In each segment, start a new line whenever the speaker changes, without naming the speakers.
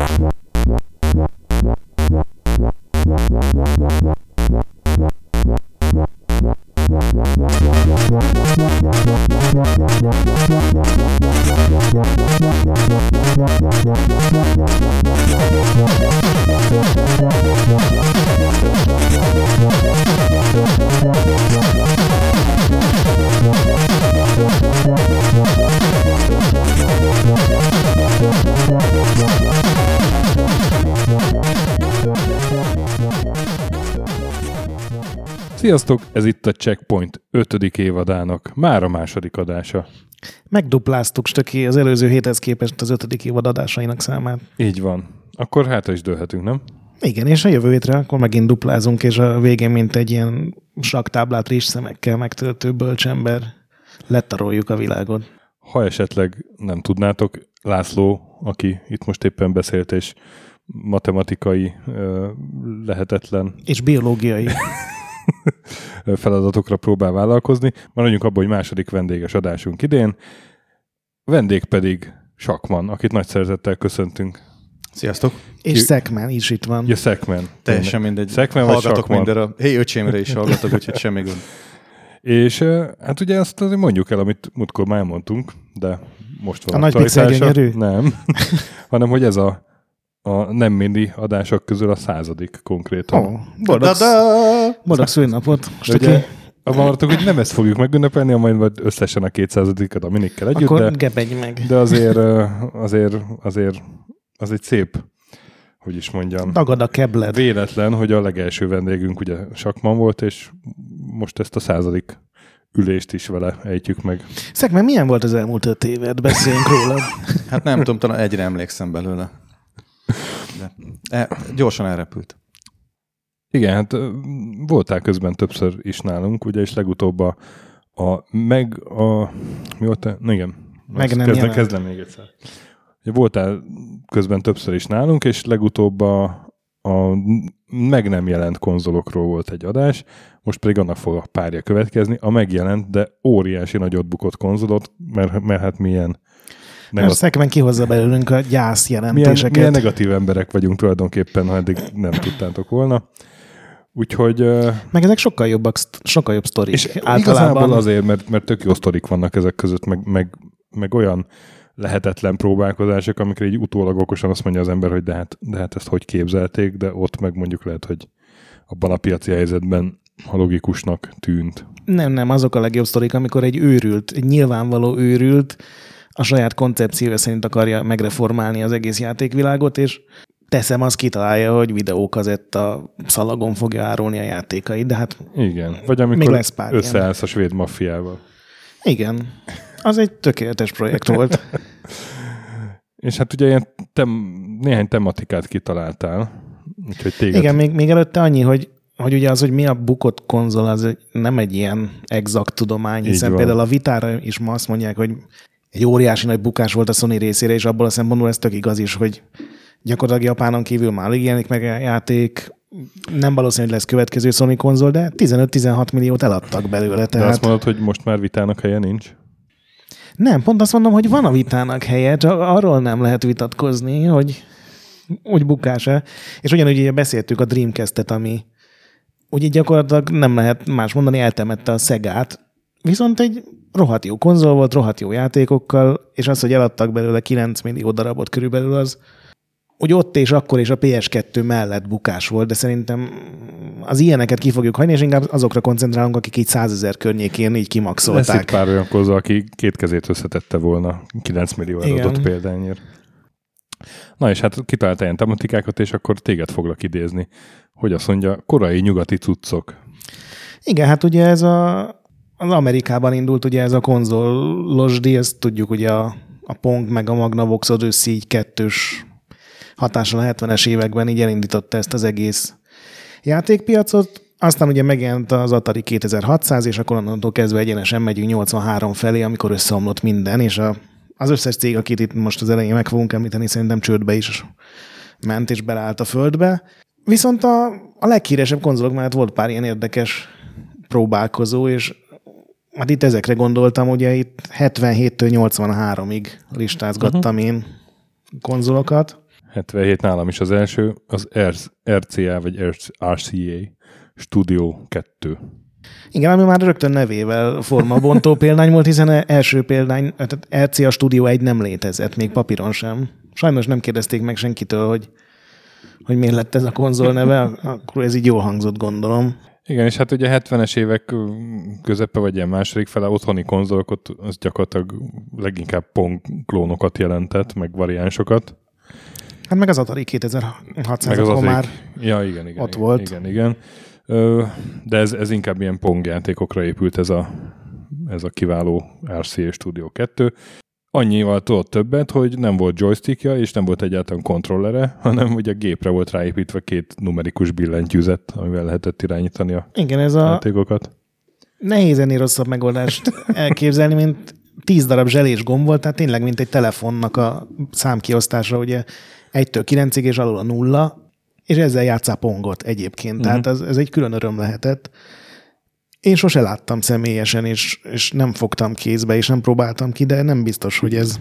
What? Sziasztok, ez itt a Checkpoint 5. évadának, már a második adása.
Megdupláztuk stöki az előző héthez képest az ötödik évad adásainak számát.
Így van. Akkor hát is dőlhetünk, nem?
Igen, és a jövő hétre akkor megint duplázunk, és a végén, mint egy ilyen saktáblát rizszemekkel megtöltő bölcsember, letaroljuk a világot.
Ha esetleg nem tudnátok, László, aki itt most éppen beszélt, és matematikai lehetetlen
És biológiai.
feladatokra próbál vállalkozni. Maradjunk abban, hogy második vendéges adásunk idén. A vendég pedig Sakman, akit nagy szeretettel köszöntünk.
Sziasztok!
és Szekmen is itt van.
Ja, Szekmen.
Teljesen mindegy.
Szekmen vagy
Hallgatok
Sakman?
mindenre. Hé, öcsémre is hallgatok, úgyhogy semmi gond.
És hát ugye azt azért mondjuk el, amit múltkor már elmondtunk, de most van
A nagy pixel gyönyörű?
Nem, hanem hogy ez a, a nem mindi adások közül a századik konkrétan.
Ó, boldog, boldog Stöki.
ugye abban maradtunk, hogy nem ezt fogjuk megünnepelni, majd összesen a 200-at a minikkel együtt,
Akkor
de,
meg.
de azért, azért, azért az egy szép, hogy is mondjam,
Dagad a kebled.
véletlen, hogy a legelső vendégünk ugye Sakman volt, és most ezt a századik ülést is vele ejtjük meg.
Szekmen, milyen volt az elmúlt öt évet? Beszéljünk róla.
Hát nem tudom, talán egyre emlékszem belőle. De e, gyorsan elrepült.
Igen, hát voltál közben többször is nálunk, ugye, és legutóbb a, a meg a... Mi volt? Na igen.
Meg nem
kezdem, kezdem még egyszer. Ugye voltál közben többször is nálunk, és legutóbb a, a meg nem jelent konzolokról volt egy adás, most pedig annak fog a párja következni, a megjelent, de óriási nagyot bukott konzolot, mert, mert hát milyen
Mert
negatív,
Szekmen kihozza belőlünk a gyász
milyen,
jelentéseket.
milyen negatív emberek vagyunk tulajdonképpen, ha eddig nem tudtátok volna. Úgyhogy
Meg ezek sokkal jobbak, sokkal jobb sztorik.
És
Általában
igazából azért, mert, mert tök jó sztorik vannak ezek között, meg, meg, meg olyan lehetetlen próbálkozások, amikre így utólag okosan azt mondja az ember, hogy de hát, de hát ezt hogy képzelték, de ott meg mondjuk lehet, hogy abban a piaci helyzetben a logikusnak tűnt.
Nem, nem, azok a legjobb sztorik, amikor egy őrült, egy nyilvánvaló őrült a saját koncepciója szerint akarja megreformálni az egész játékvilágot, és teszem, az kitalálja, hogy videókazetta szalagon fogja árulni a játékait, de hát
Igen. Vagy amikor
lesz pár ilyen.
összeállsz a svéd maffiával.
igen, az egy tökéletes projekt volt.
És hát ugye ilyen tem, néhány tematikát kitaláltál, úgyhogy téged...
Igen, még, még előtte annyi, hogy hogy ugye az, hogy mi a bukott konzol, az nem egy ilyen exakt tudomány,
Így
hiszen
van.
például a vitára is ma azt mondják, hogy egy óriási nagy bukás volt a Sony részére, és abból a szempontból ez tök igaz is, hogy gyakorlatilag Japánon kívül már alig jelenik meg a játék, nem valószínű, hogy lesz következő Sony konzol, de 15-16 milliót eladtak belőle.
De
Tehát
azt mondod, hogy most már vitának helye nincs?
nem, pont azt mondom, hogy van a vitának helye, csak arról nem lehet vitatkozni, hogy úgy bukás-e. És ugyanúgy ugye beszéltük a Dreamcast-et, ami ugye gyakorlatilag nem lehet más mondani, eltemette a Szegát, viszont egy rohadt jó konzol volt, rohadt jó játékokkal, és az, hogy eladtak belőle 9 millió darabot körülbelül, az úgy ott és akkor és a PS2 mellett bukás volt, de szerintem az ilyeneket ki fogjuk hagyni, és inkább azokra koncentrálunk, akik így 100 ezer környékén így
Lesz
kimaxolták.
itt pár olyan konzol, aki két kezét összetette volna 9 millió
Igen.
adott példányért. Na és hát kitalálta ilyen tematikákat, és akkor téged foglak idézni, hogy azt mondja, korai nyugati cuccok.
Igen, hát ugye ez a, az Amerikában indult ugye ez a konzolos díj, ezt tudjuk ugye a, a Pong meg a Magnavox Odyssey így kettős hatással a 70-es években így elindította ezt az egész játékpiacot. Aztán ugye megjelent az Atari 2600, és akkor onnantól kezdve egyenesen megyünk 83 felé, amikor összeomlott minden, és a, az összes cég, akit itt most az elején meg fogunk említeni, szerintem csődbe is ment és beleállt a földbe. Viszont a, a leghíresebb konzolok mellett volt pár ilyen érdekes próbálkozó, és hát itt ezekre gondoltam, ugye itt 77-től 83-ig listázgattam uh-huh. én konzolokat.
77 nálam is az első, az RCA vagy RCA Studio 2.
Igen, ami már rögtön nevével formabontó példány volt, hiszen első példány, tehát RCA Studio 1 nem létezett, még papíron sem. Sajnos nem kérdezték meg senkitől, hogy, hogy miért lett ez a konzol neve, akkor ez így jól hangzott, gondolom.
Igen, és hát ugye 70-es évek közepe, vagy ilyen második fele otthoni konzolokat, az gyakorlatilag leginkább Pong klónokat jelentett, meg variánsokat.
Hát meg az Atari 2600
meg az Atari-
már
ja, igen, igen,
ott
igen,
volt.
Igen, igen. De ez, ez inkább ilyen Pong játékokra épült ez a, ez a kiváló RCA Studio 2. Annyival tudott többet, hogy nem volt joystickja, és nem volt egyáltalán kontrollere, hanem ugye a gépre volt ráépítve két numerikus billentyűzet, amivel lehetett irányítani a
igen, ez a
játékokat.
nehéz ennél rosszabb megoldást elképzelni, mint 10 darab zselés gomb volt, tehát tényleg mint egy telefonnak a számkiosztása, ugye 1-től 9-ig és alul a nulla, és ezzel játszál pongot egyébként. Uh-huh. Tehát ez, ez egy külön öröm lehetett. Én sose láttam személyesen, és, és nem fogtam kézbe, és nem próbáltam ki, de nem biztos, hogy ez,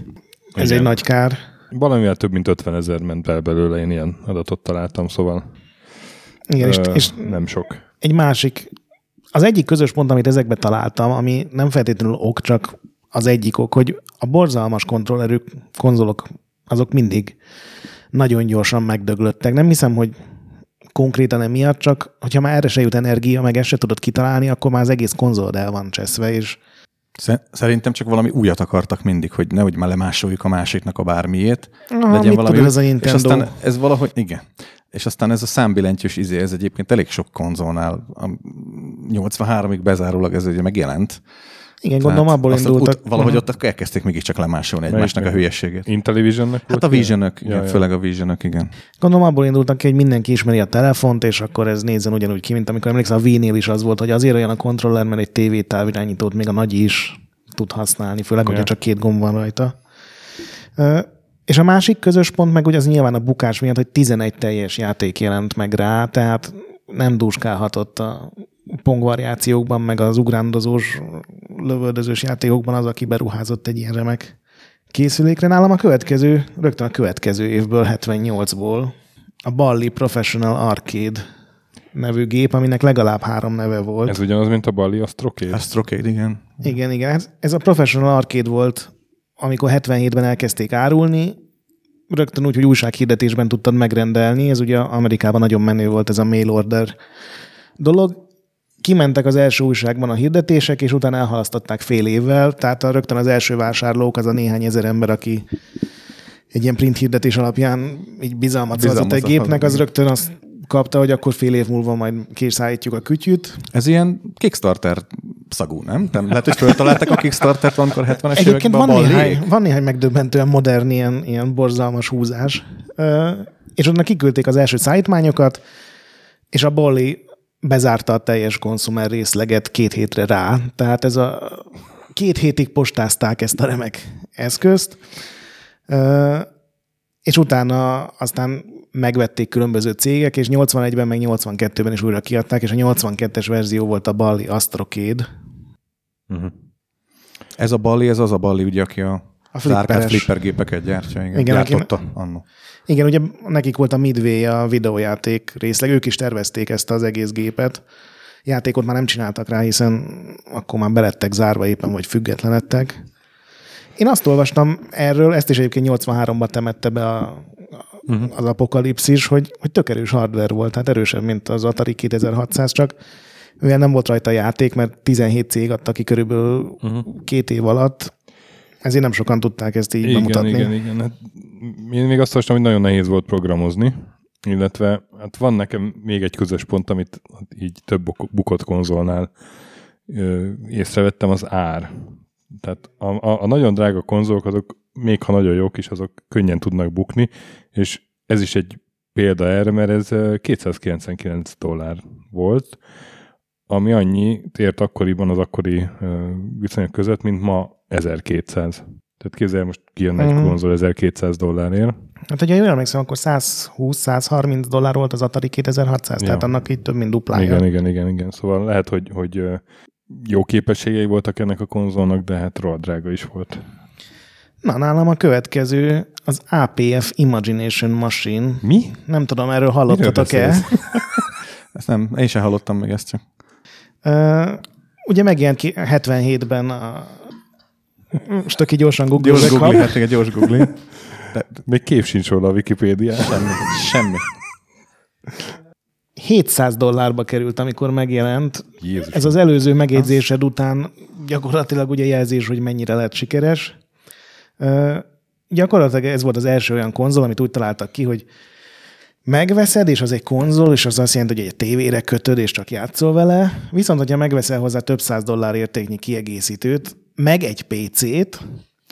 ez
Igen.
egy nagy kár.
Valamivel több mint 50 ezer ment el belőle, én ilyen adatot találtam, szóval
Igen, és,
ö,
és
nem sok.
egy másik, az egyik közös pont, amit ezekbe találtam, ami nem feltétlenül ok, csak az egyik ok, hogy a borzalmas kontrollerük, konzolok, azok mindig nagyon gyorsan megdöglöttek. Nem hiszem, hogy konkrétan emiatt, csak hogyha már erre se jut energia, meg ezt se tudod kitalálni, akkor már az egész konzolod el van cseszve, és
Sze- Szerintem csak valami újat akartak mindig, hogy nehogy már lemásoljuk a másiknak a bármiét.
Aha, mit tudod, ez a
új. És
Nintendo?
aztán ez valahogy, igen. És aztán ez a számbillentyűs izé, ez egyébként elég sok konzolnál, a 83-ig bezárólag ez ugye megjelent.
Igen, gondolom abból indultak.
Ut, valahogy ott elkezdték mégiscsak lemásolni egymásnak a
Melyik?
hülyeségét.
Intellivisionnek
Hát a Visionök, igen, főleg a Visionök, igen.
Gondolom abból indultak ki, hogy mindenki ismeri a telefont, és akkor ez nézzen ugyanúgy ki, mint amikor emlékszem, a Wii-nél is az volt, hogy azért olyan a kontroller, mert egy TV távirányítót még a nagy is tud használni, főleg,
Ja.
hogyha csak két gomb van rajta. És a másik közös pont meg ugye az nyilván a bukás miatt, hogy 11 teljes játék jelent meg rá, tehát nem dúskálhatott a pong variációkban, meg az ugrándozós, lövöldözős játékokban az, aki beruházott egy ilyen remek készülékre. Nálam a következő, rögtön a következő évből, 78-ból a Balli Professional Arcade nevű gép, aminek legalább három neve volt.
Ez ugyanaz, mint a Bali Astrocade?
Astrocade, igen.
Igen, igen. Ez- Ez a Professional Arcade volt, amikor 77-ben elkezdték árulni, rögtön úgy, hogy újsághirdetésben tudtad megrendelni, ez ugye Amerikában nagyon menő volt ez a mail order dolog. Kimentek az első újságban a hirdetések, és utána elhalasztották fél évvel, tehát a, rögtön az első vásárlók, az a néhány ezer ember, aki egy ilyen print hirdetés alapján így bizalmat szavazott egy gépnek, az rögtön azt kapta, hogy akkor fél év múlva majd kiszállítjuk a kütyüt.
Ez ilyen Kickstarter szagú, nem? nem lehet, hogy föltalálták a Kickstartert valamikor 70-es
Egyébként
években
van néhány, van néhány megdöbbentően modern ilyen, ilyen borzalmas húzás. Ö, és onnan kiküldték az első szállítmányokat, és a Bolli bezárta a teljes konzumer részleget két hétre rá. Tehát ez a két hétig postázták ezt a remek eszközt, és utána aztán megvették különböző cégek, és 81-ben meg 82-ben is újra kiadták, és a 82-es verzió volt a Balli Astrocade.
Uh-huh.
Ez a Balli, ez az a Balli, ugye, aki a,
A flipperes.
flipper gépeket gyártja. Igen,
Igen,
igen
aki-
gyártotta annó.
Igen, ugye nekik volt a Midway a videójáték részleg, ők is tervezték ezt az egész gépet. Játékot már nem csináltak rá, hiszen akkor már belettek zárva éppen, vagy függetlenedtek. Én azt olvastam erről, ezt is egyébként 83-ban temette be a, uh-huh. az apokalipszis, hogy, hogy tök erős hardware volt, tehát erősebb, mint az Atari 2600, csak mivel nem volt rajta játék, mert 17 cég adta ki körülbelül uh-huh. két év alatt, ezért nem sokan tudták ezt így
Igen,
bemutatni.
igen, igen. Hát, én még azt olvastam, hogy nagyon nehéz volt programozni, illetve hát van nekem még egy közös pont, amit így több buk- bukott konzolnál ö, észrevettem, az ár. Tehát a, a, a nagyon drága konzolok, azok még ha nagyon jók is, azok könnyen tudnak bukni, és ez is egy példa erre, mert ez ö, 299 dollár volt, ami annyi ért akkoriban az akkori viszonyok között, mint ma 1200. Tehát képzelj, most kijönne egy
Mhm.
konzol 1200 dollárért.
Hát, hogyha jól emlékszem, akkor 120-130 dollár volt az Atari 2600,
Ja.
tehát annak így több, mint duplája.
Igen, igen, igen, igen. Szóval lehet, hogy, hogy jó képességei voltak ennek a konzolnak, de hát rohadt drága is volt.
Na, nálam a következő az APF Imagination Machine.
Mi?
Nem tudom, erről hallottatok-e?
Ezt nem, én sem hallottam meg ezt csak.
Uh, ugye megjelent ki 77-ben a... Most aki gyorsan
Gyors
googlezek,
googli,
ha-
hát egy gyors googli.
Még kép sincs róla a Wikipédián.
Semmi. Semmi.
700 dollárba került, amikor megjelent.
Jézus.
Ez az előző megjegyzésed után gyakorlatilag ugye jelzés, hogy mennyire lett sikeres. Uh, gyakorlatilag ez volt az első olyan konzol, amit úgy találtak ki, hogy megveszed, és az egy konzol, és az azt jelenti, hogy egy tévére kötöd, és csak játszol vele. Viszont, hogyha megveszel hozzá több száz dollár értéknyi kiegészítőt, meg egy PC-t,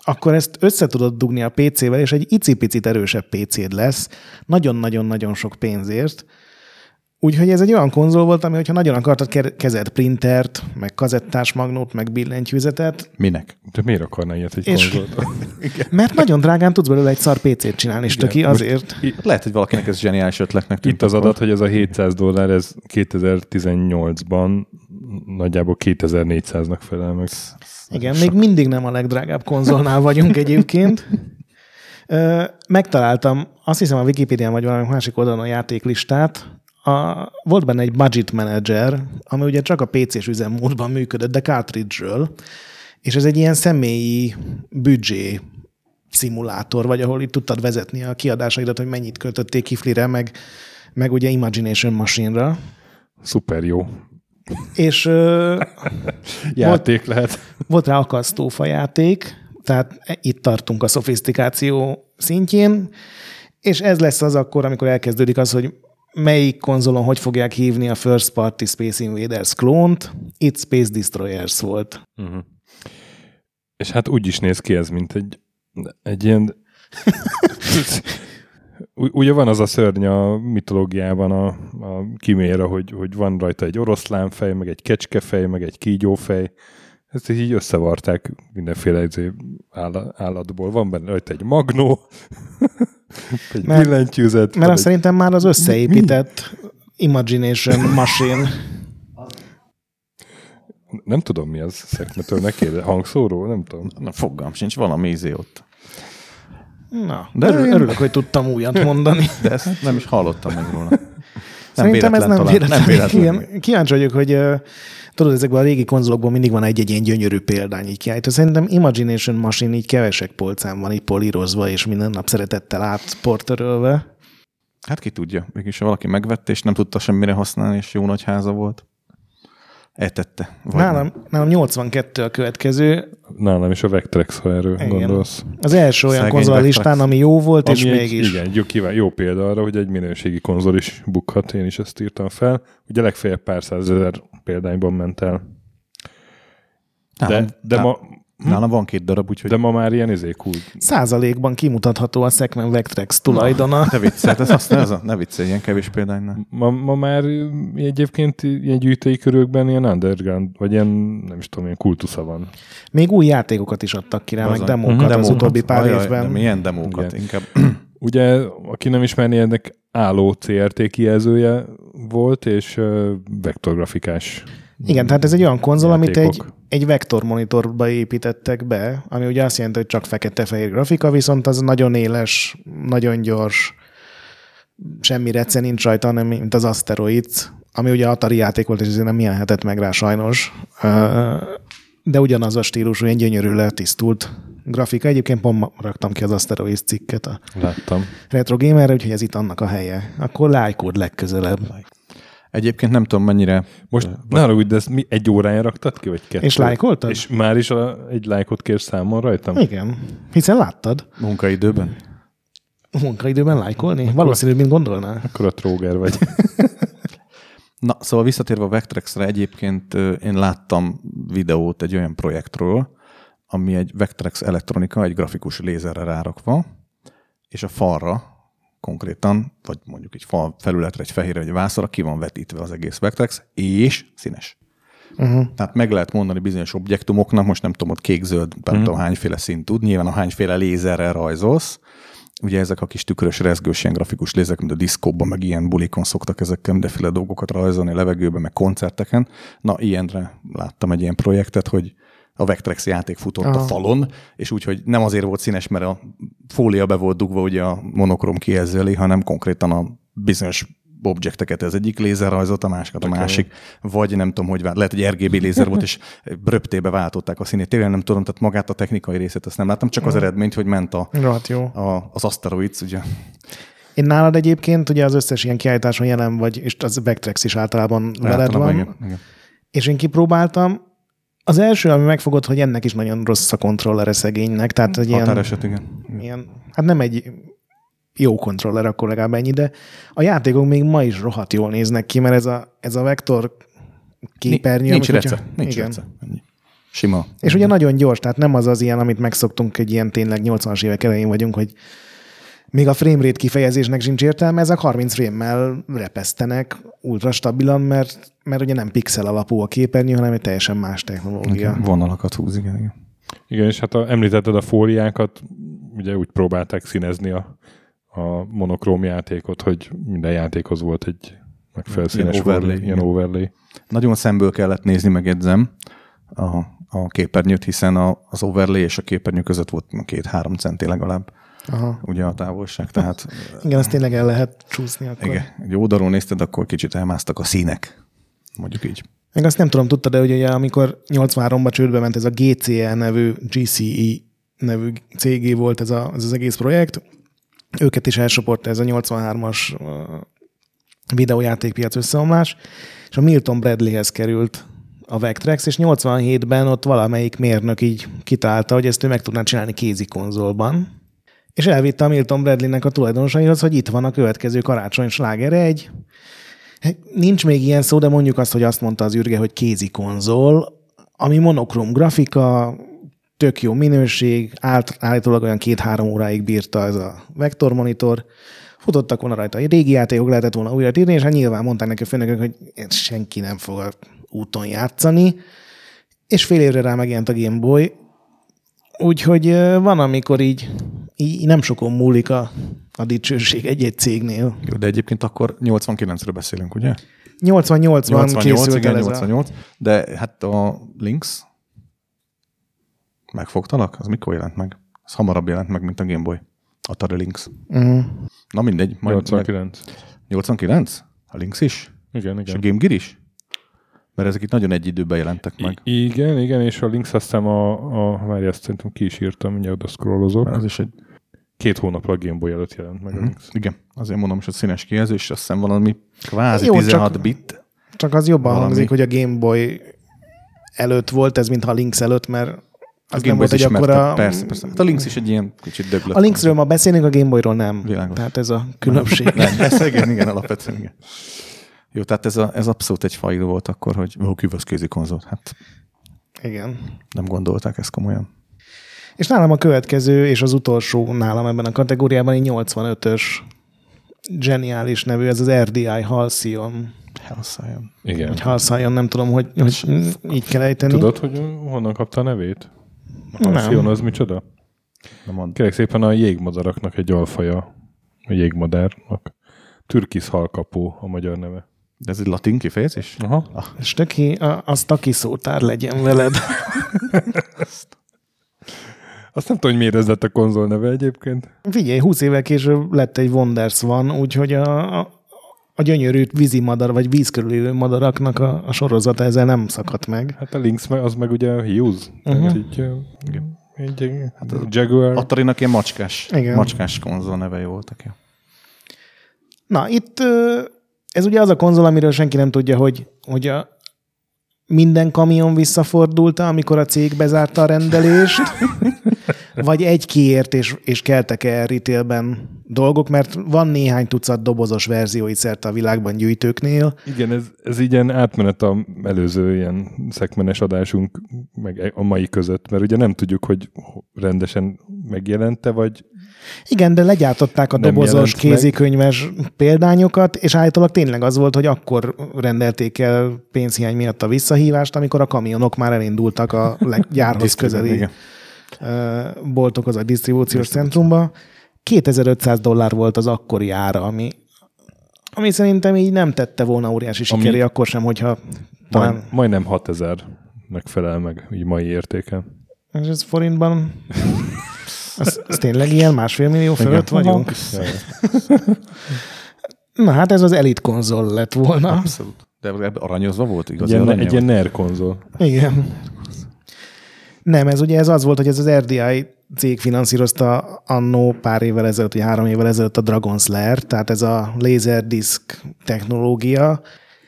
akkor ezt össze tudod dugni a PC-vel, és egy icipicit erősebb PC-d lesz, nagyon-nagyon-nagyon sok pénzért. Úgyhogy ez egy olyan konzol volt, ami, hogyha nagyon akartad, ke- kezed printert, meg kazettás magnót, meg billentyűzetet,
Minek?
De miért akarna ilyet egy
És-
konzolt?
mert nagyon drágán tudsz belőle egy szar PC-t csinálni, és töki
most
azért.
Lehet, hogy valakinek ez zseniális ötletnek tűnt
Itt az adat, hogy ez a 700 dollár, ez 2018-ban nagyjából 2400-nak felel meg.
Igen, még mindig nem a legdrágább konzolnál vagyunk egyébként. Ö, Megtaláltam, azt hiszem a Wikipédián vagy valami másik oldalon a játéklistát. A, volt benne egy budget manager, ami ugye csak a PC-s üzemmódban működött, de cartridge-ről, és ez egy ilyen személyi büdzsé szimulátor, vagy ahol itt tudtad vezetni a kiadásaidat, hogy mennyit költötték kiflire, meg, meg ugye Imagination Machine-ra.
Szuper jó.
És ö,
Játék lehet.
volt rá akasztófa játék, tehát itt tartunk a szofisztikáció szintjén, és ez lesz az akkor, amikor elkezdődik az, hogy melyik konzolon hogy fogják hívni a First Party Space Invaders klónt. Itt Space Destroyers volt.
Uh-huh. És hát úgy is néz ki ez, mint egy, egy ilyen... Ugye van az a szörny a mitológiában a, a kiméra, hogy, hogy van rajta egy oroszlánfej, meg egy kecskefej, meg egy kígyófej. Ezt így összevarták mindenféle izé áll- állatból. Van benne rajta egy magnó, egy
Mert-
billentyűzet.
Mert
egy-
szerintem már az összeépített Imagination Machine.
Nem tudom mi az szekmetől, ne kérde. Hangszóró? Nem tudom.
Na, fogalm sincs, valami izé ott.
Na,
De
örül,
én-
örülök, hogy tudtam újat mondani.
De ezt nem is hallottam meg róla.
Szerintem ez nem
talán.
véletlen.
Nem véletlen.
Igen, kíváncsi vagyok, hogy tudod, ezekben a régi konzolokban mindig van egy-egy ilyen gyönyörű példány így kiállítva. Szerintem Imagination Machine így kevesek polcán van így polírozva, és minden nap szeretettel átportörölve.
Hát ki tudja. Mégis valaki megvette, és nem tudta semmire használni, és jó nagy háza volt. Etette. Vagy
Nálam, nálam 82 a következő.
Nálam is a Vectrex, ha erről
Igen.
gondolsz.
Az első olyan
Szegény
konzol listán, ami jó volt, és
Ami egy,
mégis.
Igen, jó, kíván, jó példa arra, hogy egy minőségi konzol is bukhat, én is ezt írtam fel. Ugye legfeljebb pár százezer példányban ment el. De,
Nálam,
de,
ná-
ma,
nálam van két darab, úgyhogy
de ma már ilyen izé cool.
Százalékban kimutatható a Szekmen Vectrex tulajdona.
ne viccelj, ez azt ez a, ne viccelj, ilyen kevés példánynál.
Ma, ma már egyébként ilyen gyűjtői körökben ilyen underground, vagy ilyen, nem is tudom, ilyen kultusza van.
Még új játékokat is adtak ki rá, meg demókat
Mhm.
az utóbbi pár
Ajaj,
évben.
De milyen demókat?
Igen.
Inkább
Ugye, aki nem ismerné, ennek álló CRT kijelzője volt, és ö, vektorgrafikás
Igen, tehát ez egy olyan konzol, amit egy,
játékok.
egy vektor monitorba építettek be, ami ugye azt jelenti, hogy csak fekete-fehér grafika, viszont az nagyon éles, nagyon gyors, semmi rece nincs rajta, hanem mint az Asteroids, ami ugye Atari játék volt, és ezért nem jelenhetett meg rá sajnos. De ugyanaz a stílusú, ilyen gyönyörű letisztult grafika. Egyébként pont raktam ki az Asteroids cikket a
Láttam.
Retro Gamerre, úgyhogy ez itt annak a helye. Akkor lájkód legközelebb.
Egyébként nem tudom mennyire
Most ne haragudj, de ezt mi egy órája raktad ki, vagy kettő?
És lájkoltad?
És már is a, egy lájkot kérsz számon rajtam?
Igen, hiszen láttad.
munkaidőben.
Munkaidőben lájkolni? Valószínűbb, mint gondolná.
Akkor a tróger vagy.
Na, szóval visszatérve a Vectrexre, egyébként én láttam videót egy olyan projektről, ami egy Vectrex elektronika, egy grafikus lézerre rárakva, és a falra konkrétan, vagy mondjuk egy fal felületre, egy fehérre, egy vászra ki van vetítve az egész Vectrex, és színes.
Uh-huh.
Tehát meg lehet mondani bizonyos objektumoknak, most nem tudom, ott kék-zöld, nem
Mhm.
tudom hányféle szint tud, nyilván a hányféle lézerrel rajzolsz, Ugye ezek a kis tükrös, rezgős, ilyen grafikus lézek, mint a diszkóban, meg ilyen bulikon szoktak ezekkel mindenféle dolgokat rajzolni levegőben, meg koncerteken. Na, ilyenre láttam egy ilyen projektet, hogy a Vectrex játék futott
Aha.
a falon, és úgyhogy nem azért volt színes, mert a fólia be volt dugva ugye a monokrom kijelző hanem konkrétan a bizonyos objekteket az egyik lézer rajzolt, a másikat a másik, vagy nem tudom, hogy vált, lehet, hogy RGB lézer volt, és röptébe váltották a színét. Tényleg nem tudom, tehát magát a technikai részét azt nem láttam, csak az eredményt, hogy ment a,
jó.
a, az Asteroids, ugye.
Én nálad egyébként ugye az összes ilyen kiállításon jelen vagy, és az Vectrex is általában veled
Általában
van.
igen, igen.
És én kipróbáltam. Az első, ami megfogott, hogy ennek is nagyon rossz a kontrollere szegénynek. Tehát egy ilyen,
Határeset, igen.
ilyen, hát nem egy jó kontroller, akkor legalább ennyi, de a játékok még ma is rohadt jól néznek ki, mert ez a, ez a vektor képernyő.
Nincs
amikor-
rece. Nincs
igen.
rece. Ennyi. Sima.
És ugye nagyon gyors, tehát nem az az ilyen, amit megszoktunk, egy ilyen tényleg 80-as évek elején vagyunk, hogy még a framerate kifejezésnek sincs értelme, ezek 30 frame-mel repesztenek ultra stabilan, mert, mert ugye nem pixel alapú a képernyő, hanem egy teljesen más technológia.
Igen, vonalakat húz, igen, igen.
Igen, és hát a, említetted a fóliákat, ugye úgy próbálták színezni a, a monokróm játékot, hogy minden játékhoz volt egy megfelelő
Ilyen
színes
overlay,
overlay, ilyen overlay.
Nagyon szemből kellett nézni, megjegyzem, a, a képernyőt, hiszen a, az overlay és a képernyő között volt két-három centi legalább,
Aha.
ugye a távolság, tehát
Igen, azt tényleg el lehet csúszni akkor.
igen, egy oldalról nézted, akkor kicsit elmásztak a színek, mondjuk így.
Meg azt nem tudom, tudtad de hogy ugye, amikor 83-ban csődbe ment ez a GCE nevű, GCE nevű cégé volt ez, a, ez az egész projekt, őket is elsoporta ez a 83-as uh, videójátékpiac összeomlás, és a Milton Bradleyhez került a Vectrex, és 87-ben ott valamelyik mérnök így kitalálta, hogy ezt ő meg tudná csinálni kézi konzolban, és elvitte a Milton Bradleynek a tulajdonosaihoz, hogy itt van a következő karácsony slágere, egy Nincs még ilyen szó, de mondjuk azt, hogy azt mondta az űrge, hogy kézi konzol, ami monokrom grafika, tök jó minőség, állt, állítólag olyan két-három óráig bírta ez a vektormonitor, futottak volna rajta egy régi játékok, lehetett volna újra írni, és hát nyilván mondták neki a főnökök, hogy senki nem fog a úton játszani, és fél évre rá megjelent a Game Boy, úgyhogy van, amikor így, így nem sokon múlik a, a dicsőség egy-egy cégnél.
Jó, de egyébként akkor 89-ről beszélünk, ugye?
88-ban készült
igen,
el ez a...
88, de hát a Lynx megfogtalak? Az mikor jelent meg? Az hamarabb jelent meg, mint a Game Boy. Atari Lynx.
Uh-huh.
Na mindegy. Majd
89.
Meg 89? A Lynx is?
Igen,
És a
igen.
Game Gear is? Mert ezek itt nagyon egy időben jelentek meg.
I- igen, igen, és a Lynx azt hiszem a, a várj, ezt szerintem ki is írtam, mindjárt oda scrollozok.
Az is egy...
Két hónapra a Game Boy előtt jelent meg
Mhm.
Lynx.
Igen, azért mondom, hogy a színes kijelző, és azt hiszem valami kvázi
Jó, csak-
16 bit.
Csak az jobban
Valami.
hangzik, hogy a Game Boy előtt volt ez, mintha a Lynx előtt, mert az
A
nem
Game Boy
volt egy akkora...
Persze, persze. Hát a Lynx is egy ilyen kicsit döglött.
A Lynxről ma beszélünk, a Game Boyról nem.
Világos.
Tehát ez a különbség.
Nem, ez igen, igen, alapvetően igen. Jó, tehát ez, a, ez abszolút egy fajló volt akkor, hogy ó, kivesz kézi konzolt. Hát
Igen.
nem gondolták ezt komolyan.
És nálam a következő, és az utolsó nálam ebben a kategóriában egy 85-ös zseniális nevű, ez az RDI Halcyon.
Hellszálljon.
Igen.
Vagy Halcyon, nem tudom, hogy, hogy így kell ejteni.
Tudod, hogy honnan kapta a nevét? A
Nem.
Halcyon az micsoda?
Nem.
Kérlek szépen a jégmadaraknak egy alfaja, a jégmadárnak. Türkisz halkapó a magyar neve.
De ez egy latin kifejezés?
Aha.
És töki, a, az taki szótár legyen veled.
Azt nem tudom, hogy miért ez lett a konzol neve egyébként.
Figyelj, 20 évvel később lett egy Wonders van, úgyhogy a, a, a gyönyörű vízimadar, vagy víz körül élő madaraknak a, a sorozata ezzel nem szakadt meg.
Hát a Lynx meg, az meg ugye a Hughes. Uh-huh. Így, ö, egy, hát a Jaguar.
Atarinak ilyen macskás,
Igen.
macskás konzol nevei voltak. Ja.
Na, itt ez ugye az a konzol, amiről senki nem tudja, hogy, hogy a minden kamion visszafordulta, amikor a cég bezárta a rendelést, vagy egy kiért és, és keltek el retailben dolgok, mert van néhány tucat dobozos verzió itt szerte a világban gyűjtőknél.
Igen, ez, ez így ilyen átmenet a előző ilyen szekmenes adásunk meg a mai között, mert ugye nem tudjuk, hogy rendesen megjelente, vagy
Igen, de legyártották a dobozos
jelent meg.
kézikönyves példányokat, és állítólag tényleg az volt, hogy akkor rendelték el pénzhiány miatt a visszahívást, amikor a kamionok már elindultak a gyárhoz közeli boltokhoz, a disztribúciós centrumba. 2500 dollár volt az akkori ára, ami, ami szerintem így nem tette volna óriási
Ami-
sikeré, akkor sem, hogyha
Talán...
talán...
majdnem 6000 felel meg, így mai értéken.
És ez forintban... Az, az tényleg ilyen másfél millió fölött
Igen.
vagyunk? Na hát ez az Elite konzol lett volna.
Abszolút. De aranyozva volt
Egy ilyen,
aranya?
egy ilyen NER konzol.
Igen. Nem, ez ugye ez az volt, hogy ez az RDI cég finanszírozta annó pár évvel ezelőtt, vagy három évvel ezelőtt a Dragon Slayer, tehát ez a Laserdisc technológia,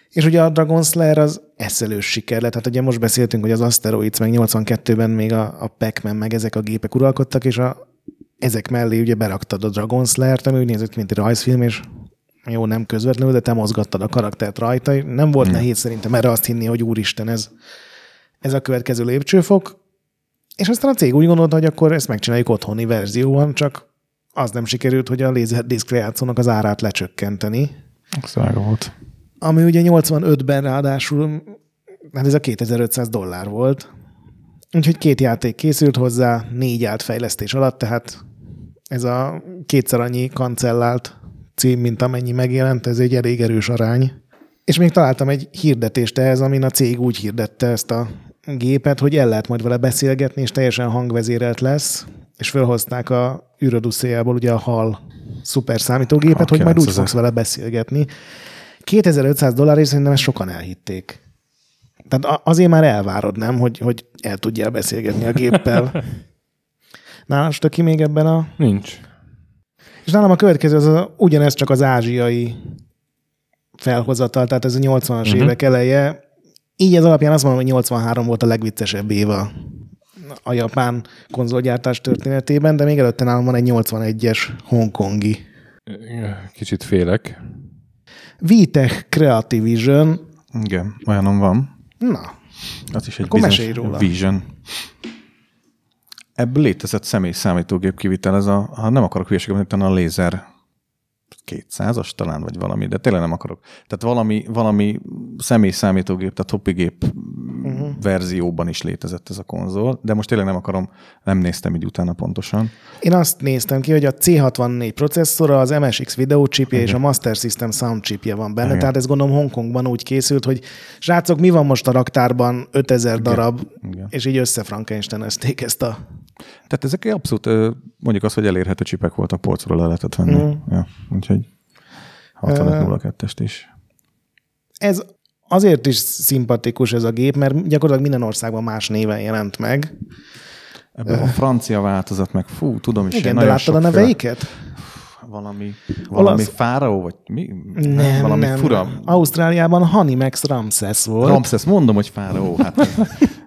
és ugye a Dragon Slayer az eszelős siker lett. Tehát ugye most beszéltünk, hogy az Asteroids, meg 82-ben még a, a Pac-Man, meg ezek a gépek uralkodtak, és a, ezek mellé ugye beraktad a Dragon Slayer-t, ami úgy nézett mint egy rajzfilm, és jó, nem közvetlenül, de te mozgattad a karaktert rajta. Nem volt nehéz szerintem erre azt hinni, hogy úristen, ez, ez a következő lépcsőfok. És aztán a cég úgy gondolta, hogy akkor ezt megcsináljuk otthoni verzióban, csak az nem sikerült, hogy a Laserdisc lejátszónak az árát lecsökkenteni.
Az volt.
Ami ugye 85-ben ráadásul, hát ez a 2500 dollár volt. Úgyhogy két játék készült hozzá, négy állt fejlesztés alatt, tehát ez a kétszer annyi kancellált cím, mint amennyi megjelent, ez egy elég erős arány. És még találtam egy hirdetést ehhez, amin a cég úgy hirdette ezt a gépet, hogy el lehet majd vele beszélgetni, és teljesen hangvezérelt lesz, és felhozták a űröduszéjából ugye a HAL szuper számítógépet, hogy majd úgy
9000.
fogsz vele beszélgetni. 2500 dollár, és szerintem ezt sokan elhitték. Tehát azért már elvárod, nem, hogy, hogy el tudjál beszélgetni a géppel. Nálam stöki még ebben a...
Nincs.
És nálam a következő az a, ugyanez csak az ázsiai felhozatal, tehát ez a 80-as
Mhm.
uh-huh. évek eleje. Így ez alapján azt mondom, hogy 83 volt a legviccesebb év a, japán konzolgyártás történetében, de még előtte nálam van egy 81-es hongkongi.
Kicsit félek.
VTech Creative Vision,
Igen, olyanom van.
na,
Az is egy
Akkor mesélj róla.
Vision. Ebből létezett személy számítógép kivitel, ez a, ha nem akarok hülyeséget talán a lézer 200-as talán, vagy valami, de tényleg nem akarok. Tehát valami, valami személy számítógép, tehát hopigép uh-huh. verzióban is létezett ez a konzol, de most tényleg nem akarom, nem néztem így utána pontosan.
Én azt néztem ki, hogy a C64 processzora, az MSX videócsipje és a Master System sound chipje van benne,
Igen.
tehát ez gondolom Hongkongban úgy készült, hogy srácok, mi van most a raktárban 5000 darab,
Igen.
és így összefrankensteinezték ezt a...
Tehát ezek abszolút, mondjuk az, hogy elérhető csipek voltak, polcról le lehetett venni.
Mhm.
Ja, úgyhogy 6502-est is.
Ez azért is szimpatikus ez a gép, mert gyakorlatilag minden országban más néven jelent meg.
Ebben a francia változat, meg fú, tudom is,
Igen, de láttad a neveiket?
Valami, valami
Olasz-
fáraó, vagy mi?
Nem,
valami
nem.
fura.
Ausztráliában Hanimex Ramses volt.
Ramszesz, mondom, hogy fáraó. Hát,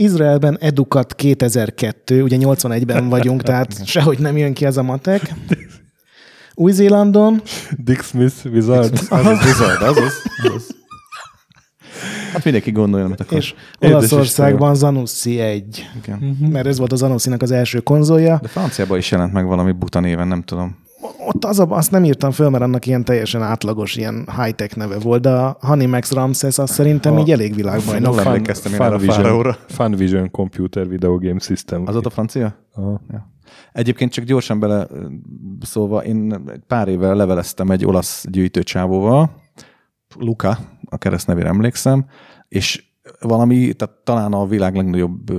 Izraelben Educat 2002, ugye 81-ben vagyunk, tehát sehogy nem jön ki ez a matek. Új-Zélandon
Dick Smith Wizard.
az az bizony, az az. az. Hát mindenki gondolja, amit akar.
és Olaszországban Zanussi 1,
Igen.
mert ez volt a Zanussinak az első konzolja.
De franciában is jelent meg valami buta néven, nem tudom.
Ott az a, azt nem írtam föl, mert annak ilyen teljesen átlagos, ilyen high-tech neve volt, de a Hanimex Ramses az szerintem
A-
így elég világbajnok.
Fun- emlékeztem én erre a fáraóra.
Funvision Computer Video Game System.
Az ott a francia?
Aha.
Ja. Egyébként csak gyorsan bele szólva, én egy pár éve leveleztem egy olasz gyűjtőcsávóval, Luca, a keresztnevére emlékszem, és valami, tehát talán a világ legnagyobb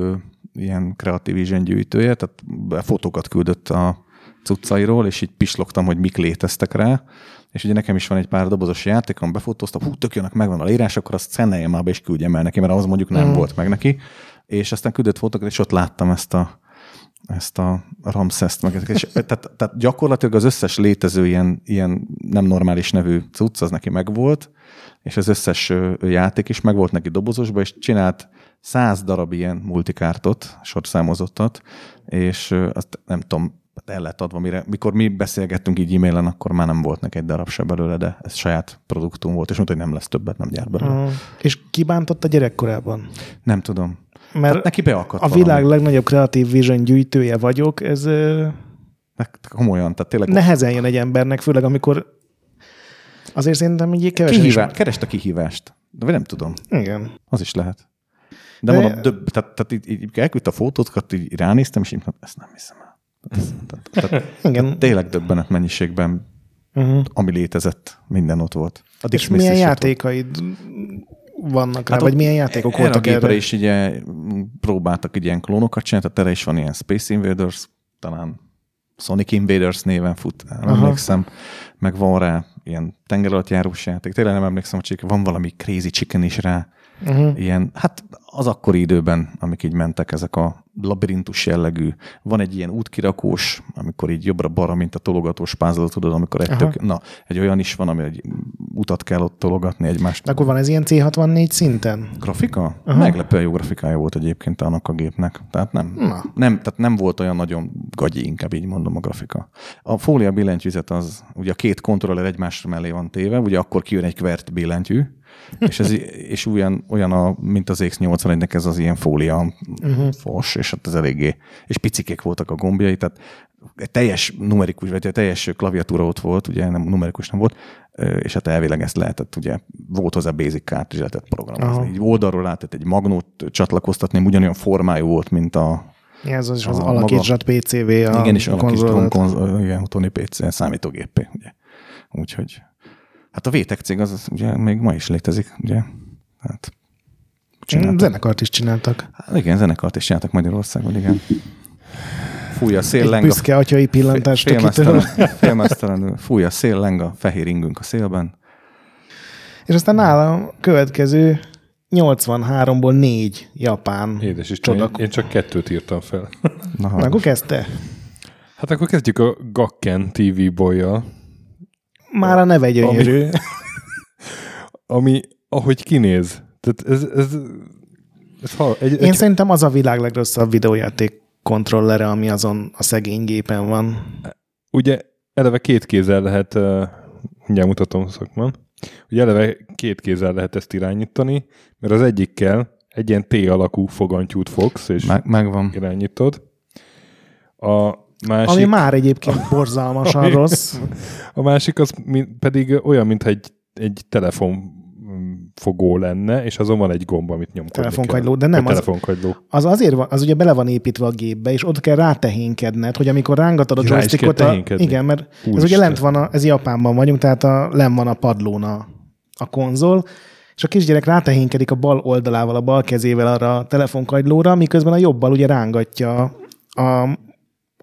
ilyen kreatív vision gyűjtője, tehát fotókat küldött a cuccairól, és így pislogtam, hogy mik léteztek rá, és ugye nekem is van egy pár dobozos játékom, befotóztam, hú, tök jónak megvan a leírás, akkor azt szeneljem már be, és küldjem el neki, mert az mondjuk nem
Mm.
volt meg neki. És aztán küldött fotókat, és ott láttam ezt a, ezt a Ramszeszt, meg és, tehát, tehát, gyakorlatilag az összes létező ilyen, ilyen nem normális nevű cucc, az neki megvolt, és az összes játék is megvolt neki dobozosba, és csinált száz darab ilyen multikártot, sorszámozottat, és azt nem tudom, el lett adva, mire, mikor mi beszélgettünk így e-mailen, akkor már nem volt neki egy darab se belőle, de ez saját produktum volt, és mondta, hogy nem lesz többet, nem gyár belőle.
Mm. És kibántott a gyerekkorában?
Nem tudom.
Mert
Tehát neki beakadt
a
valami.
világ legnagyobb kreatív vision gyűjtője vagyok, ez
Komolyan, tehát tényleg
nehezen jön egy embernek, főleg amikor azért szerintem így kevesen is...
Kihívá... Kerest a kihívást. De nem tudom.
Igen.
Az is lehet. De,
De-
de... mondom, döbb, tehát, tehát így, így elküldte a fotókat, így ránéztem, és így mondtam, ezt nem hiszem el. Ez- tehát, tehát,
Igen.
tényleg döbbenet mennyiségben,
Uh-huh.
ami létezett, minden ott volt. A
És milyen játékaid vannak rá, hát vagy milyen játékok
erre
voltak
a gépre
erre?
is ugye próbáltak ilyen klónokat csinálni, tehát erre is van ilyen Space Invaders, talán Sonic Invaders néven fut, nem
Aha.
emlékszem, meg van rá ilyen tengeralattjárós játék, tényleg nem emlékszem, hogy van valami Crazy Chicken is rá,
Uh-huh.
ilyen, hát az akkori időben, amik így mentek, ezek a labirintus jellegű. Van egy ilyen útkirakós, amikor így jobbra-balra, mint a tologatós puzzle, tudod, amikor egy tök, na, egy olyan is van, ami egy utat kell ott tologatni egymást.
De akkor van ez ilyen C64 szinten?
Grafika?
Aha.
Meglepően jó grafikája volt egyébként annak a gépnek. Tehát nem,
Na.
nem, tehát nem volt olyan nagyon gagyi, inkább így mondom a grafika. A fólia billentyűzet az, ugye a két kontroller egymás mellé van téve, ugye akkor kijön egy kvert billentyű, és, ez, és olyan, olyan a, mint az X81-nek ez az ilyen fólia uh-huh. fos, és hát ez eléggé, és picikék voltak a gombjai, tehát egy teljes numerikus, vagy egy teljes klaviatúra ott volt, ugye nem numerikus nem volt, és hát elvileg ezt lehetett, ugye volt hozzá basic kártya, lehetett programozni.
Aha.
Így oldalról lehetett egy magnót csatlakoztatni, ugyanolyan formájú volt, mint a,
Ja, Ez az, az
A
alakítsat PCV a
igen, és
konzolat.
konzol, igen, Tony PC számítógépé, ugye. Úgyhogy, hát a VTech cég az, az ugye még ma is létezik, ugye. Hát, csináltak.
Zenekart is csináltak.
Hát igen, zenekart is csináltak Magyarországon, igen. Fúj a szél,
Egy
leng a
büszke atyai pillantást akitől.
félmeztelen, fúj a szél, leng a fehér ingünk a szélben.
És aztán nálam következő 83-ból négy japán
Édes Isten,
csodak.
én, én csak kettőt írtam fel.
Na,
Na, akkor kezdte.
Hát akkor kezdjük a Gakken TV bolyjal,
Már a neve gyönyörű.
ami ahogy kinéz. Tehát ez, ez, ez hal, egy,
Én
egy,
szerintem az a világ legrosszabb videójáték kontrollere, ami azon a szegény gépen van.
ugye eleve két kézzel lehet, uh, mindjárt mutatom szakman, ugye eleve két kézzel lehet ezt irányítani, mert az egyikkel egy ilyen T alakú fogantyút fogsz, és
Meg, megvan.
irányítod. A másik,
Ami már egyébként borzalmasan
Ami-
rossz.
a másik az pedig olyan, mintha egy, egy telefon mm, fogó lenne, és azon van egy gomb, amit nyomkodni
Telefonkagyló, de nem
A
az-. Az azért van, az ugye bele van építve a gépbe, és ott kell rátehénkedned, hogy amikor rángatod a joystickot, a, igen, mert ez
Úristen.
ugye lent van, a, ez Japánban vagyunk, tehát a, len van a padlón a, a konzol, és a kisgyerek rátehénkedik a bal oldalával, a bal kezével arra a telefonkagylóra, miközben a jobbal ugye rángatja a,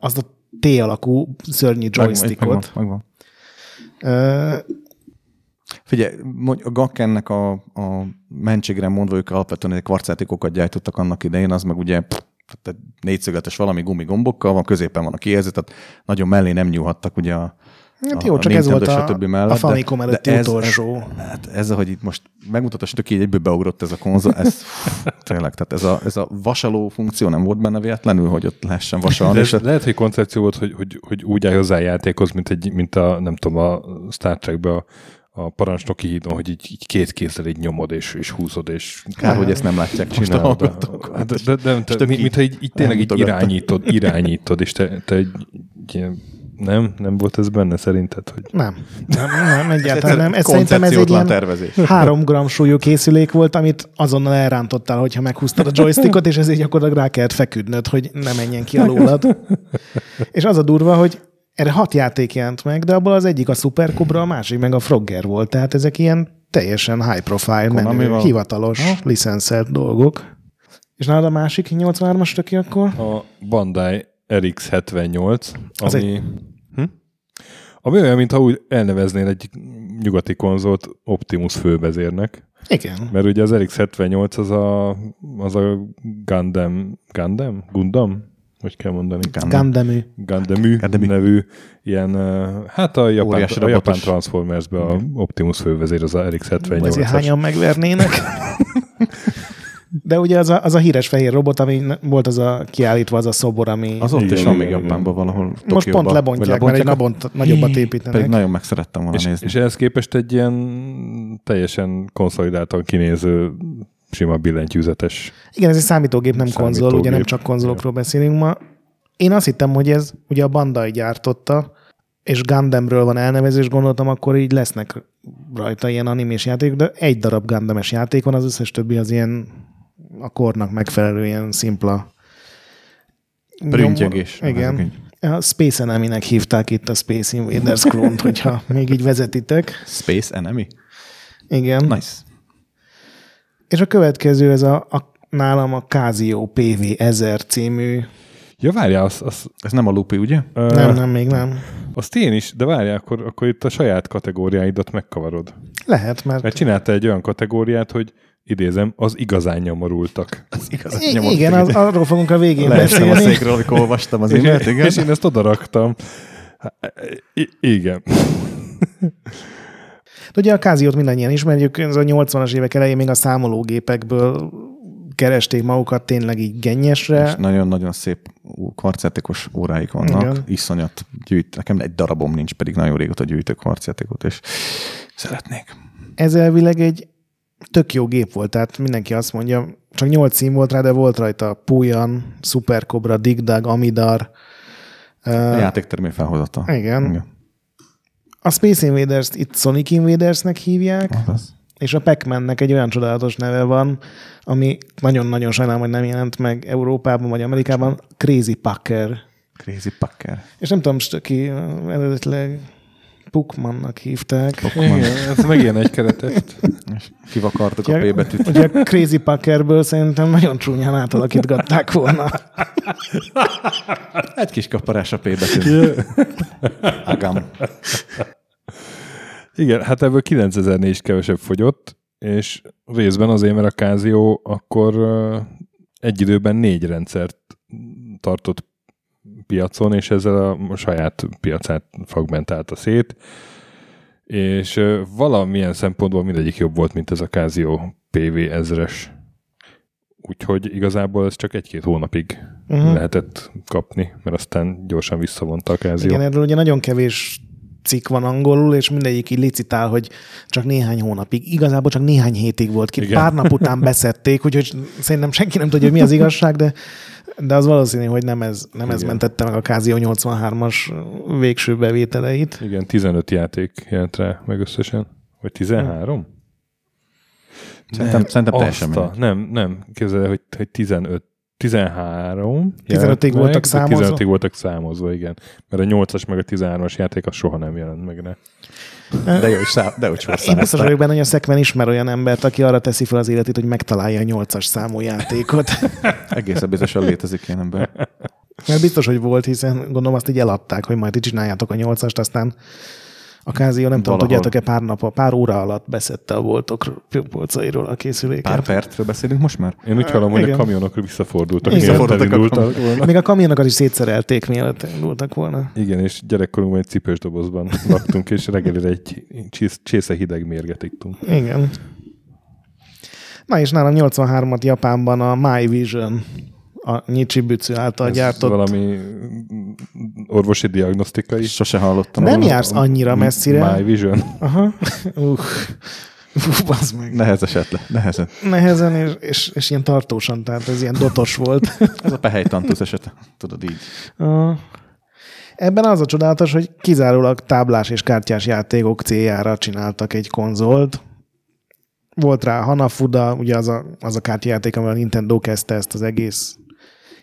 azt a T alakú szörnyű
Megvan,
joystickot.
megvan.
Ö,
Figyelj, a Gakkennek a, a mentségre mondva, ők alapvetően egy kvarcátékokat gyártottak annak idején, az meg ugye tehát négyszögletes valami gumigombokkal van, középen van a kijelző, tehát nagyon mellé nem nyúlhattak ugye a,
Hát
a-
jó,
a
csak ez
Nintendo
volt a, a
mellett, de-
Famicom
de
előtti
ez-
utolsó.
Ez, hát ez, ahogy itt most megmutatod, hogy így egyből beugrott ez a konzol, ez tényleg, tehát ez a, ez a vasaló funkció nem volt benne véletlenül, hogy ott lehessen vasalni.
De
és
ez lehet, hogy koncepció volt, hogy, hogy, hogy úgy állj hozzá a játékhoz, mint, egy, mint a, nem tudom, a Star Trekbe a, a parancsnoki hídon, hogy így, így két kézzel így nyomod és, és húzod, és
Kár, hogy ezt nem látják a
csinálod. Hát, de, de, de, de,
tök
mint,
így
így, tényleg így irányítod, irányítod, és te, te egy, egy ilyen, nem? Nem volt ez benne szerinted, hogy
Nem, nem, nem, egyáltalán nem. Ez szerintem ez egy ilyen
tervezés.
három gram súlyú készülék volt, amit azonnal elrántottál, hogyha meghúztad a joystickot, és ezért gyakorlatilag rá kellett feküdnöd, hogy ne menjen ki alólad. és az a durva, hogy erre hat játék jelent meg, de abból az egyik a Super Cobra, a másik meg a Frogger volt. Tehát ezek ilyen teljesen high profile, menő,
Konamival?
hivatalos, licenszert dolgok. És nálad a másik 83-as töki akkor?
a Bandai RX78,
Az
ami, hm? ami olyan, mintha úgy elneveznél egy nyugati konzolt Optimus fővezérnek.
Igen.
Mert ugye az RX78 az a, az a Gundam, Gundam? Gundam? Hogy kell mondani?
Gundam.
Gundamű.
Gundamű
Gundamű.
nevű ilyen, hát a japán,
Óriási
a japán. Transformers-be a Optimus fővezér az a
Ezért
RX78-as.
hányan megvernének. De ugye az a, az a híres fehér robot, ami volt az a kiállítva, az a szobor, ami
Az ott
Igen,
is van még. Japánban valahol.
most
Tokióban.
pont lebontják,
Vagy
mert egy
lebontják?
nabont, nagyobbat
Pedig
építenek.
nagyon megszerettem volna
És,
nézni.
és ehhez képest egy ilyen teljesen konszolidáltan kinéző sima billentyűzetes.
Igen, ez egy számítógép, nem konzol,
Számítógép.
ugye nem csak konzolokról beszélünk ma. Én azt hittem, hogy ez ugye a Bandai gyártotta, és Gundamről van elnevezés, és gondoltam, akkor így lesznek rajta ilyen animés játék, de egy darab Gundames játék van, az összes többi az ilyen a kornak megfelelő, ilyen szimpla.
Prüntjögés.
Igen. A Space Enemy-nek hívták itt a Space Invaders klónt, hogyha még így vezetitek.
Space Enemy?
Igen.
Nice.
És a következő, ez a, a nálam a Casio PV 1000 című.
Ja, várjál, az, az,
Ez nem a lupi, ugye?
Nem, nem, még nem.
azt én is, de várjál, akkor, akkor itt a saját kategóriáidat megkavarod.
Lehet, mert
Mert csinálta egy olyan kategóriát, hogy idézem, az igazán nyomorultak.
Az igaz,
I- igen, az, arról fogunk a végén
Leestem a székről, amikor olvastam az e-mailt, igen.
és én ezt odaraktam. I- igen.
Ugye a Casio-t mindannyian ismerjük, ez a 80-as évek elején még a számológépekből keresték magukat tényleg így gennyesre.
És nagyon-nagyon szép kvarcjátékos óráik vannak.
Igen.
Iszonyat gyűjt. Nekem egy darabom nincs, pedig nagyon régóta gyűjtök kvarcjátékot, és szeretnék.
Ez elvileg egy tök jó gép volt, tehát mindenki azt mondja, csak 8 szín volt rá, de volt rajta Puyan, Super Cobra, Dig Dug, Amidar.
A
Uh,
játéktermé felhozata.
igen.
Igen.
A Space Invaders-t itt Sonic Invadersnek hívják,
Az.
és a Pac-Mannek egy olyan csodálatos neve van, ami nagyon-nagyon sajnálom, hogy nem jelent meg Európában vagy Amerikában, Crazy Packer.
Crazy Packer.
És nem tudom, ki eredetileg Pukmannak hívták.
Igen, ez megint egy keretet.
És kivakartuk a P betűt.
Ugye a Crazy Packerből szerintem nagyon csúnyán átalakítgatták volna.
Egy kis kaparás a P betűt. Agam.
Igen, hát ebből 9004 is kevesebb fogyott, és részben azért, mert a Casio akkor egy időben négy rendszert tartott piacon, és ezzel a saját piacát fragmentálta szét, és valamilyen szempontból mindegyik jobb volt, mint ez a Casio PV ezres. Úgyhogy igazából ez csak egy-két hónapig uh-huh. lehetett kapni, mert aztán gyorsan visszavonta a Casio.
Igen, erről ugye nagyon kevés cikk van angolul, és mindegyik így licitál, hogy csak néhány hónapig. Igazából csak néhány hétig volt ki.
Igen.
Pár nap után beszették, úgyhogy szerintem senki nem tudja, hogy mi az igazság, de, de az valószínű, hogy nem ez, nem ez mentette meg a Casio 83-as végső bevételeit.
Igen, 15 játék jelent rá meg összesen. Vagy 13?
Szerintem, szerintem teljesen
a, nem, nem. Képzeld, el, hogy, hogy 15, 13
15-ig
jelent meg,
voltak számozva?
15-ig voltak számozva, igen. Mert a 8-as meg a 13-as játék az soha nem jelent meg rá.
De jó, is szám, de úgy
Én biztos vagyok benne, hogy a Szekmen ismer olyan embert, aki arra teszi fel az életét, hogy megtalálja a 8-as számú játékot.
Egészen biztosan létezik ilyen ember.
Mert biztos, hogy volt, hiszen gondolom azt így eladták, hogy majd ti csináljátok a 8-ast, aztán a Casio, nem tudom, tudjátok-e pár nap, pár óra alatt beszette a boltok polcairól a készüléket.
Pár percről beszélünk most már?
Én úgy hallom, hogy
igen.
a kamionok visszafordultak,
Igen.
mielőtt
Visszafordultak a
elindultak volna.
Még a kamionokat is szétszerelték, mielőtt indultak volna.
Igen, és gyerekkorunkban egy cipős dobozban laktunk, és reggelire egy csész- csésze hideg mérget ittunk.
Igen. Na és nálam 83-at Japánban a My Vision, a Nichibutsu által
Ez
gyártott.
valami orvosi diagnosztikai.
Sose hallottam.
Nem jársz annyira messzire.
My Vision.
Aha. Uh. Uh, bazd meg.
Nehezesett le, nehezen.
Nehezen és, és, és ilyen tartósan, tehát ez ilyen dotos volt.
Ez a pehelytantusz esete. Tudod így.
Uh, Ebben az a csodálatos, hogy kizárólag táblás és kártyás játékok céljára csináltak egy konzolt. Volt rá Hanafuda, ugye az a, az a kártyajáték, amivel a Nintendo kezdte ezt az egész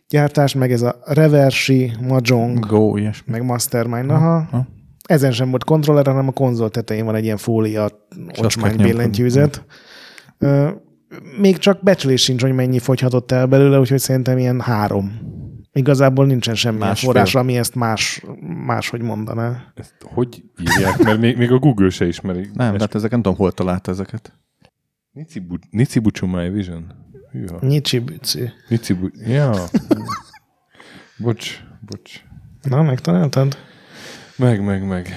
gyártást, meg ez a Reversi, Mahjong,
Go, ilyesmi.
meg Mastermind. Aha.
Ha.
Ezen sem volt kontroller, hanem a konzol tetején van egy ilyen fólia ocsmány billentyűzet. Még csak becslés sincs, hogy mennyi fogyhatott el belőle, úgyhogy szerintem ilyen három. Igazából nincsen semmi
Másfél.
forrás, ami ezt más, máshogy mondaná.
Ezt hogy írják? Mert még, még a Google se ismeri.
Nem,
Ezt-
hát ezek nem tudom, hol találta ezeket.
Nichibu, Nichibuchu My Vision. Hűha.
Nyicsibücü.
Nichibu... Ja. bocs, bocs.
Na, megtaláltad?
Meg, meg, meg.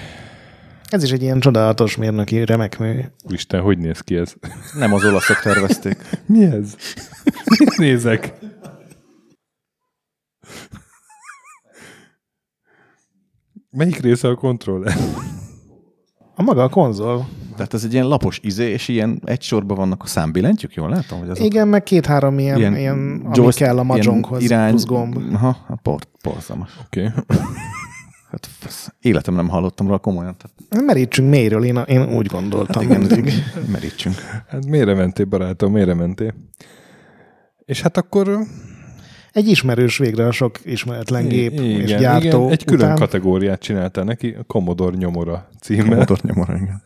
Ez is egy ilyen csodálatos mérnöki remekmű.
Isten, hogy néz ki ez?
Nem az olaszok tervezték.
Mi ez? Mit nézek? Melyik része a kontroller?
A maga a konzol.
Tehát ez egy ilyen lapos izé, és ilyen egy sorban vannak a számbillentyűk, jól látom? Hogy azok
Igen, meg két-három ilyen, ilyen, ilyen ami kell a mahjonghoz,
irány,
plusz gomb.
Aha, a port, porzalmas.
Oké. Okay.
Hát fasz, életem nem hallottam róla komolyan. Tehát
Merítsünk mélyről, én, én úgy gondoltam hát mindig.
merítsünk.
Hát mélyre mentél, barátom, mélyre mentél. És hát akkor...
Egy ismerős végre a sok ismeretlen gép
igen,
és gyártó
igen, egy külön
után.
kategóriát csináltál neki, a Commodore nyomora címmel.
Commodore nyomora, igen.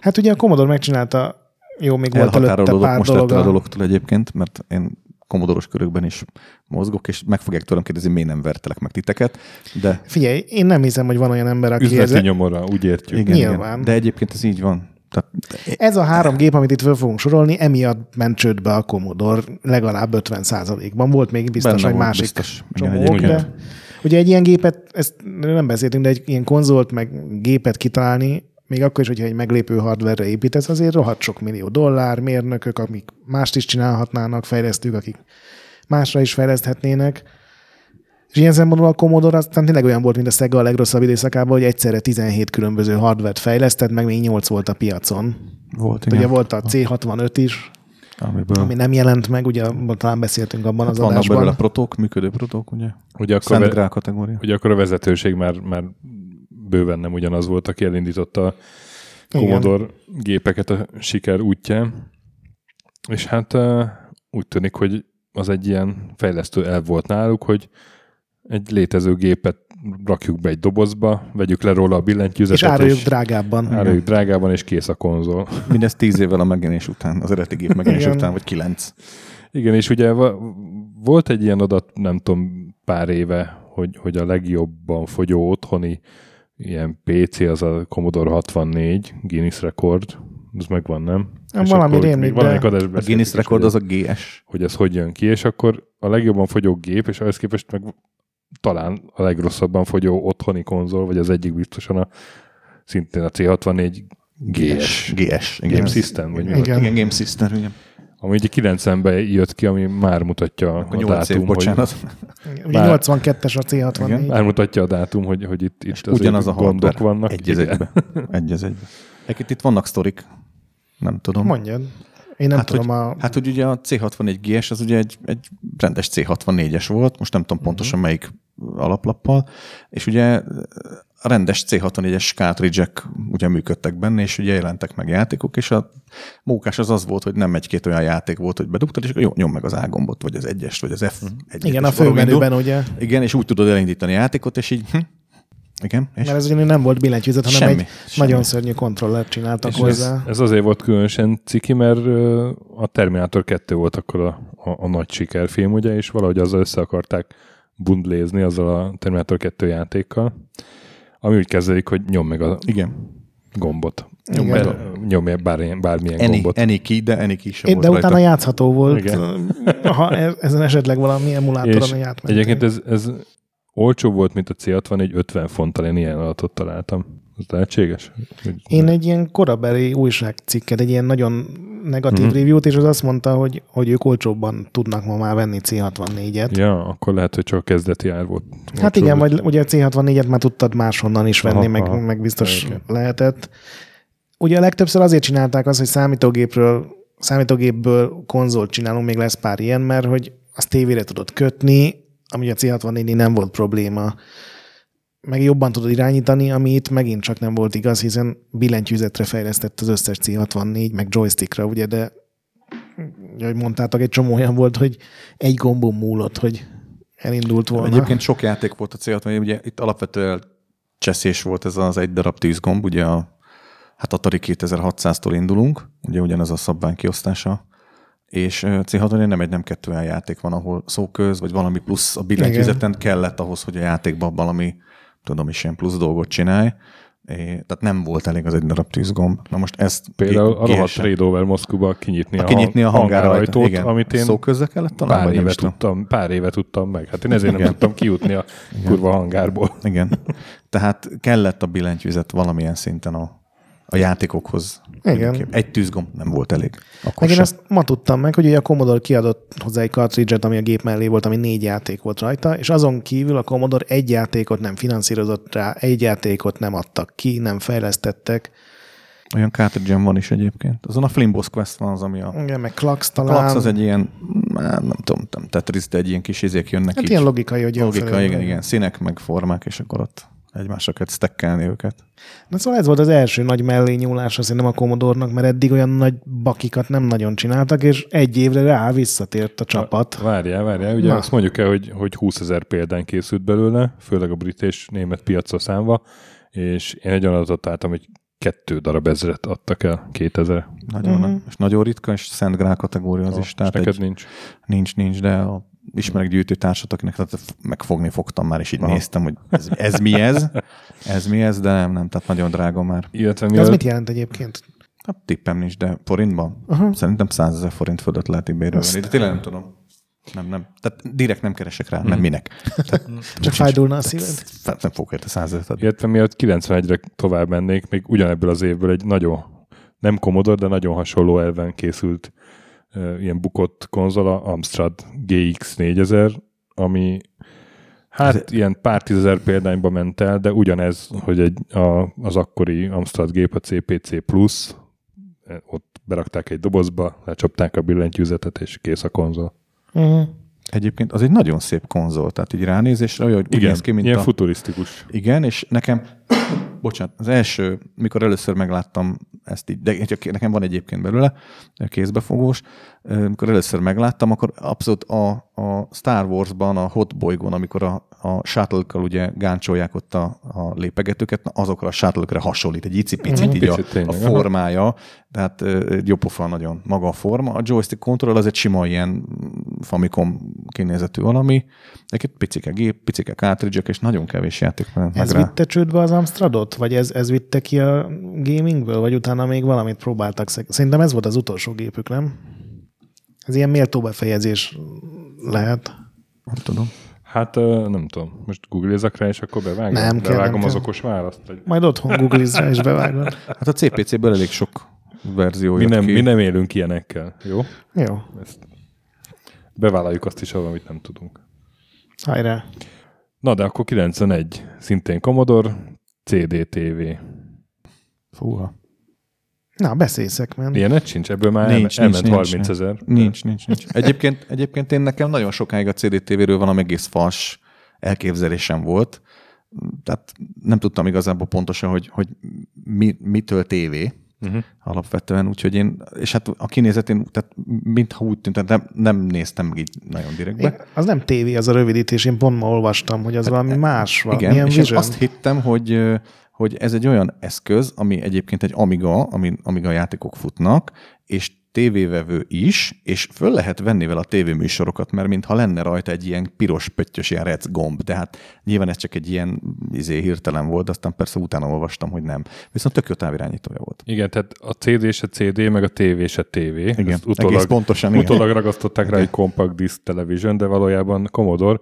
Hát ugye a Commodore megcsinálta Jó, még volt előtte pár
most
dolog.
a- dologtól egyébként, mert én komodoros körökben is mozgok, és meg fogják tőlem kérdezni, miért nem vertelek meg titeket, de
Figyelj, én nem hiszem, hogy van olyan ember, aki
Üzleti
ez,
nyomora, úgy értjük.
igen,
Nyilván.
igen. De egyébként ez így van. Tehát
ez a három gép, amit itt föl fogunk sorolni, emiatt ment csődbe a Commodore legalább 50 ban Volt még biztos, hogy másik
biztos. Igen,
csomók, de ugye egy ilyen gépet, ezt nem beszéltünk, de egy ilyen konzolt meg gépet kitalálni, még akkor is, hogyha egy meglépő hardware építesz, azért rohadt sok millió dollár, mérnökök, akik mást is csinálhatnának, fejlesztők, akik másra is fejleszthetnének. És ilyen szempontból a Commodore aztán tényleg olyan volt, mint a Sega a legrosszabb időszakában, hogy egyszerre 17 különböző hardware fejlesztett, meg még 8 volt a piacon.
volt,
Igen.
igen.
Ugye volt a C65 is,
amiből
ami nem jelent meg, ugye talán beszéltünk abban az
vannak belőle
adásban.
protók, működő protók, ugye?
Hogy akkor,
Szent
ve,
Grál kategória.
hogy akkor a vezetőség már, már bőven nem ugyanaz volt, aki elindította a
Igen.
Commodore gépeket a siker útján. És hát úgy tűnik, hogy az egy ilyen fejlesztő elv volt náluk, hogy egy létező gépet rakjuk be egy dobozba, vegyük le róla a
És
billentyűzetet,
áruljuk drágábban.
áruljuk drágában, és kész a konzol.
Mindez tíz évvel a megjelenés után, az eredeti gép megjelenés
Igen.
után, vagy kilenc.
Igen, és ugye volt egy ilyen adat, nem tudom, pár éve, hogy, hogy a legjobban fogyó otthoni ilyen PC az a Commodore 64 Guinness rekord, ez megvan, nem?
Nem,
És
valami rémlik, de-
A Guinness rekord az a GS.
hogy ez hogy jön ki, és akkor a legjobban fogyó gép, és ahhoz képest meg talán a legrosszabban fogyó otthoni konzol, vagy az egyik biztosan a szintén a C64 GS.
GS.
Game
Igen.
System, vagy mi
Igen.
Igen, Game System, igen.
Ami ugye 90-ben jött ki, ami már mutatja
A
a
8
dátum,
év, bocsánat.
Ugye
Bár-
82-es a C64.
Igen.
Már mutatja a dátum, hogy, hogy itt, itt azért
Ugyanaz a
gondok vannak.
Egy az egybe. Egy az egybe. Egyébként itt vannak sztorik. Nem tudom.
Mondjad. Én nem
hát,
tudom
hogy,
a...
hát, hogy ugye a C64 GS az ugye egy, egy rendes C64-es volt, most nem tudom pontosan melyik alaplappal, és ugye a rendes C64-es cartridge ugye működtek benne, és ugye jelentek meg játékok, és a mókás az az volt, hogy nem egy-két olyan játék volt, hogy bedugtad, és akkor jó, nyom meg az A gombot, vagy az egyest, vagy az f 1
Igen, a főmenüben ugye.
Igen, és úgy tudod elindítani a játékot, és így hm, igen, és
Mert ez ugye nem volt billentyűzet, hanem
Semmi,
egy
semmi.
nagyon szörnyű kontrollert csináltak
És ez,
hozzá.
ez azért volt különösen ciki, mert a Terminator 2 volt akkor a, a, a nagy sikerfilm, ugye, és valahogy azzal össze akarták bundlézni azzal a Terminator 2 játékkal, ami úgy kezdődik, hogy nyom meg a
igen.
gombot.
Igen.
Nyom, nyomja bármilyen, bármilyen
Any,
gombot.
any key, de any key sem
É,
volt
De
rajta.
utána játszható volt,
Igen.
ha e- ezen esetleg valami emulátoron
és
átmentünk.
egyébként ez, ez olcsó volt, mint a C64, 50 fonttal én ilyen adatot találtam. Ez lehetséges? Hogy-
Én egy ilyen korabeli újságcikket, egy ilyen nagyon negatív
Mhm.
mm-hmm. review-t, és az azt mondta, hogy, hogy ők olcsóbban tudnak ma már venni C64-et.
Ja, akkor lehet, hogy csak a kezdeti ár volt.
Hát
olcsó
igen,
volt.
vagy ugye a C64-et már tudtad máshonnan is venni,
Aha,
meg,
aha.
meg biztos
Igen.
lehetett. Ugye a legtöbbször azért csinálták azt, hogy számítógépről, számítógépből konzolt csinálunk, még lesz pár ilyen, mert hogy azt tévére tudod kötni, ami a C64 nem volt probléma. Meg jobban tudod irányítani, ami itt megint csak nem volt igaz, hiszen billentyűzetre fejlesztett az összes C64, meg joystickra, ugye, de ahogy mondtátok, egy csomó olyan volt, hogy egy gombon múlott, hogy elindult volna.
Egyébként sok játék volt a c ugye itt alapvetően cseszés volt ez az egy darab tűzgomb, ugye a hát Atari 2600-tól indulunk, ugye ugyanez a szabvány kiosztása, és ö, C64 nem egy, nem kettő olyan játék van, ahol szóköz, vagy valami plusz a billentyűzeten kellett ahhoz, hogy a játékban valami, tudom is, ilyen plusz dolgot csinálj. É, tehát nem volt elég az egy darab tűzgomb. Na most ezt
Például a rohadt Trade Over Moszkóba kinyitni a,
kinyitni a hangárajtót, igen.
amit én
Szóközzel kellett talán,
pár
nem
éve, tudtam, pár éve tudtam meg. Hát én ezért nem
Igen.
tudtam kijutni a kurva hangárból.
Igen. Tehát kellett a billentyűzet valamilyen szinten a, a játékokhoz.
Igen.
Egy tűzgomb nem volt elég. Akkor
Meg én
sem.
azt ma tudtam meg, hogy ugye a Commodore kiadott hozzá egy cartridge ami a gép mellé volt, ami négy játék volt rajta, és azon kívül a Commodore egy játékot nem finanszírozott rá, egy játékot nem adtak ki, nem fejlesztettek.
Olyan cartridge van is egyébként. Azon a Flimbos Quest van az, ami a...
Igen, meg Klax talán.
Klax az egy ilyen, nem tudom, nem Tetris, de egy ilyen kis izék jönnek
hát
így.
ilyen logikai, hogy jön
Logika,
felül.
igen, igen. Színek, meg formák, és akkor ott egymásra kell stackelni őket.
Na szóval ez volt az első nagy mellé nyúlása szerintem a Commodore-nak, mert eddig olyan nagy bakikat nem nagyon csináltak, és egy évre rá visszatért a csapat.
Várjál, várjál. Ugye
Na.
azt mondjuk el, hogy, hogy 20 ezer példány készült belőle, főleg a brit és német piacra számva, és én egy olyan adatot találtam, hogy kettő darab ezret adtak el 2000
Nagyon, uh-huh. és nagyon ritka, és Szent Grál kategória az
Ah,
is. Tehát
neked
egy,
nincs.
nincs, nincs, de a ismerek gyűjtőtársat, akinek tehát megfogni fogtam már, és így
Aha.
néztem, hogy ez, ez mi ez, ez mi ez, de nem, nem, tehát nagyon drága már.
Illetve mielőtt,
mit jelent egyébként?
Hát tippem nincs, de forintban?
Aha.
Szerintem 100 ezer forint fölött lehet venni, de tényleg nem tudom. Nem, nem. Tehát direkt nem keresek rá, nem minek. Tehát,
Csak fájdulna a szíved?
nem, fogok érte 100 ezeret adni.
illetve mielőtt 91-re tovább mennék, még ugyanebből az évből egy nagyon, nem Commodore, de nagyon hasonló elven készült uh, ilyen bukott konzola, Amstrad GX 4000, ami hát
Ez-
ilyen pár tízezer példányba ment el, de ugyanez, hogy egy, a, az akkori Amstrad gép, a CPC Plus, eh, ott berakták egy dobozba, lecsapták a billentyűzetet, és kész a konzol.
Uh-huh.
Egyébként az egy nagyon szép konzol, tehát így ránézésre olyan, hogy úgy
Igen,
néz ki, mint
ilyen
a...
futurisztikus.
Igen, és nekem, bocsánat, az első, mikor először megláttam ezt így, de nekem van egyébként belőle, kézbefogós, mikor először megláttam, akkor abszolút a, a Star Wars-ban, a Hot bolygón, amikor a, a shuttle ugye gáncsolják ott a, a lépegetőket, na, azokra a shuttle hasonlít, egy icipicit így a,
Picit
a
tényleg, aha.
formája, tehát ö, egy jó pofa nagyon maga a forma. A joystick control az egy sima ilyen Famicom kinézetű valami, egy picike gép, picike cartridge és nagyon kevés játék
Ez
rá.
vitte csődbe az Amstradot? Vagy ez, ez vitte ki a gamingből? Vagy utána még valamit próbáltak? Szerintem ez volt az utolsó gépük, nem? Ez ilyen méltó befejezés lehet.
Nem tudom.
Hát nem tudom, most googlézek rá, és akkor bevágom,
Nem kell,
bevágom
nem
az okos választ. Vagy...
Majd otthon googlizz rá és bevágod.
Hát a CPC-ből elég sok verzió
Mi nem,
ki.
mi nem élünk ilyenekkel, jó?
Jó,
Ezt bevállaljuk azt is, amit nem tudunk.
hajrá.
Na, de akkor 91, szintén Commodore, CDTV.
Fúha.
Na, beszéljszek, men.
Ilyenet sincs? Ebből már
Nincs,
elme-
nincs,
elment
nincs.
30 ezer.
Nincs, nincs, nincs. Egyébként, egyébként én nekem nagyon sokáig a CDTV-ről valami egész fals elképzelésem volt. Tehát nem tudtam igazából pontosan, hogy, hogy mi, mitől tévé
Uh-huh.
alapvetően, úgyhogy én, és hát a kinézetén, tehát mintha úgy tűnt, tehát nem, nem néztem így nagyon direktbe.
Az nem tévé, az a rövidítés. Én pont ma olvastam, hogy az valami más van.
Hát, Igen,
Milyen
és én
vision?
azt hittem, hogy, hogy ez egy olyan eszköz, ami egyébként egy Amiga, ami Amiga játékok futnak, és tévévevő is, és föl lehet venni vele a tévéműsorokat, mert mintha lenne rajta egy ilyen piros pöttyös ilyen rec gomb, de hát nyilván ez csak egy ilyen izé, hirtelen volt, aztán persze utána olvastam, hogy nem. Viszont tök jó távirányítója volt.
Igen, tehát a CD se CD, meg a TV se TV.
Igen,
Ezt
egész pontosan, igen.
utólag ragasztották rá egy Compact Disc Television, de valójában Commodore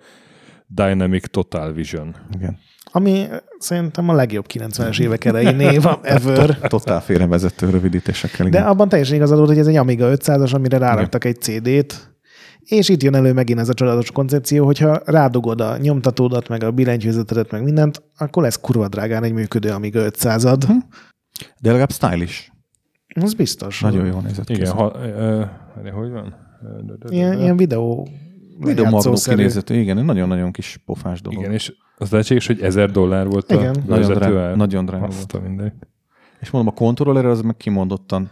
Dynamic Total Vision.
Igen.
Ami szerintem a legjobb 90-es évek elején név ever.
Totál félrevezető rövidítésekkel.
De
Igen.
abban teljesen igazad volt, hogy ez egy Amiga 500-as, amire ráraktak egy CD-t, és itt jön elő megint ez a csodálatos koncepció, hogyha rádugod a nyomtatódat, meg a billentyűzetedet, meg mindent, akkor lesz kurva drágán egy működő Amiga 500-ad.
De legalább stylish.
Az biztos.
Nagyon jól nézett ki.
Igen, ha, ö, ö, hogy van?
Ilyen, ilyen videó
Videomagnó kinézetű, igen, egy nagyon-nagyon kis pofás dolog.
Igen, és az lehetséges, hogy 1000 dollár volt a
Igen.
Nagyon
vezető
drága, nagyon drága
Azt a mindegy.
És mondom, a kontroller az meg kimondottan.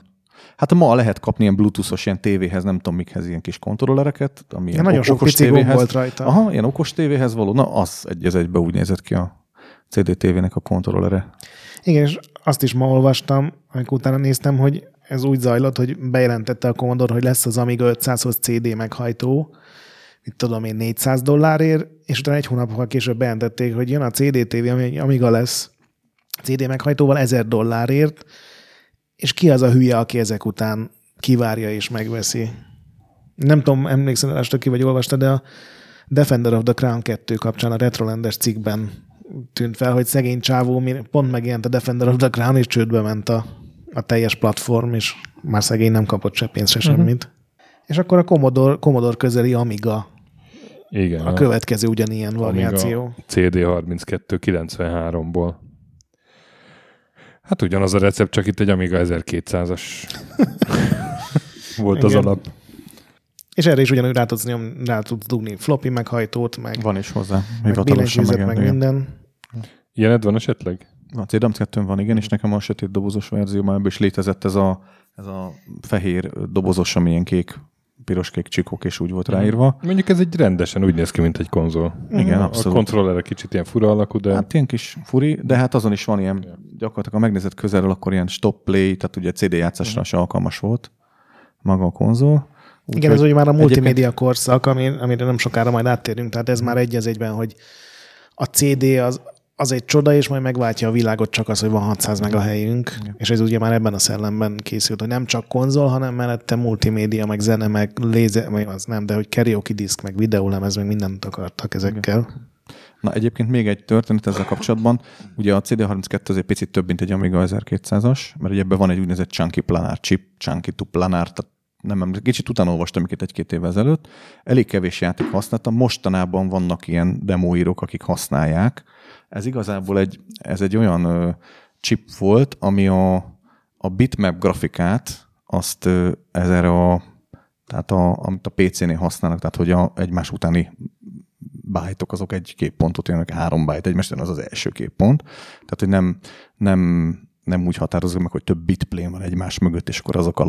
Hát ma lehet kapni ilyen bluetoothos ilyen tévéhez, nem tudom mikhez ilyen kis kontrollereket. Ami ilyen
nagyon
ok-
sok
okos
pici
tévéhez.
volt rajta.
Aha, ilyen okos tévéhez való. Na, az egy az egybe úgy nézett ki a CDTV-nek a kontrollere.
Igen, és azt is ma olvastam, amikor utána néztem, hogy ez úgy zajlott, hogy bejelentette a Commodore, hogy lesz az Amiga 500-hoz CD meghajtó, mit tudom én, 400 dollárért, és utána egy hónappal később bejelentették, hogy jön a CDTV, ami Amiga lesz CD meghajtóval 1000 dollárért, és ki az a hülye, aki ezek után kivárja és megveszi. Nem tudom, emlékszel, este ki vagy olvastad, de a Defender of the Crown 2 kapcsán a Retrolandes cikkben tűnt fel, hogy szegény csávó, pont megjelent a Defender of the Crown, és csődbe ment a, a teljes platform, és már szegény nem kapott se pénzt, se semmit. És akkor a Commodore, Commodore közeli Amiga,
Igen,
a következő ugyanilyen variáció.
Amiga CD32 93-ból. Hát ugyanaz a recept, csak itt egy Amiga 1200-as volt az
Igen.
alap.
És erre is ugyanúgy rá tudsz, nyom, rá tudsz dugni floppy meghajtót, meg,
Van is hozzá.
meg
Hivatalosan
meg
igen.
minden.
Ilyened van esetleg?
A CDM 2 van, igen, és nekem a sötét dobozos verzióban ebből is létezett ez a, ez a fehér dobozos, ami ilyen kék piros-kék csikok, és úgy volt ráírva.
Mondjuk ez egy rendesen úgy néz ki, mint egy konzol.
Igen,
A
abszolút.
kontroller kicsit ilyen fura alakú, de
Hát ilyen kis furi, de hát azon is van ilyen, gyakorlatilag ha megnézed közelről, akkor ilyen stop play, tehát ugye CD játszásra se alkalmas volt maga a konzol.
Igen, ez ugye már a
egyébként-
multimédia korszak, ami, amire nem sokára majd áttérünk, tehát ez már egy az egyben, hogy a CD az, az egy csoda, és majd megváltja a világot csak az, hogy van 600 meg a helyünk, és ez ugye már ebben a szellemben készült, hogy nem csak konzol, hanem mellette multimédia, meg zene, meg léze, meg az nem, de hogy karaoke disk, meg videólemez, meg mindent akartak ezekkel.
Na egyébként még egy történet ezzel kapcsolatban. Ugye a CD32 azért picit több, mint egy Amiga 1200-as, mert ugye ebben van egy úgynevezett chunky planár chip, chunky to planár, tehát nem emlékszem, kicsit utána olvastam itt egy-két évvel ezelőtt. Elég kevés játék használtam, mostanában vannak ilyen demóírók, akik használják. Ez igazából egy, ez egy olyan ö, chip volt, ami a, a bitmap grafikát, azt ö, ez a, tehát a, amit a PC-nél használnak, tehát hogy a egymás utáni bájtok azok egy képpontot jelennek, három bájt egymást, az az első képpont. Tehát, hogy nem, nem, nem úgy határozok meg, hogy több bitplane van egymás mögött, és akkor azok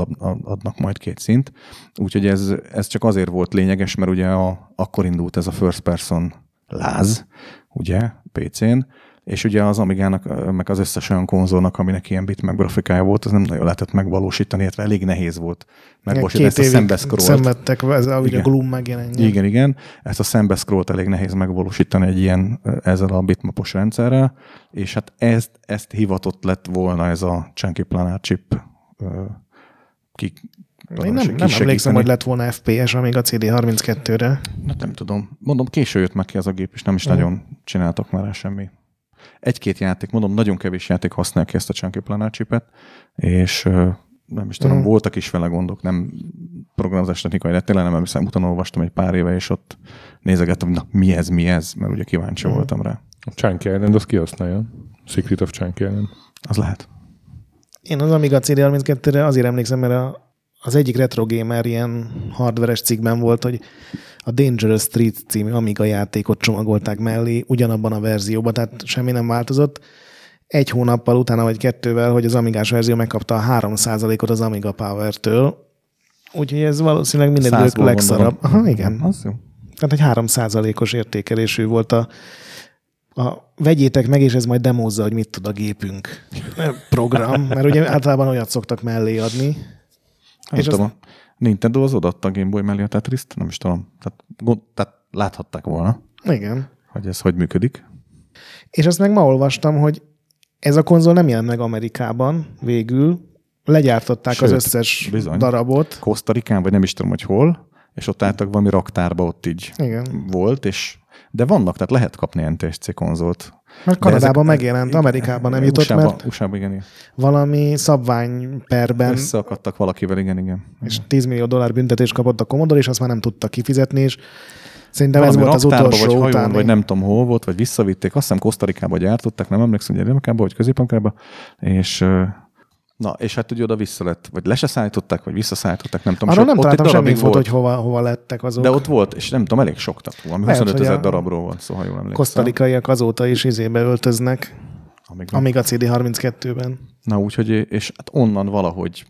adnak majd két szint. Úgyhogy ez, ez csak azért volt lényeges, mert ugye a, akkor indult ez a first person láz, ugye, PC-n, és ugye az Amigának, meg az összes olyan konzolnak, aminek ilyen bitmap grafikája volt, az nem nagyon lehetett megvalósítani, illetve elég nehéz volt megvalósítani ezt a szembeszkrolt.
szenvedtek, ez a, ugye a. Gloom megjelenjen.
Igen, igen. Ezt a szembeszkrólt elég nehéz megvalósítani egy ilyen ezzel a bitmapos rendszerrel, és hát ezt, ezt hivatott lett volna ez a Chunky Planar chip ki,
Én nem, nem emlékszem, hogy lett volna FPS, amíg a CD32-re.
Hát nem tudom. Mondom, késő jött meg ki ez a gép, és nem is nagyon csináltak már semmi. Egy-két játék, mondom, nagyon kevés játék használja ki ezt a Chunky Planar chipet, és nem is tudom,
Mhm.
voltak is vele gondok, nem programozás technikai lett, tényleg nem emlékszem, utána olvastam egy pár éve, és ott nézegettem, hogy na mi ez, mi ez, mert ugye kíváncsi
Mhm.
voltam rá.
a Chunky Island az kihasználja. Secret of Chunky Island.
Az lehet.
Én az Amiga CD32-re azért emlékszem, mert a, az egyik retro gamer ilyen hardveres cikkben volt, hogy a Dangerous Street című Amiga játékot csomagolták mellé ugyanabban a verzióban, tehát semmi nem változott. Egy hónappal utána vagy kettővel, hogy az Amigás verzió megkapta a 3%-ot az Amiga Power-től, úgyhogy ez valószínűleg minden idők legszarabb.
gondolom.
Aha, igen.
Az jó.
Tehát egy 3%-os értékelésű volt a, a vegyétek meg, és ez majd demózza, hogy mit tud a gépünk program, mert ugye általában olyat szoktak mellé adni.
Nem
És
tudom, a Nintendo az odaadta a Game Boy mellé a Tetris-t, nem is tudom. Tehát, gond, tehát láthatták volna,
Igen.
hogy ez hogy működik.
És azt meg ma olvastam, hogy ez a konzol nem jelent meg Amerikában végül, legyártották
Sőt,
az összes
bizony.
darabot.
Kosztarikán, vagy nem is tudom, hogy hol, és ott álltak valami raktárba, ott így
Igen.
volt, és de vannak, tehát lehet kapni NTSC konzolt.
Mert Kanadában
ezek-
megjelent,
igen,
Amerikában nem jutott,
USA-ba,
mert
USA-ba, igen, igen.
valami szabványperben
Összeakadtak valakivel, igen, igen.
és 10 millió dollár büntetést kapott a Commodore, és azt már nem tudta kifizetni, és szerintem
Valami
ez volt az utolsó
vagy hajón,
utáni.
vagy nem tudom hol volt, vagy visszavitték, azt hiszem Kosztarikába gyártották, nem emlékszem, hogy Amerikába, vagy Közép-Amerikába, és Na, és hát ugye oda vissza lett, vagy le se szállították, vagy visszaszállították, nem tudom.
Arról nem
ott
találtam semmi infót, hogy hova, hova lettek azok.
De ott volt, és nem tudom, elég sok, tehát valami
Lehet,
25 ezer darabról volt, szóval jól emlékszem.
Kosztarikaiak azóta is izébe öltöznek,
Amíg
amíg a CD32-ben.
Na úgyhogy, és hát onnan valahogy,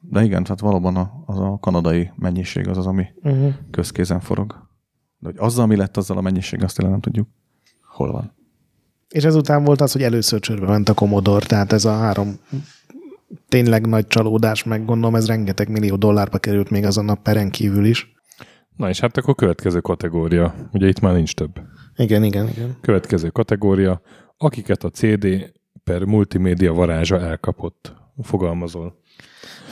de igen, tehát valóban a, az a kanadai mennyiség az az, ami
Uh-huh.
közkézen forog. De hogy azzal mi lett azzal a mennyiség, azt tényleg nem tudjuk. Hol van.
És ezután volt az, hogy először csörbe ment a Commodore, tehát ez a három tényleg nagy csalódás, meg gondolom ez rengeteg millió dollárba került még azon a peren kívül is.
Na és hát akkor következő kategória. Ugye itt már nincs több.
Igen, igen, igen.
Következő kategória, akiket a CD per multimédia varázsa elkapott. Fogalmazol.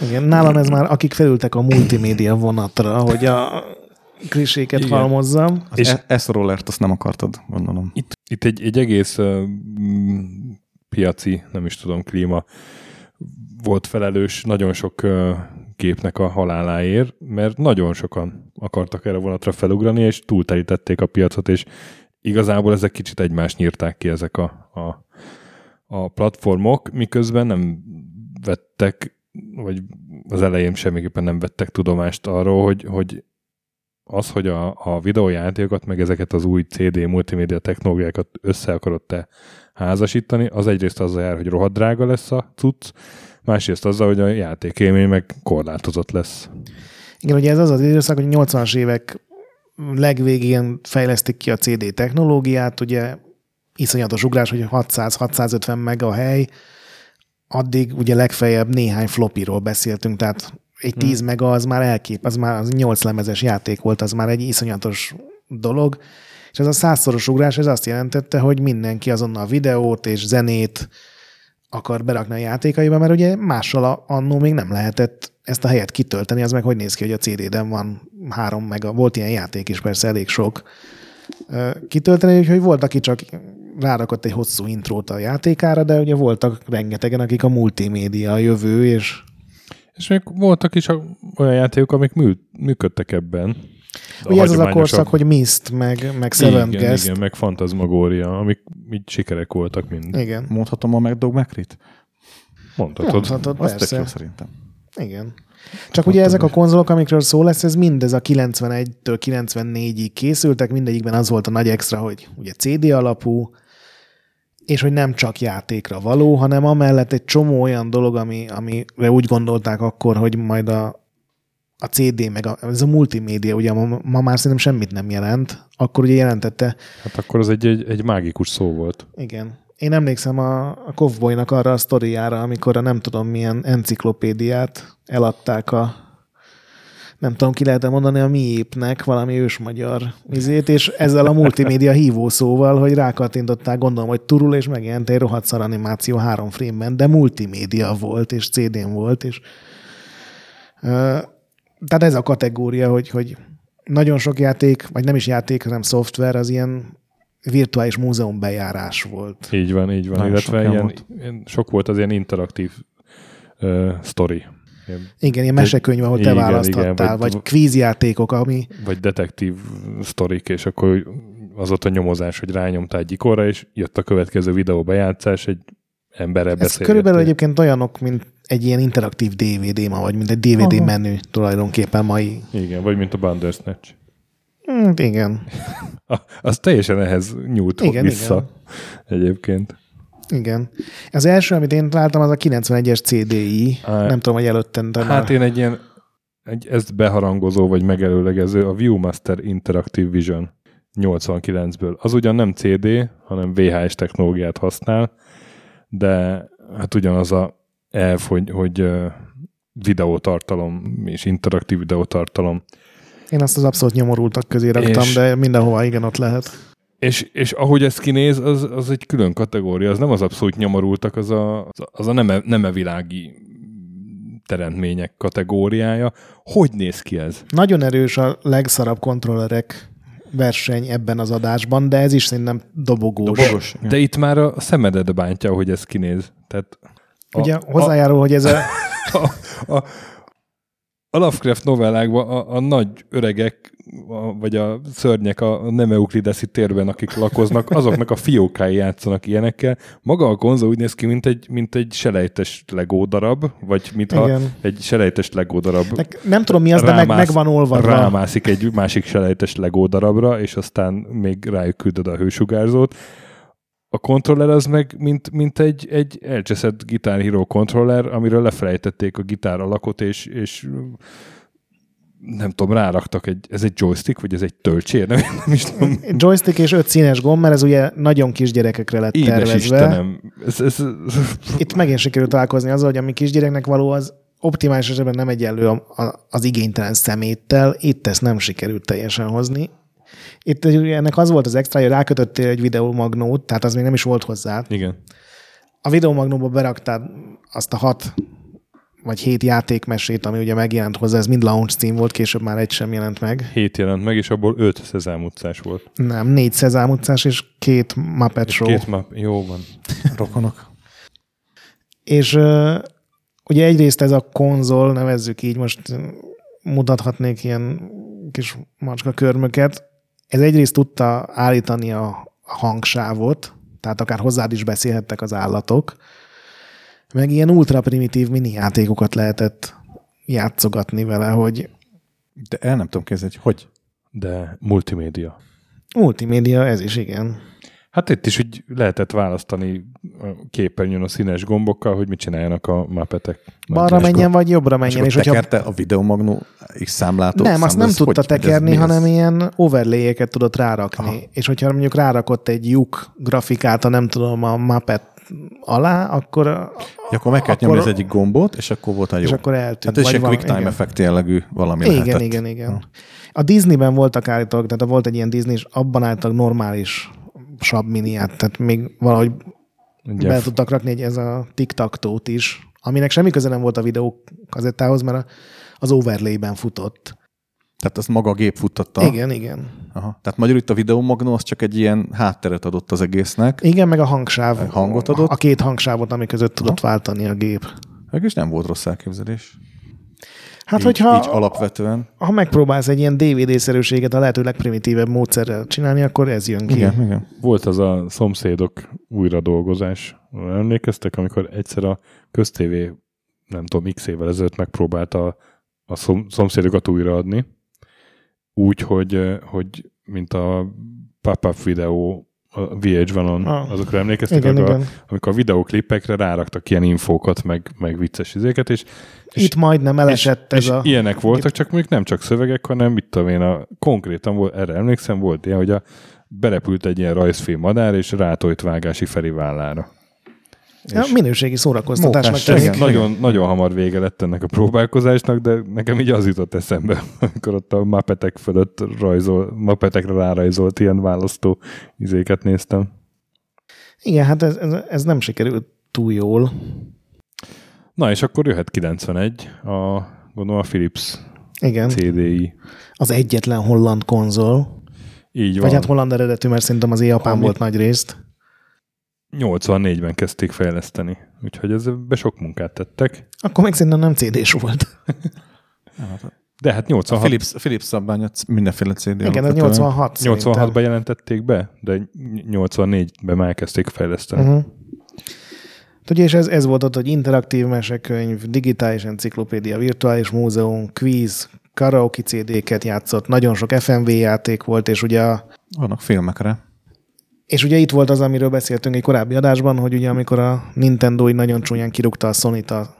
Igen, nálam ez már, akik felültek a multimédia vonatra, hogy a kliséket
Igen.
halmozzam.
Az
És-
e- S-rollert azt nem akartad, gondolom.
Itt, itt egy, egy egész uh, piaci, nem is tudom, klíma volt felelős nagyon sok gépnek a haláláért, mert nagyon sokan akartak erre vonatra felugrani, és túlterítették a piacot, és igazából ezek kicsit egymást nyírták ki ezek a, a, a platformok, miközben nem vettek, vagy az elején semmiképpen nem vettek tudomást arról, hogy, hogy az, hogy a, a videójátékokat, meg ezeket az új CD multimédia technológiákat össze akarod te házasítani, az egyrészt azzal jár, hogy rohadt drága lesz a cucc, másrészt azzal, hogy a játékélmény meg korlátozott lesz.
Igen, ugye ez az az időszak, hogy 80-as évek legvégén fejlesztik ki a CD technológiát, ugye iszonyatos ugrás, hogy 600-650 meg a hely, addig ugye legfeljebb néhány flopiról beszéltünk, tehát egy 10 hmm. mega az már elkép, az már az 8 lemezes játék volt, az már egy iszonyatos dolog, és ez a százszoros ugrás, ez azt jelentette, hogy mindenki azonnal videót és zenét akar berakni a játékaiba, mert ugye mással annó még nem lehetett ezt a helyet kitölteni, az meg hogy néz ki, hogy a CD-den van három mega, volt ilyen játék is persze elég sok kitölteni, úgyhogy volt, aki csak rárakott egy hosszú intrót a játékára, de ugye voltak rengetegen, akik a multimédia a jövő, és...
És még voltak is olyan játékok, amik mű, működtek ebben.
Ugye ez az a korszak, hogy Mist, meg, meg Seven
igen,
Guest.
Igen, meg Fantasmagoria, amik így sikerek voltak mind.
Igen.
Mondhatom a McDog Macrit?
Mondhatod.
Mondhatod,
Az tök
persze.
jó szerintem.
Igen. Csak ugye ezek a konzolok, amikről szó lesz, ez mindez a 91-től 94-ig készültek, mindegyikben az volt a nagy extra, hogy ugye CD alapú, és hogy nem csak játékra való, hanem amellett egy csomó olyan dolog, ami, amire úgy gondolták akkor, hogy majd a, a CD, meg a, ez a multimédia, ugye ma, ma már szerintem semmit nem jelent, akkor ugye jelentette.
Hát akkor az egy, egy, egy mágikus szó volt.
Igen. Én emlékszem a, a Kovboynak arra a sztoriára, amikor a nem tudom milyen enciklopédiát eladták a nem tudom, ki lehet mondani a miépnek valami ősmagyar izét, és ezzel a multimédia hívószóval, hogy rákattintották, gondolom, hogy turul, és megjelent egy rohadt szar animáció három frame-ben, de multimédia volt, és CD-n volt, és tehát ez a kategória, hogy, hogy nagyon sok játék, vagy nem is játék, hanem szoftver, az ilyen virtuális múzeum bejárás volt.
Így van, így van.
Nagyon
Illetve
sok ilyen
ilyen,
volt.
ilyen, sok volt az ilyen interaktív uh, sztori. Ilyen,
Igen, ilyen mesekönyv, ahol te
Igen,
választhattál,
igen, vagy-
vagy kvízjátékok, ami
vagy detektív sztorik, és akkor az volt a nyomozás, hogy rányomtál egy ikonra, és jött a következő videó bejátszás, egy emberrel
Ez körülbelül egyébként olyanok, mint egy ilyen interaktív DVD ma, vagy mint egy DVD
Aha.
menü tulajdonképpen mai.
Igen, vagy mint a Bandersnatch.
Hmm, igen,
Ah, Az teljesen ehhez nyúlt
Igen,
vissza egyébként.
igen. Az első, amit én találtam, az a 91-es CDI.
Á,
Nem tudom, hogy előttem, de
Hát
már...
én egy ilyen, egy ezt beharangozó vagy megelőlegező, a Viewmaster Interactive Vision 89-ből. Az ugyan nem CD, hanem VHS technológiát használ, de hát ugyanaz a elv, hogy, hogy videótartalom és interaktív videótartalom.
Én azt az abszolút nyomorultak közé raktam,
És-
de mindenhova igen ott lehet.
És, és ahogy ez kinéz, az, az egy külön kategória, az nem az abszolút nyomorultak, az a, az a neme, nemevilági teremtmények kategóriája. Hogy néz ki ez?
Nagyon erős a legszarabb kontrollerek verseny ebben az adásban, de ez is szerintem dobogós.
Dobogos.
De itt már a szemedet bántja, hogy ez kinéz. Tehát a,
Ugye hozzájárul, hogy ez a...
a, a, a Lovecraft novellákban a, a nagy öregek, a, vagy a szörnyek a nem euklideszi térben, akik lakoznak, azoknak a fiókái játszanak ilyenekkel. Maga a konzol úgy néz ki, mint egy, mint egy selejtes Lego darab, vagy mintha
Igen.
egy selejtes Lego darab
Meg nem tudom mi az, de meg, meg van olvadva.
rámászik egy másik selejtes Lego darabra, és aztán még rájuk küldöd a hősugárzót. A kontroller az meg, mint, mint egy, egy elcseszett Guitar Hero kontroller, amiről lefelejtették a gitár alakot, és, és nem tudom, ráraktak egy, ez egy joystick, vagy ez egy tölcsér, nem, nem is tudom.
Joystick és öt színes gomb, mert ez ugye nagyon kis gyerekekre lett
Édes
tervezve.
Istenem. Ez, ez,
Itt megint sikerült találkozni azzal, hogy ami kisgyereknek való, az optimális esetben nem egyenlő az igénytelen szeméttel. Itt ezt nem sikerült teljesen hozni. Itt ennek az volt az extra, hogy rákötöttél egy videómagnót, tehát az még nem is volt hozzá.
igen.
A videomagnóba beraktad azt a hat vagy hét játékmesét, ami ugye megjelent hozzá, ez mind launch cím volt, később már egy sem jelent meg.
Hét jelent meg, és abból öt Szezám utcás volt.
Nem, négy Szezám utcás és két Muppet
És
Show.
két map, jó van.
Rokonok.
És ugye egyrészt ez a konzol, nevezzük így, most mutathatnék ilyen kis macska körmöket, ez egyrészt tudta állítani a hangsávot, tehát akár hozzád is beszélhettek az állatok, meg ilyen ultra primitív mini játékokat lehetett játszogatni vele, hogy
De el nem tudom kezdeni, hogy hogy.
De multimédia.
multimédia ez is, igen.
Hát itt is úgy lehetett választani a képernyőn a színes gombokkal, hogy mit csináljanak a mapetek.
Balra menjen, vagy jobbra
És
menjen. És hogyha...
tekerte a videomagnó is számlátó?
Nem, azt nem
ez
tudta
ez
tekerni,
ez?
hanem ilyen overlay-eket tudott rárakni.
Aha.
És hogyha mondjuk rárakott egy lyuk grafikát, a nem tudom, a Muppet alá, akkor,
Ja, akkor meg kellett
akkor-
nyomni az egyik gombot, és akkor volt a jó.
és akkor eltűnt.
Hát ez
vagy
egy quick time
igen.
effekt jellegű valami
Igen,
lehetett.
igen, igen. A Disneyben voltak állítólag, tehát volt egy ilyen Disney, és abban állítólag normális sab miniát, tehát még valahogy
Ugye,
be tudtak rakni egy, ez a tic is, aminek semmi köze nem volt a videó kazettához, mert az overlay-ben futott.
Tehát azt maga a gép futtatta.
Igen, igen.
Aha. Tehát magyarul itt a videomagnó az csak egy ilyen hátteret adott az egésznek.
Igen, meg a hangsáv.
Hangot adott?
A két hangsávot, ami között tudott váltani a gép.
Mégis nem volt rossz elképzelés.
Hát,
így,
hogyha
így alapvetően.
ha megpróbálsz egy ilyen DVD-szerűséget a lehető legprimitívebb módszerrel csinálni, akkor ez jön ki.
Igen, igen.
Volt az a szomszédok újradolgozás. Emlékeztek, amikor egyszer a köztévé, nem tudom, x évvel ezelőtt megpróbálta a szom, szomszédokat újraadni, úgy, hogy, hogy mint a pop-up videó a VH1-on,
Ah.
azokra emlékeztek,
Igen,
amikor,
igen.
amikor a videóklipekre ráraktak ilyen infókat, meg, meg vicces izéket, és, és
Itt majdnem elesett
és,
ez
és
a...
ilyenek voltak, csak mondjuk nem csak szövegek, hanem mit tudom én, a, konkrétan volt, erre emlékszem, volt ilyen, hogy a, berepült egy ilyen rajzfilm madár, és rátojt vágási Feri vállára.
Ja, minőségi szórakoztatásnak tűnik.
Nagyon, nagyon hamar vége lett ennek a próbálkozásnak, de nekem így az jutott eszembe, amikor ott a mapetek fölött rajzol, mapetekre rárajzolt ilyen választó izéket néztem.
Igen, hát ez, ez, ez nem sikerült túl jól.
Na és akkor jöhet 91, a, gondolom a Philips
Igen,
CDI.
az egyetlen holland konzol.
Így van.
Vagy hát holland eredetű, mert szerintem az Japán
Ami-
volt nagy részt.
84-ben kezdték fejleszteni, úgyhogy ezbe sok munkát tettek.
Akkor még szerintem nem CD-s volt.
De hát
A
86,
Philips, Philips szabvány a c- mindenféle CD.
Igen, ez
alapvetően.
86 szerintem.
86-ban jelentették be, de 84-ben már elkezdték fejleszteni. Uh-huh.
Uh-huh. Ugye, és ez, ez volt ott, hogy interaktív mesekönyv, digitális enciklopédia, virtuális múzeum, quiz, karaoke CD-ket játszott, nagyon sok FMV játék volt, és ugye, a-
Vannak filmekre.
És ugye itt volt az, amiről beszéltünk egy korábbi adásban, hogy ugye amikor a Nintendo így nagyon csúnyán kirúgta a Sony-t a,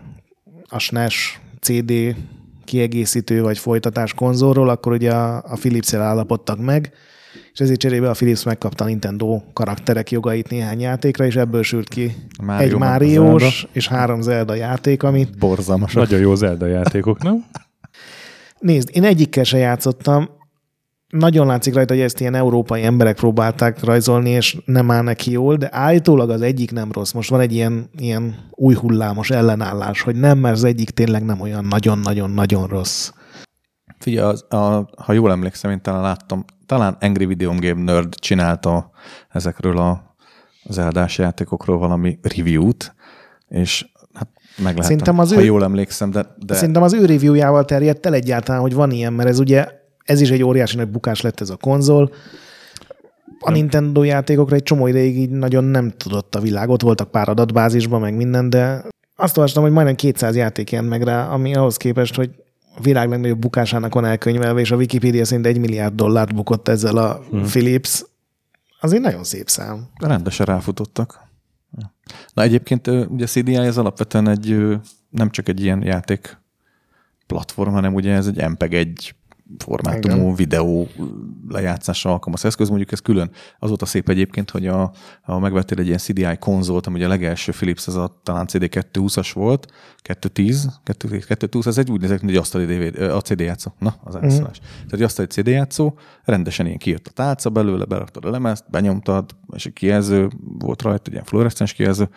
a SNES CD kiegészítő vagy folytatás konzolról, akkor ugye a, a Philips-el állapodtak meg, és ezért cserébe a Philips megkapta a Nintendo karakterek jogait néhány játékra, és ebből sült ki
Mario
egy Máriós és három Zelda játék, amit
Borzalmas.
Nagyon jó Zelda játékok, nem?
nézd, én egyikkel se játszottam, nagyon látszik rajta, hogy ezt ilyen európai emberek próbálták rajzolni, és nem áll neki jól, de állítólag az egyik nem rossz. Most van egy ilyen, ilyen új hullámos ellenállás, hogy nem, mert az egyik tényleg nem olyan nagyon-nagyon-nagyon rossz.
Figyelj, az, a, ha jól emlékszem, én talán láttam, talán Angry Video Game Nerd csinálta ezekről a, az eldás játékokról valami review-t, és hát meg lehet, ha
ő-
jól emlékszem, De...
de Szerintem az ő reviewjával terjedt el egyáltalán, hogy van ilyen, mert ez ugye, ez is egy óriási nagy bukás lett ez a konzol. A Nintendo játékokra egy csomó ideig így nagyon nem tudott a világ. Ott voltak pár adatbázisban, meg minden, de azt olvastam, hogy majdnem 200 játék jelent meg rá, ami ahhoz képest, hogy a világ legnagyobb bukásának van elkönyvelve, és a Wikipedia szerint egy milliárd dollárt bukott ezzel a hmm. Philips. Azért nagyon szép szám.
rendesen ráfutottak. Na egyébként ugye a CDI ez alapvetően egy, nem csak egy ilyen játék platform, hanem ugye ez egy MPEG egy formátumú
Igen.
videó lejátszásra alkalmas eszköz. Mondjuk ez külön. Az volt a szép egyébként, hogy a, a megvettél egy ilyen CDI konzolt, ami a legelső Philips, ez a talán CD220-as volt, 210, 220, ez egy úgy nézett, mint egy asztali DVD, a CD játszó. Na, az elszólás. Tehát egy asztali CD játszó, rendesen ilyen kijött a tálca belőle, beraktad a lemezt, benyomtad, és egy kijelző volt rajta, egy ilyen fluoreszcens kijelző,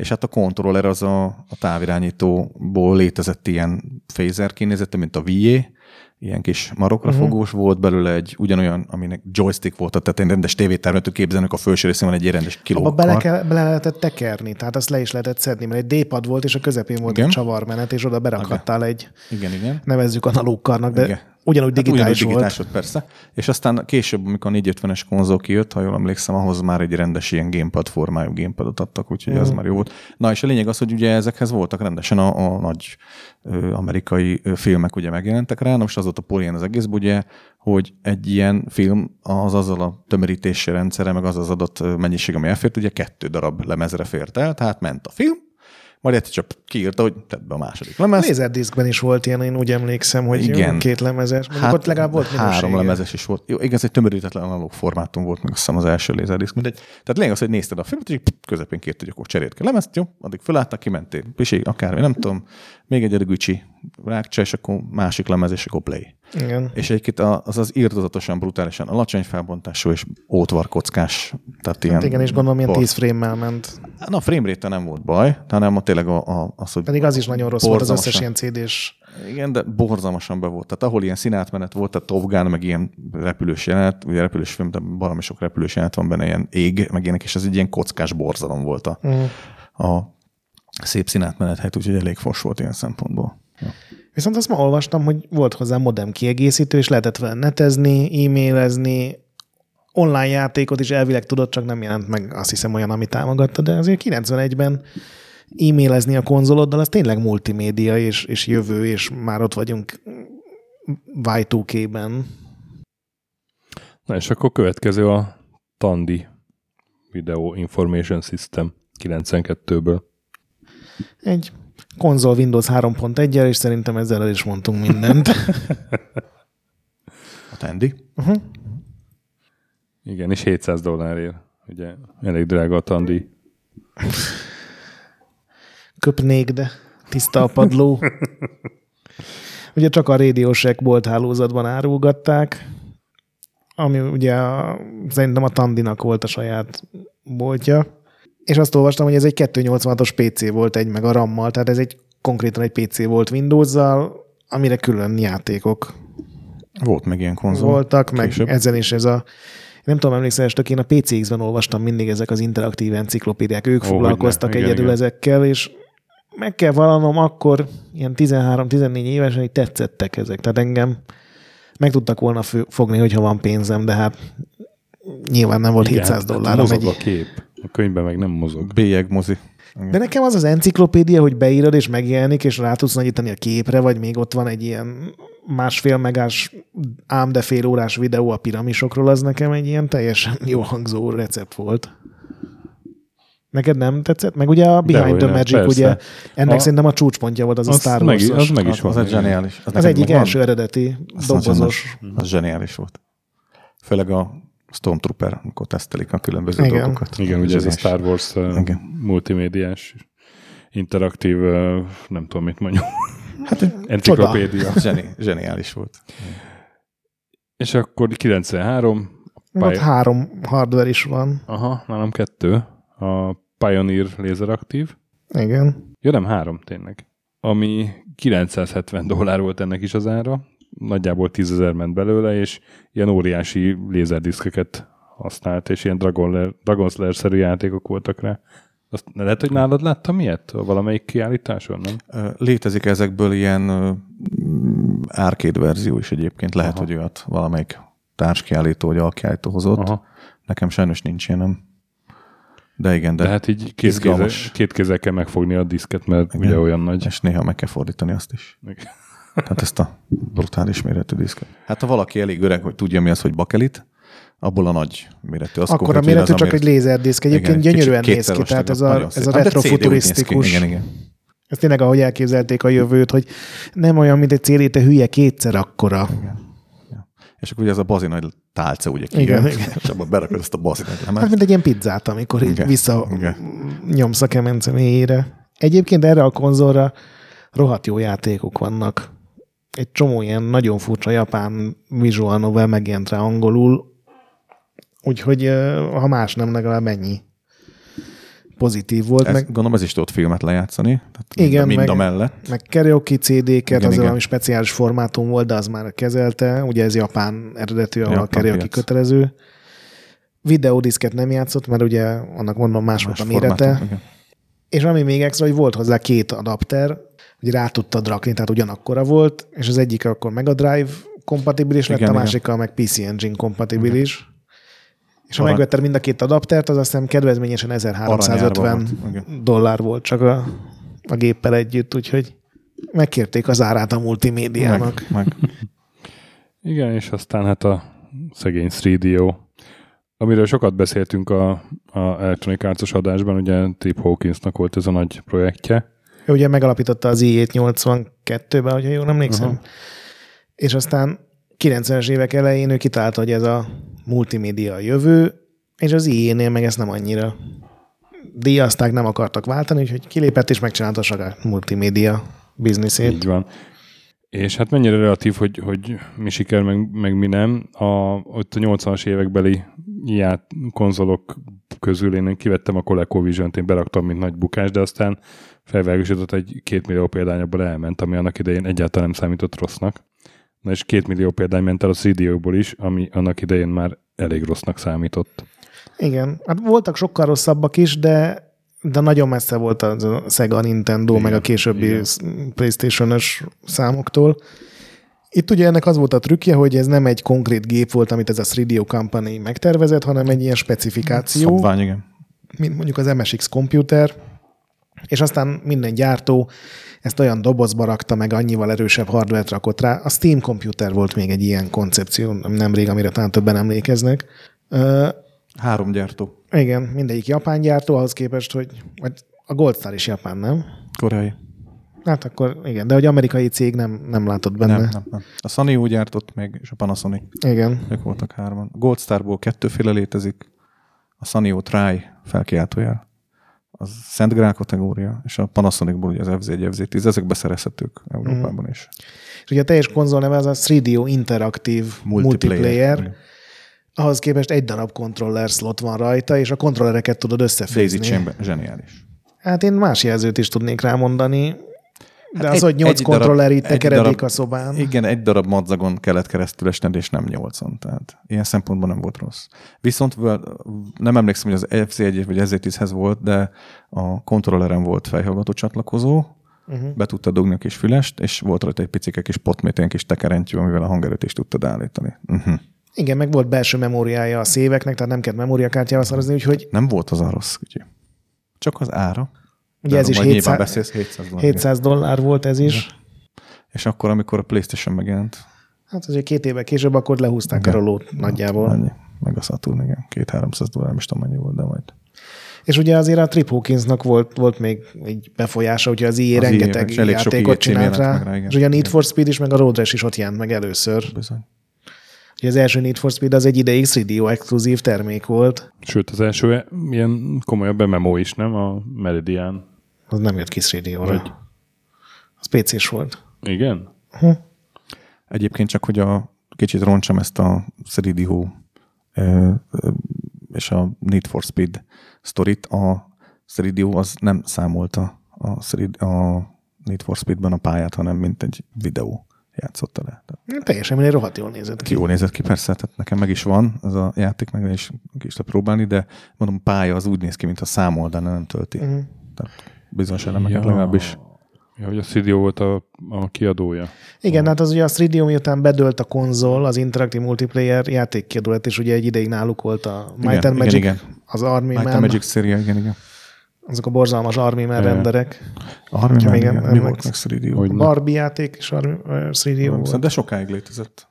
és hát a kontroller az a, a távirányítóból létezett ilyen phaser kinézete, mint a VA, ilyen kis marokra uh-huh. fogós volt, belőle egy ugyanolyan, aminek joystick volt, tehát egy rendes tévétermet tud képzelni, a felső részén van egy ilyen rendes
Abba
kilókkal.
bele, kell, bele lehetett tekerni, tehát azt le is lehetett szedni, mert egy D-pad volt, és a közepén volt
Igen.
egy csavarmenet, és oda berakhattál egy,
Igen, igen.
nevezzük analóg karnak, de
Igen.
Ugyanúgy
Hát
digitális
ugyanúgy
volt.
digitális volt. persze. És aztán később, amikor a 450-es konzol kijött, ha jól emlékszem, ahhoz már egy rendes ilyen gamepad formájú gamepadot adtak, úgyhogy
Mhm.
az már jó volt. Na és a lényeg az, hogy ugye ezekhez voltak rendesen a, a nagy ö, amerikai ö, filmek ugye megjelentek rá, most az volt a poén az egész, ugye, hogy egy ilyen film az azzal a tömörítési rendszere, meg az az adott mennyiség, ami elfért, ugye kettő darab lemezre fért el, tehát ment a film, majd egyszer csak kiírta, hogy tedd be a második lemez.
Laserdiscben is volt ilyen, én úgy emlékszem, hogy
Igen.
Két lemezes. Mondjuk hát, ott legalább volt
három
minősége.
lemezes is volt. Jó, igaz, egy tömörítetlen analóg formátum volt, meg azt hiszem az első lézerdiszk, mindegy. Tehát lényeg az, hogy nézted a filmet, és közepén kért, hogy akkor cserélt ki lemezt, jó, addig fölálltak, kimentél, pisi, akármi, nem tudom, még egy Ergücsi rákcsa, és akkor másik lemez, és akkor play.
Igen.
És egyébként az az írtozatosan, brutálisan alacsony felbontású és ótvarkockás. Tehát ilyen
Hát igen, és gondolom ilyen
bor-
10 frame-mel ment.
Na, a frame rate nem volt baj, hanem a tényleg a, a, az, hogy
Pedig az is nagyon rossz volt az összes ilyen CD-s.
igen, de borzalmasan be volt. Tehát ahol ilyen színátmenet volt, tehát Top Gun, meg ilyen repülős jelenet, ugye repülős film, de baromi sok repülős jelenet van benne, ilyen ég, meg ilyenek, és ez egy ilyen kockás borzalom volt a,
Mm.
a szép színátmenet helyett, úgyhogy elég fos volt ilyen szempontból. Ja.
Viszont azt ma olvastam, hogy volt hozzá modem kiegészítő, és lehetett vele netezni, e-mailezni, online játékot is elvileg tudott, csak nem jelent meg azt hiszem olyan, ami támogatta, de azért 91-ben e-mailezni a konzoloddal, az tényleg multimédia és, és jövő, és már ott vagyunk Y2K-ben.
Na és akkor következő a Tandy Video Information System 92-ből.
Egy konzol Windows 3.1-el, és szerintem ezzel el is mondtunk mindent.
A Tandy.
uh-huh.
Igen, és 700 dollárért. Ugye elég drága a Tandy.
Köpnék, de tiszta a padló. ugye csak a Radio Shack bolt hálózatban árulgatták, ami ugye a, szerintem a Tandinak volt a saját boltja. És azt olvastam, hogy ez egy 286-os PC volt egy meg a RAM-mal, tehát ez egy konkrétan egy PC volt Windows-zal, amire külön játékok
Volt meg ilyen konzol.
voltak, meg
Később.
ezen is ez a nem tudom, emlékszel, csak én a PCX-ben olvastam mindig ezek az interaktív enciklopédiák, ők
Ó,
foglalkoztak.
Igen,
egyedül
igen.
ezekkel, és meg kell vallanom, akkor ilyen 13-14 évesen, hogy tetszettek ezek. Tehát engem meg tudtak volna fogni, hogyha van pénzem, de hát nyilván nem volt
Igen,
700
hát
dollárom
mozog
egy.
a kép. A könyvben meg nem mozog.
Bélyeg mozi.
De nekem az az enciklopédia, hogy beírod és megjelenik, és rá tudsz nagyítani a képre, vagy még ott van egy ilyen másfél megás, ám de fél órás videó a piramisokról, az nekem egy ilyen teljesen jó hangzó recept volt. Neked nem tetszett? Meg ugye a Behind
Dehogy
the
nem,
Magic,
persze.
ugye ennek
A-
szerintem a csúcspontja volt az, a
Az
Star
meg,
Wars.
az meg is
Az,
van.
az egy zseniális. Az,
Az egyik első eredeti
Az
dobozos.
Az, az zseniális volt. Főleg a Stormtrooper, amikor tesztelik a különböző
Igen.
dolgokat.
Igen, ugye ez a. Star Wars uh,
Igen.
multimédiás, interaktív, uh, nem tudom, mit mondjuk,
Hát egy
enciklopédia.
zseni, zseniális volt.
És akkor 93,
Ott
Pálya-
három hardware is van.
aha, nálam kettő, a Pioneer Laser Active,
Igen.
nem, három tényleg, ami 970 dollár volt ennek is az ára, nagyjából 10 ezer ment belőle, és ilyen óriási lézerdiszkeket használt, és ilyen Dragon, Dragon Slayer-szerű játékok voltak rá. Azt lehet, hogy nálad láttam ilyet? Valamelyik kiállításon, nem?
Létezik ezekből ilyen mm, arcade verzió is egyébként. Lehet,
Aha.
hogy olyat valamelyik társkiállító vagy alkiállító hozott.
Aha.
Nekem sajnos nincs ilyenem. De igen, de,
De hát így két, kézzel, két kézzel kell megfogni a diszket, mert
Igen.
ugye olyan nagy.
és néha meg kell fordítani azt is. Tehát ezt a brutális méretű diszket. Hát ha valaki elég öreg, hogy tudja mi az, hogy bakelit, abból a nagy méretű. Az
Akkor a méretű
az,
csak egy lézerdiszk. Egyébként
Igen,
gyönyörűen néz ki, tehát ez a, ez a
Hát
retrofuturisztikus.
Igen, igen.
Ez tényleg, ahogy elképzelték a jövőt, hogy nem olyan, mint egy CD, te hülye kétszer akkora.
És akkor ugye ez a bazi nagy tálca ugye
Igen,
kijön,
igen.
és abban berakod ezt a bazi nagy
Hát,
lemezt.
mint egy ilyen pizzát, amikor így
Igen,
vissza
igen.
nyomsz a kemence mélyére. Egyébként erre a konzolra rohadt jó játékok vannak. Egy csomó ilyen nagyon furcsa japán visual novel megjelent rá angolul, úgyhogy ha más nem, legalább ennyi pozitív volt.
Ez,
meg,
gondolom ez is tudott filmet lejátszani. Tehát
Igen,
mind,
meg-
mind a mellett.
meg karaoke CD-ket,
Igen,
az
igen.
valami speciális formátum volt, de az már kezelte. Ugye ez japán eredetű, ahol a karaoke
piac.
kötelező. Videodiszket nem játszott, mert ugye annak mondom más, volt a mérete.
formátum, igen.
És ami még extra, hogy volt hozzá két adapter, hogy rá tudtad rakni, tehát ugyanakkora volt, és az egyik akkor Mega Drive kompatibilis lett,
Igen,
a
igen.
másikkal meg PC Engine kompatibilis. És ha
Arany-
megvetted mind a két adaptert, az azt hiszem kedvezményesen 1350
Aranyárban volt, igen.
dollár volt csak a, a géppel együtt, úgyhogy megkérték az árát a multimédiának.
Meg, meg.
Igen, és aztán hát a szegény 3DO, amiről sokat beszéltünk a, a Electronic Arts-os adásban, ugye Trip Hawkinsnak volt ez a nagy projektje.
Ő ugye megalapította az i7 82-ben, hogyha jól emlékszem. Uh-huh. És aztán 90-es évek elején ő kitalálta, hogy ez a multimédia a jövő, és az i-nél meg ezt nem annyira díjazták, nem akartak váltani, úgyhogy kilépett és megcsinálta a multimédia bizniszét.
Így van. És hát mennyire relatív, hogy, hogy mi siker, meg, meg mi nem. A, ott a 80-as évekbeli ját konzolok közül én kivettem a ColecoVision-t, én beraktam, mint nagy bukás, de aztán felvágosított egy két millió példányokból elment, ami annak idején egyáltalán nem számított rossznak. Na és két millió példány ment el a CD-ból is, ami annak idején már elég rossznak számított.
Igen, hát voltak sokkal rosszabbak is, de de nagyon messze volt a Sega, Nintendo, igen, meg a későbbi
igen.
PlayStation-ös számoktól. Itt ugye ennek az volt a trükkje, hogy ez nem egy konkrét gép volt, amit ez a 3DO Company megtervezett, hanem egy ilyen specifikáció,
Szabvány, igen.
mint mondjuk az MSX komputer, és aztán minden gyártó ezt olyan dobozba rakta, meg annyival erősebb hardware rakott rá. A Steam Computer volt még egy ilyen koncepció, nemrég, amire talán többen emlékeznek.
Három gyártó.
igen, mindegyik japán gyártó, ahhoz képest, hogy a Goldstar is japán, nem?
Koreai.
Hát akkor igen, de hogy amerikai cég nem, nem látott benne.
Nem, nem, nem. A Sony úgy gyártott még, és a Panasonic.
Igen.
Ők voltak hárman. A Goldstarból kettőféle létezik. A Sanyo Try felkiáltójel. Az Szent Grál kategória, és a Panasonicból ugye az FZ1, FZ10, ezek beszerezhetők Európában is.
És ugye a teljes konzol neve az a 3DO Interactive Multiplayer. Multiplayer. Ahhoz képest egy darab kontroller slot van rajta, és a kontrollereket tudod
Daisy
összefűzni.
Chain zseniális.
Hát én más jelzőt is tudnék rámondani, de
Hát
az,
egy-
hogy nyolc
egy darab-
kontroller itt
egy
tekeredik a szobán.
Igen, egy darab madzagon kellett keresztül esned, és nem nyolcon. Tehát ilyen szempontból nem volt rossz. Viszont nem emlékszem, hogy az FC1 vagy FZ10-hez volt, de a kontrolleren volt fejhallgató csatlakozó, uh-huh. be tudta dugni a kis fülest, és volt rajta egy picike kis potmét, ilyen kis tekerentyű, amivel a hangerőt is tudtad állítani. Uh-huh.
Igen, meg volt belső memóriája a széveknek, tehát nem kellett memóriakártyával szorozni, úgyhogy
Nem volt az a rossz, ugye. Csak az ára.
Ugye ez is
majd nyilván
700,
beszélsz 700 dollár.
700 dollár volt ez is.
És akkor, amikor a Playstation megjelent,
Hát azért két évvel később akkor lehúzták a rolót nagyjából.
annyi. Meg a Saturn, igen. Két-háromszáz dollár, nem is tudom mennyi volt, de majd.
És ugye azért a Trip Hawkinsnak volt, volt még egy befolyása, hogy az IE rengeteg
elég sok
játékot csinált rá.
rá, igen.
és ugye a Need for Speed is, meg a Road Rash is ott jelent meg először.
Bizony.
Ugye az első Need for Speed az egy ideig 3DO exkluzív termék volt.
Sőt, az első ilyen komolyabb MMO is, nem? A Meridian.
Az nem jött ki 3DO-ra.
Vagy-
Az PC-s volt.
Igen?
Egyébként csak, hogy a kicsit roncsam ezt a 3DO ö, ö, és a Need for Speed sztorit, a 3DO az nem számolta a, 3D, a Need for Speedben a pályát, hanem mint egy videó játszotta le. Tehát
Teljesen mindegy, rohadt jól nézett ki.
jól nézett ki, persze, tehát nekem meg is van ez a játék, meg is ki is próbálni, de mondom, pálya az úgy néz ki, mint a számol, de nem tölti.
Mhm.
Tehát bizonyos elemeket legalábbis.
Ja, hogy a CD volt a, a kiadója.
Igen, hát az ugye a 3DO miután bedölt a konzol, az Interactive Multiplayer játékkiadó lett, és ugye egy ideig náluk volt a Might
Igen,
and Magic,
igen, igen.
az Army
Might
Man,
and Magic széria, igen, igen.
azok a borzalmas Army Man renderek.
A
Ha
Man, igen. Mi volt meg 3DO?
Hogy
A
ne.
Barbie játék is Army, ö, 3DO volt.
De sokáig létezett.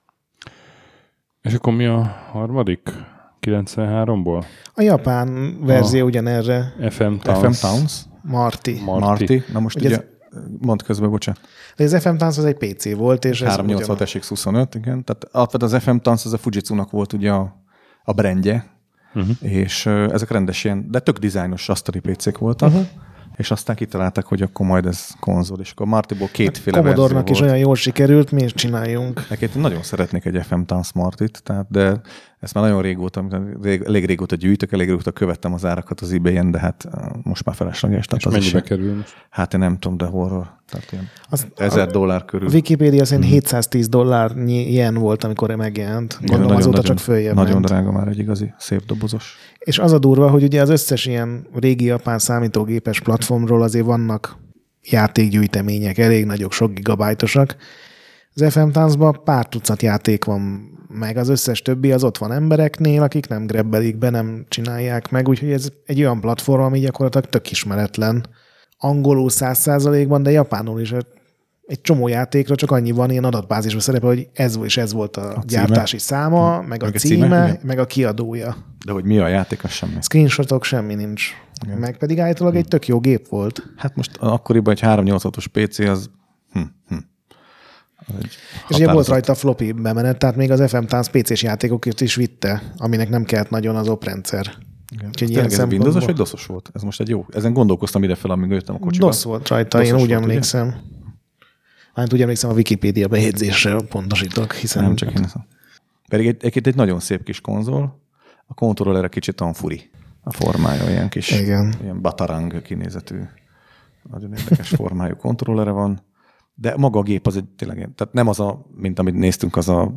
És akkor mi a harmadik? 93-ból?
A japán verzió ugyanerre,
FM Towns.
FM Towns,
Marty.
Marty.
Marty. Na most
Ugye
ugye,
ez-
mondd közben, bocsánat.
De az FM Towns az egy PC volt, és ez
386
ugyanaz.
SX25, igen. Tehát alapvetően az FM Towns az a Fujitsu-nak volt ugye a, a brandje,
Uh-huh.
és ezek rendes ilyen, de tök dizájnos asztali PC-k voltak, uh-huh. És aztán kitalálták, hogy akkor majd ez konzol, és akkor Martiból kétféle verzió
Commodore-nak is
volt.
olyan jól sikerült, mi is csináljunk.
Neked nagyon szeretnék egy FM Town Smartit, tehát, de ezt már nagyon régóta, rég, elég régóta gyűjtök, elég régóta követtem az árakat az ebay-en, de hát most már felesleges. Tehát
És
az is,
mennyibe kerül most?
Hát én nem tudom, de horror. Tehát ilyen
Az,
ezer
a,
dollár
a
körül.
Wikipédia szerint 710 dollárnyi ilyen volt, amikor megjelent. Gondolom azóta
nagyon,
csak följebb
Nagyon
ment.
drága már egy igazi szép dobozos.
És az a durva, hogy ugye az összes ilyen régi japán számítógépes platformról azért vannak játékgyűjtemények, elég nagyok, sok gigabájtosak. Az FM táncban pár tucat játék van meg, az összes többi az ott van embereknél, akik nem grebbelik be, nem csinálják meg, úgyhogy ez egy olyan platform, ami gyakorlatilag tök ismeretlen. Angolul száz százalékban, de japánul is egy csomó játékra csak annyi van ilyen adatbázisban szerepel, hogy ez és ez volt a, a gyártási száma, meg, meg a címe, címe meg a kiadója.
De hogy mi a játék, az semmi.
Screenshotok, semmi nincs. Igen. Meg pedig állítólag egy tök jó gép volt.
Hát most akkoriban egy 386-os PC az hm, hm.
És ugye volt rajta floppy bemenet, tehát még az FM Tánc PC-s játékokért is vitte, aminek nem kellett nagyon az oprendszer.
Úgyhogy ilyen ez Windowsos vagy DOS-os volt? Ez most egy jó. Ezen gondolkoztam ide fel, amíg jöttem a kocsiba.
DOS volt rajta, én úgy emlékszem. Ugye? Hát úgy emlékszem, a Wikipédia bejegyzésre pontosítok, hiszen...
Nem csak én. Pedig egy, egy, egy nagyon szép kis konzol, a kontrollerre kicsit olyan furi a formája, ilyen kis,
Igen.
ilyen batarang kinézetű, nagyon érdekes formájú kontrollere van, de maga a gép az egy tényleg, tehát nem az a, mint amit néztünk, az a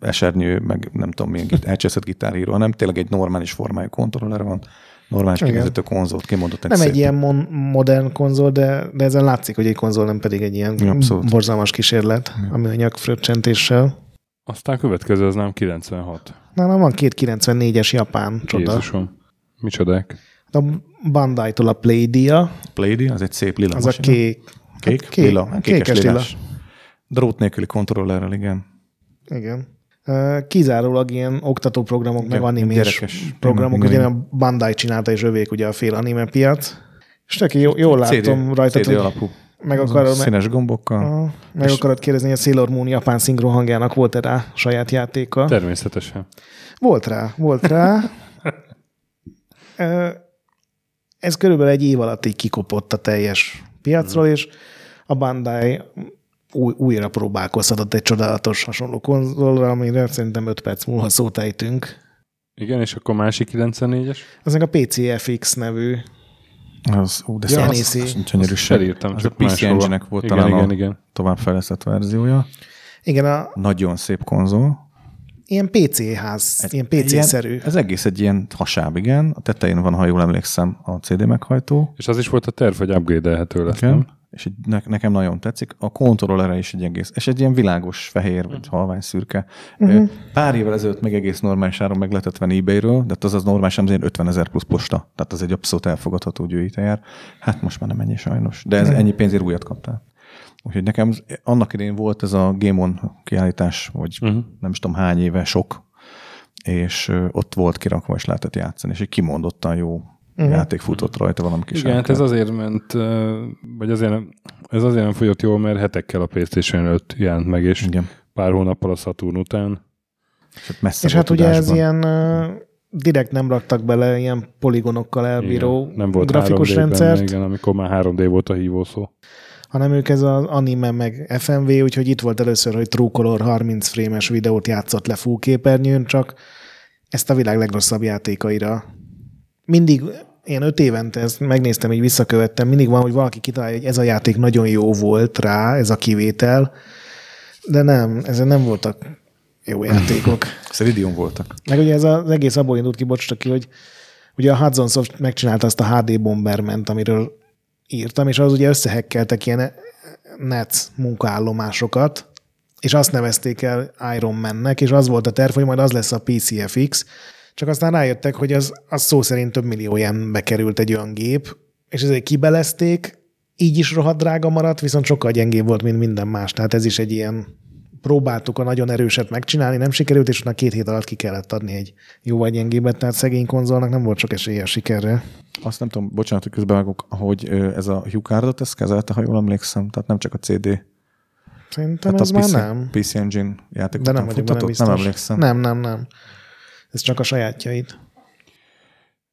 esernyő, meg nem tudom milyen elcseszett gitárhíró, hanem tényleg egy normális formájú kontroller van, normális kinézetű konzolt, kimondott
egy Nem szép. egy ilyen mon- modern konzol, de, de ezen látszik, hogy egy konzol nem pedig egy ilyen Abszolút. borzalmas kísérlet, ja. ami a nyakfröccsentéssel.
Aztán következő az nem 96.
Nálam van két 94-es japán csoda.
Jézusom. Micsodák?
A Bandai-tól a Playdia.
Playdia, az egy szép lila
Az a kék.
Kék? Hát kék lila. Kékes, kékes lila. Drót nélküli kontrollerrel, igen.
Igen. Kizárólag ilyen oktatóprogramok, Igen, meg animés programok, ugye a Bandai csinálta, és övék ugye a fél anime piac. És tök jó, jól látom CD, rajta,
CD hogy alapú.
Meg akarod,
színes gombokkal.
Meg akarod kérdezni, hogy a Sailor Moon japán szinkron hangjának volt-e rá saját játéka?
Természetesen.
Volt rá, volt rá. Ez körülbelül egy év alatt így kikopott a teljes piacról, és a Bandai új, újra próbálkozhatott egy csodálatos hasonló konzolra, amire szerintem 5 perc múlva szót ejtünk.
Igen, és akkor másik 94-es?
Az a PCFX nevű
az, ú, de ja, az, az, gyönyörűség. Az a PC engine volt igen, talán igen, a igen. továbbfejlesztett verziója.
Igen. A...
Nagyon szép konzol.
Ilyen PC ház, egy, ilyen PC-szerű. Ilyen,
ez egész egy ilyen hasáb, igen. A tetején van, ha jól emlékszem, a CD meghajtó.
És az is volt a terv, hogy upgrade-elhető lesz, nem?
És így ne, nekem nagyon tetszik. A kontrollere is egy egész, és egy ilyen világos fehér, vagy halvány szürke. Uh-huh. Pár évvel ezelőtt még egész normális áron meg lehetett venni eBay-ről, de az az normális, az 50 ezer plusz posta. Tehát az egy abszolút elfogadható gyűjtejár. Hát most már nem ennyi sajnos. De ez ennyi pénzért újat kaptál. Úgyhogy nekem annak idén volt ez a Game On kiállítás, vagy uh-huh. nem is tudom hány éve, sok, és ott volt kirakva, és lehetett játszani, és egy kimondottan jó uh-huh. játék futott rajta valami kis
Igen, hát ez azért ment, vagy azért nem, ez azért nem folyott jól, mert hetekkel a PlayStation 5 jelent meg, és Igen. pár hónappal a Saturn után.
És, hát messze és hát ugye ez ilyen direkt nem raktak bele ilyen poligonokkal elbíró igen, nem volt grafikus rendszert.
igen, amikor már 3D volt a hívószó.
Hanem ők ez az anime meg FMV, úgyhogy itt volt először, hogy True Color 30 frémes videót játszott le full képernyőn, csak ezt a világ legrosszabb játékaira mindig én öt évente ezt megnéztem, így visszakövettem, mindig van, hogy valaki kitalálja, hogy ez a játék nagyon jó volt rá, ez a kivétel, de nem, ezek nem voltak jó játékok.
Szeridium voltak.
Meg ugye ez az egész abból indult ki, bocs, ki, hogy ugye a Hudson Soft megcsinálta azt a HD Bomberment, amiről írtam, és az ugye összehekkeltek ilyen NETS munkaállomásokat, és azt nevezték el Iron Man-nek, és az volt a terv, hogy majd az lesz a PCFX, csak aztán rájöttek, hogy az, az szó szerint több millió ilyenbe került egy olyan gép, és ezért kibelezték, így is rohadt drága maradt, viszont sokkal gyengébb volt, mint minden más. Tehát ez is egy ilyen próbáltuk a nagyon erőset megcsinálni, nem sikerült, és utána két hét alatt ki kellett adni egy jóval gyengébbet, tehát szegény konzolnak nem volt sok esélye a sikerre.
Azt nem tudom, bocsánat, hogy közbevágok, hogy ez a Hugh Cardot ezt kezelte, ha jól emlékszem, tehát nem csak a CD.
Szerintem hát ez PC, már nem.
PC Engine játékot
De nem vagyok benne biztos.
Nem emlékszem.
Nem, nem, nem. Ez csak a sajátjait.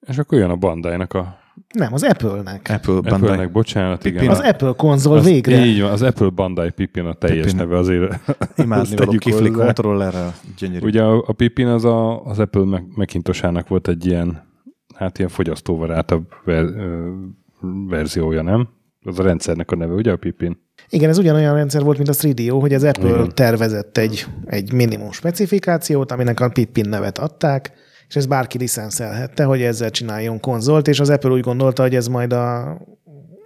És akkor jön a Bandai-nak a...
Nem, az Apple-nek.
Apple Bandai.
Apple-nek, bocsánat, igen.
Az Apple konzol az, végre.
Így van, az Apple Bandai Pippin a teljes Pippin. neve azért.
Imádni való kifli kontrollerrel. Gyönyörű.
Ugye a, a Pippin az a, az Apple Macintosának volt egy ilyen, hát ilyen fogyasztóvarátabb ver, verziója, nem? Az a rendszernek a neve, ugye a Pippin?
Igen, ez ugyanolyan rendszer volt, mint a 3DO, hogy az Apple Igen. tervezett egy, egy minimum specifikációt, aminek a Pippin nevet adták, és ez bárki licenszelhette, hogy ezzel csináljon konzolt, és az Apple úgy gondolta, hogy ez majd a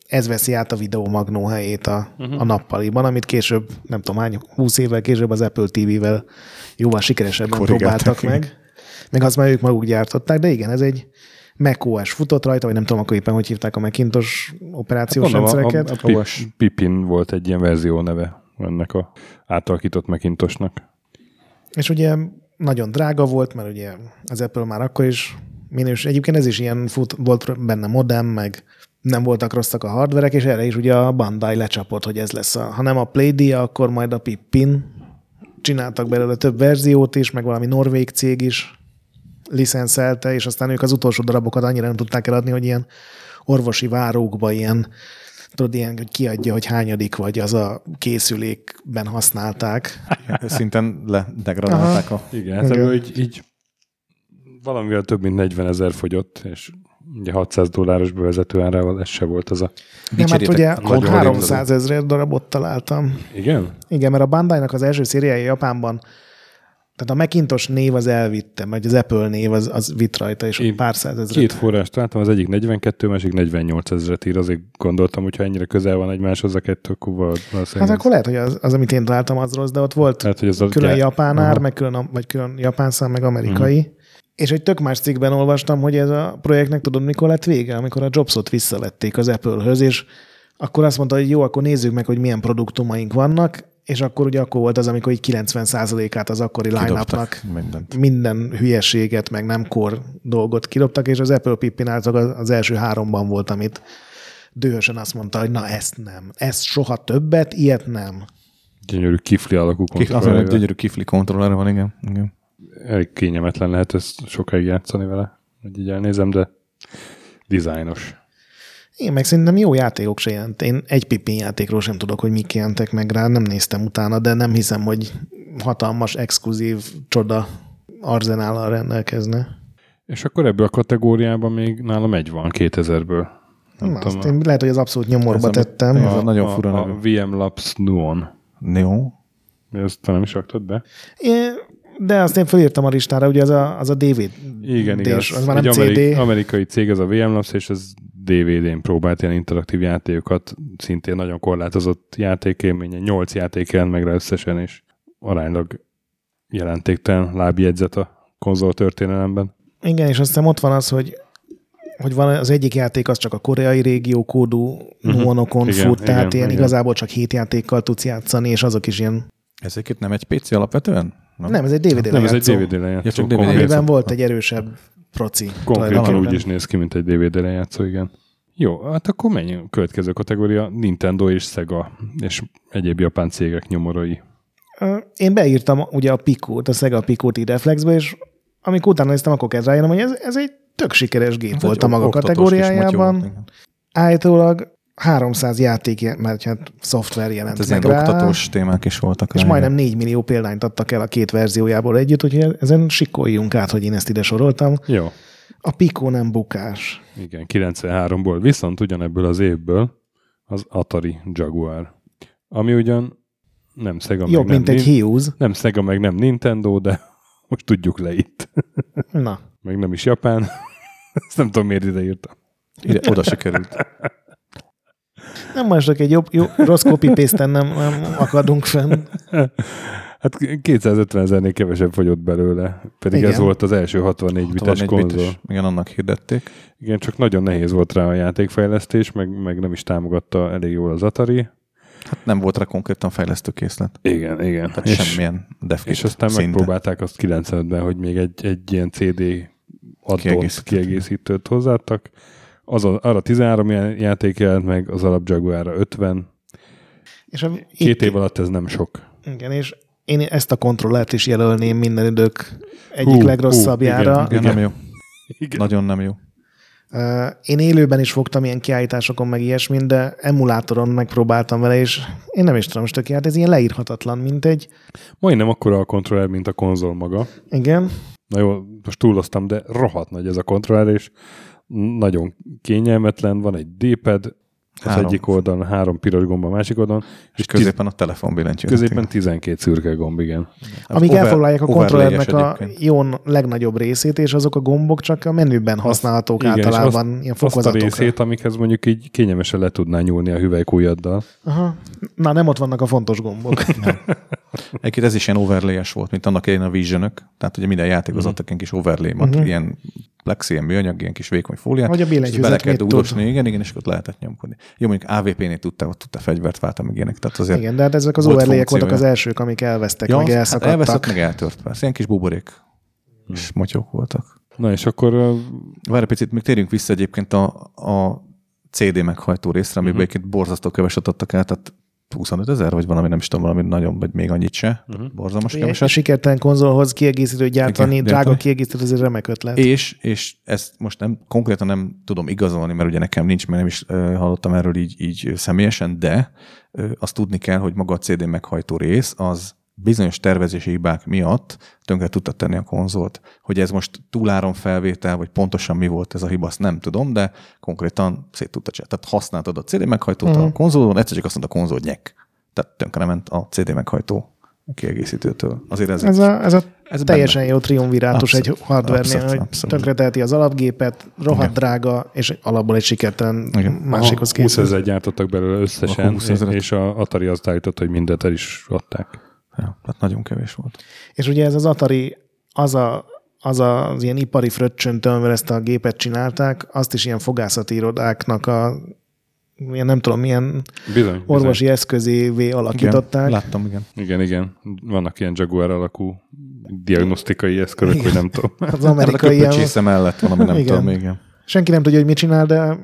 ez veszi át a videomagnó helyét a, uh-huh. a nappaliban, amit később, nem tudom hány, 20 évvel később az Apple TV-vel jóval sikeresebben próbáltak meg. Meg azt már ők maguk gyártották, de igen, ez egy macOS futott rajta, vagy nem tudom akkor éppen, hogy hívták a Macintosh operációs
Mondom, a,
rendszereket.
a, a Pip- Pipin volt egy ilyen verzió neve ennek a átalakított Macintosnak.
És ugye nagyon drága volt, mert ugye az Apple már akkor is minős. Egyébként ez is ilyen fut, volt benne modem, meg nem voltak rosszak a hardverek, és erre is ugye a Bandai lecsapott, hogy ez lesz a, ha nem a Playdia, akkor majd a Pippin. Csináltak belőle több verziót is, meg valami norvég cég is licenszelte, és aztán ők az utolsó darabokat annyira nem tudták eladni, hogy ilyen orvosi várókba ilyen tudod, ilyen, hogy kiadja, hogy hányadik vagy, az a készülékben használták.
Szinten ledegradálták a...
Igen, hát
Igen.
így, így valamivel több mint 40 ezer fogyott, és ugye 600 dolláros bevezető árával ez se volt az a...
Nem, hát ugye
nagyon
300 ezer darabot találtam.
Igen?
Igen, mert a Bandai-nak az első szériája Japánban, tehát a Macintosh név az elvitte, vagy az Apple név az, az vitt rajta, és
Én
pár százezret.
Két forrást találtam, az egyik 42, a másik 48 ezeret ír, azért gondoltam, hogy ha ennyire közel van egymáshoz a kettő, akkor valószínűleg...
Hát akkor lehet, hogy az, az, amit én találtam, az rossz, de ott volt
lehet, hogy ez
külön
gyár-
japán ár, meg külön, vagy külön japán szám, meg amerikai.
Mhm.
És egy tök más cikkben olvastam, hogy ez a projektnek tudod, mikor lett vége, amikor a Jobsot visszavették az Apple-höz, és akkor azt mondta, hogy jó, akkor nézzük meg, hogy milyen produktumaink vannak, és akkor ugye akkor volt az, amikor így 90%-át az akkori
mindent.
minden hülyeséget, meg nem kor dolgot kidobtak, és az Apple Pippin által az első háromban volt, amit dühösen azt mondta, hogy na ezt nem, ezt soha többet, ilyet nem.
Gyönyörű kifli alakú
Kif, az, gyönyörű kifli kontroller van, igen. igen.
Elég kényelmetlen lehet ezt sokáig játszani vele, hogy így elnézem, de dizájnos.
Én meg szerintem jó játékok se jelent. Én egy Pippin játékról sem tudok, hogy mik jelentek meg rá, nem néztem utána, de nem hiszem, hogy hatalmas, exkluzív csoda arzenállal rendelkezne.
És akkor ebből a kategóriában még nálam egy van 2000-ből. Nem
Na,
tudom,
azt én lehet, hogy az abszolút nyomorba
Ez a-
tettem.
Ez a nagyon fura
a, a VM Labs Nuon.
Jó.
Ezt te nem is raktad be?
É, De azt én felírtam a listára, ugye az a, az a DVD.
Igen, igen.
Az már
egy
nem CD.
amerik- amerikai cég, ez a VM Labs, és ez DVD-n próbált ilyen interaktív játékokat, szintén nagyon korlátozott játékélménye. Nyolc játék jelent meg rá összesen, és aránylag jelentéktelen lábjegyzet a konzol történelemben.
Igen, és aztán ott van az, hogy hogy van az egyik játék, az csak a koreai régió kódú nuonokon
Igen,
fut, tehát
igen,
ilyen
igen.
igazából csak hét játékkal tudsz játszani, és azok is ilyen...
Ez egyébként nem egy PC alapvetően?
Nem, ez egy DVD
Nem, ez egy
lejátszó,
DVD lejátszó.
Ja, csak DVD.
Amiben volt egy erősebb proci.
Konkrétan úgy is néz ki, mint egy DVD lejátszó, igen. Jó, hát akkor menjünk. Következő kategória Nintendo és Sega, és egyéb japán cégek nyomorai.
Én beírtam ugye a Pikót, a Sega Pikót így Reflexbe, és amikor utána néztem, akkor kellett rájönnöm, hogy ez, ez egy tök sikeres gép volt a maga kategóriájában. Állítólag 300 játék, mert hát szoftver jelent
Hát ez
meg rá,
oktatós témák is voltak.
és
rá,
majdnem 4 millió példányt adtak el a két verziójából együtt, úgyhogy ezen sikoljunk át, hogy én ezt ide soroltam.
Jó,
A Pico nem bukás.
igen, 93-ból. Viszont ugyanebből az évből az Atari Jaguar. Ami ugyan nem Sega,
Jobb,
meg
mint
nem,
egy
Nin-
Hughes.
nem Sega, meg nem Nintendo, de most tudjuk le itt.
Na,
Meg nem is Japán. Ezt nem tudom, miért ide írtam.
Ide, oda se került.
Nem most egy jobb, jó, rossz copy paste nem, nem akadunk fenn.
Hát 250 ezernél kevesebb fogyott belőle, pedig
Igen.
ez volt az első 64 bites
64
konzol.
bites. Igen, annak hirdették.
Igen, csak nagyon nehéz volt rá a játékfejlesztés, meg, meg nem is támogatta elég jól az Atari.
Hát nem volt rá konkrétan fejlesztőkészlet.
Igen, igen.
Tehát
és,
semmilyen devkit
és aztán
szinte.
megpróbálták azt 95-ben, hogy még egy, egy ilyen CD addon
Kiegészítőt.
kiegészítőt hozzáadtak. Az a, arra 13 já- játék jelent meg, az alap Jaguarra 50.
És a,
Két
itt-
év alatt ez nem sok.
Igen, és én ezt a kontrollert is jelölném minden idők egyik
Hú,
legrosszabbjára.
hú,
Igen,
Igen.
nem jó.
Igen.
Nagyon nem jó.
Én élőben is fogtam ilyen kiállításokon, meg ilyesmint, de emulátoron megpróbáltam vele, és én nem is tudom, most tök járt, ez ilyen leírhatatlan, mint egy,
Majdnem akkora a kontroller, mint a konzol maga.
igen,
Na jó, most túloztam, de rohadt nagy ez a kontroller, és nagyon kényelmetlen, van egy D-pad, az
Három.
egyik oldalon, három piros gomb a másik oldalon,
És középen a telefonbillentyű.
középen 12 szürke gomb, igen.
Amik
over-
elfoglalják a kontrollernek a jó legnagyobb részét, és azok a gombok csak a menüben használhatók
Igen, és
általában
azt,
ilyen
azt a
fokozatokra.
részét, amikhez mondjuk így kényelmesen le tudnál nyúlni a hüvelykújaddal.
Aha. Na, nem ott vannak a fontos gombok.
Egyébként ez is ilyen overlay-es volt, mint annak idején a vision Tehát ugye minden játék az adtak ilyen kis overlay uh-huh. ilyen plexi, ilyen műanyag, ilyen kis vékony fóliát.
Vagy a
és bele
billentyűzet
kell
tud.
dugdosni, igen, igen, és ott lehetett nyomkodni. Jó, mondjuk AVP-nél tudta, ott tudta fegyvert váltani, meg ilyenek. Tehát azért
Igen, de hát ezek az
Volt
overlayek voltak az elsők, amik elvesztek,
ja,
meg
hát
elszakadtak.
elveszett, meg eltört. Persze, ilyen kis buborék és motyók voltak.
Na és akkor
Várj egy picit, még térjünk vissza egyébként a, a CD meghajtó részre, amiben uh-huh. egyébként borzasztó keveset adtak el, tehát 25 ezer, vagy valami, nem is tudom, valami nagyon, vagy még annyit se. Uh-huh. Borzalmas keveset.
sikertelen konzolhoz kiegészítő gyártani,
Igen,
drága
gyártani.
kiegészítő, ez egy remek ötlet.
És, és ezt most nem konkrétan nem tudom igazolni, mert ugye nekem nincs, mert nem is uh, hallottam erről így, így személyesen, de uh, azt tudni kell, hogy maga a CD meghajtó rész az bizonyos tervezési hibák miatt tönkre tudta tenni a konzolt. Hogy ez most túláron felvétel, vagy pontosan mi volt ez a hiba, azt nem tudom, de konkrétan szét tudta csinálni. Tehát használtad a CD meghajtót uh-huh. a konzolon, egyszer csak azt mondta a konzol, nyek. Tehát tönkre ment a CD meghajtó kiegészítőtől. Azért ez,
Ez a, ez a
Ez
teljesen
benne.
jó triumvirátus egy hardware-nél,
abszolút,
hogy tönkreteheti az alapgépet, rohadt
Igen.
drága, és alapból egy sikertelen
Igen.
másikhoz
20
készül.
ezer gyártottak belőle összesen,
20 ezeret.
és a Atari azt állította, hogy mindent el is adták.
Ja, tehát nagyon kevés volt.
És ugye ez az Atari, az a, az, a, az ilyen ipari fröccsöntől, amivel ezt a gépet csinálták, azt is ilyen fogászati irodáknak a ilyen nem tudom, milyen
Bizony.
orvosi eszközévé alakították.
Igen, láttam, igen.
Bizony. Igen, igen. Vannak ilyen Jaguar alakú diagnosztikai eszközök, hogy nem tudom.
Az
Amerikai hát a
ilyen,
mellett van, ami nem
Igen.
tudom, igen.
senki nem tudja, hogy mit csinál, de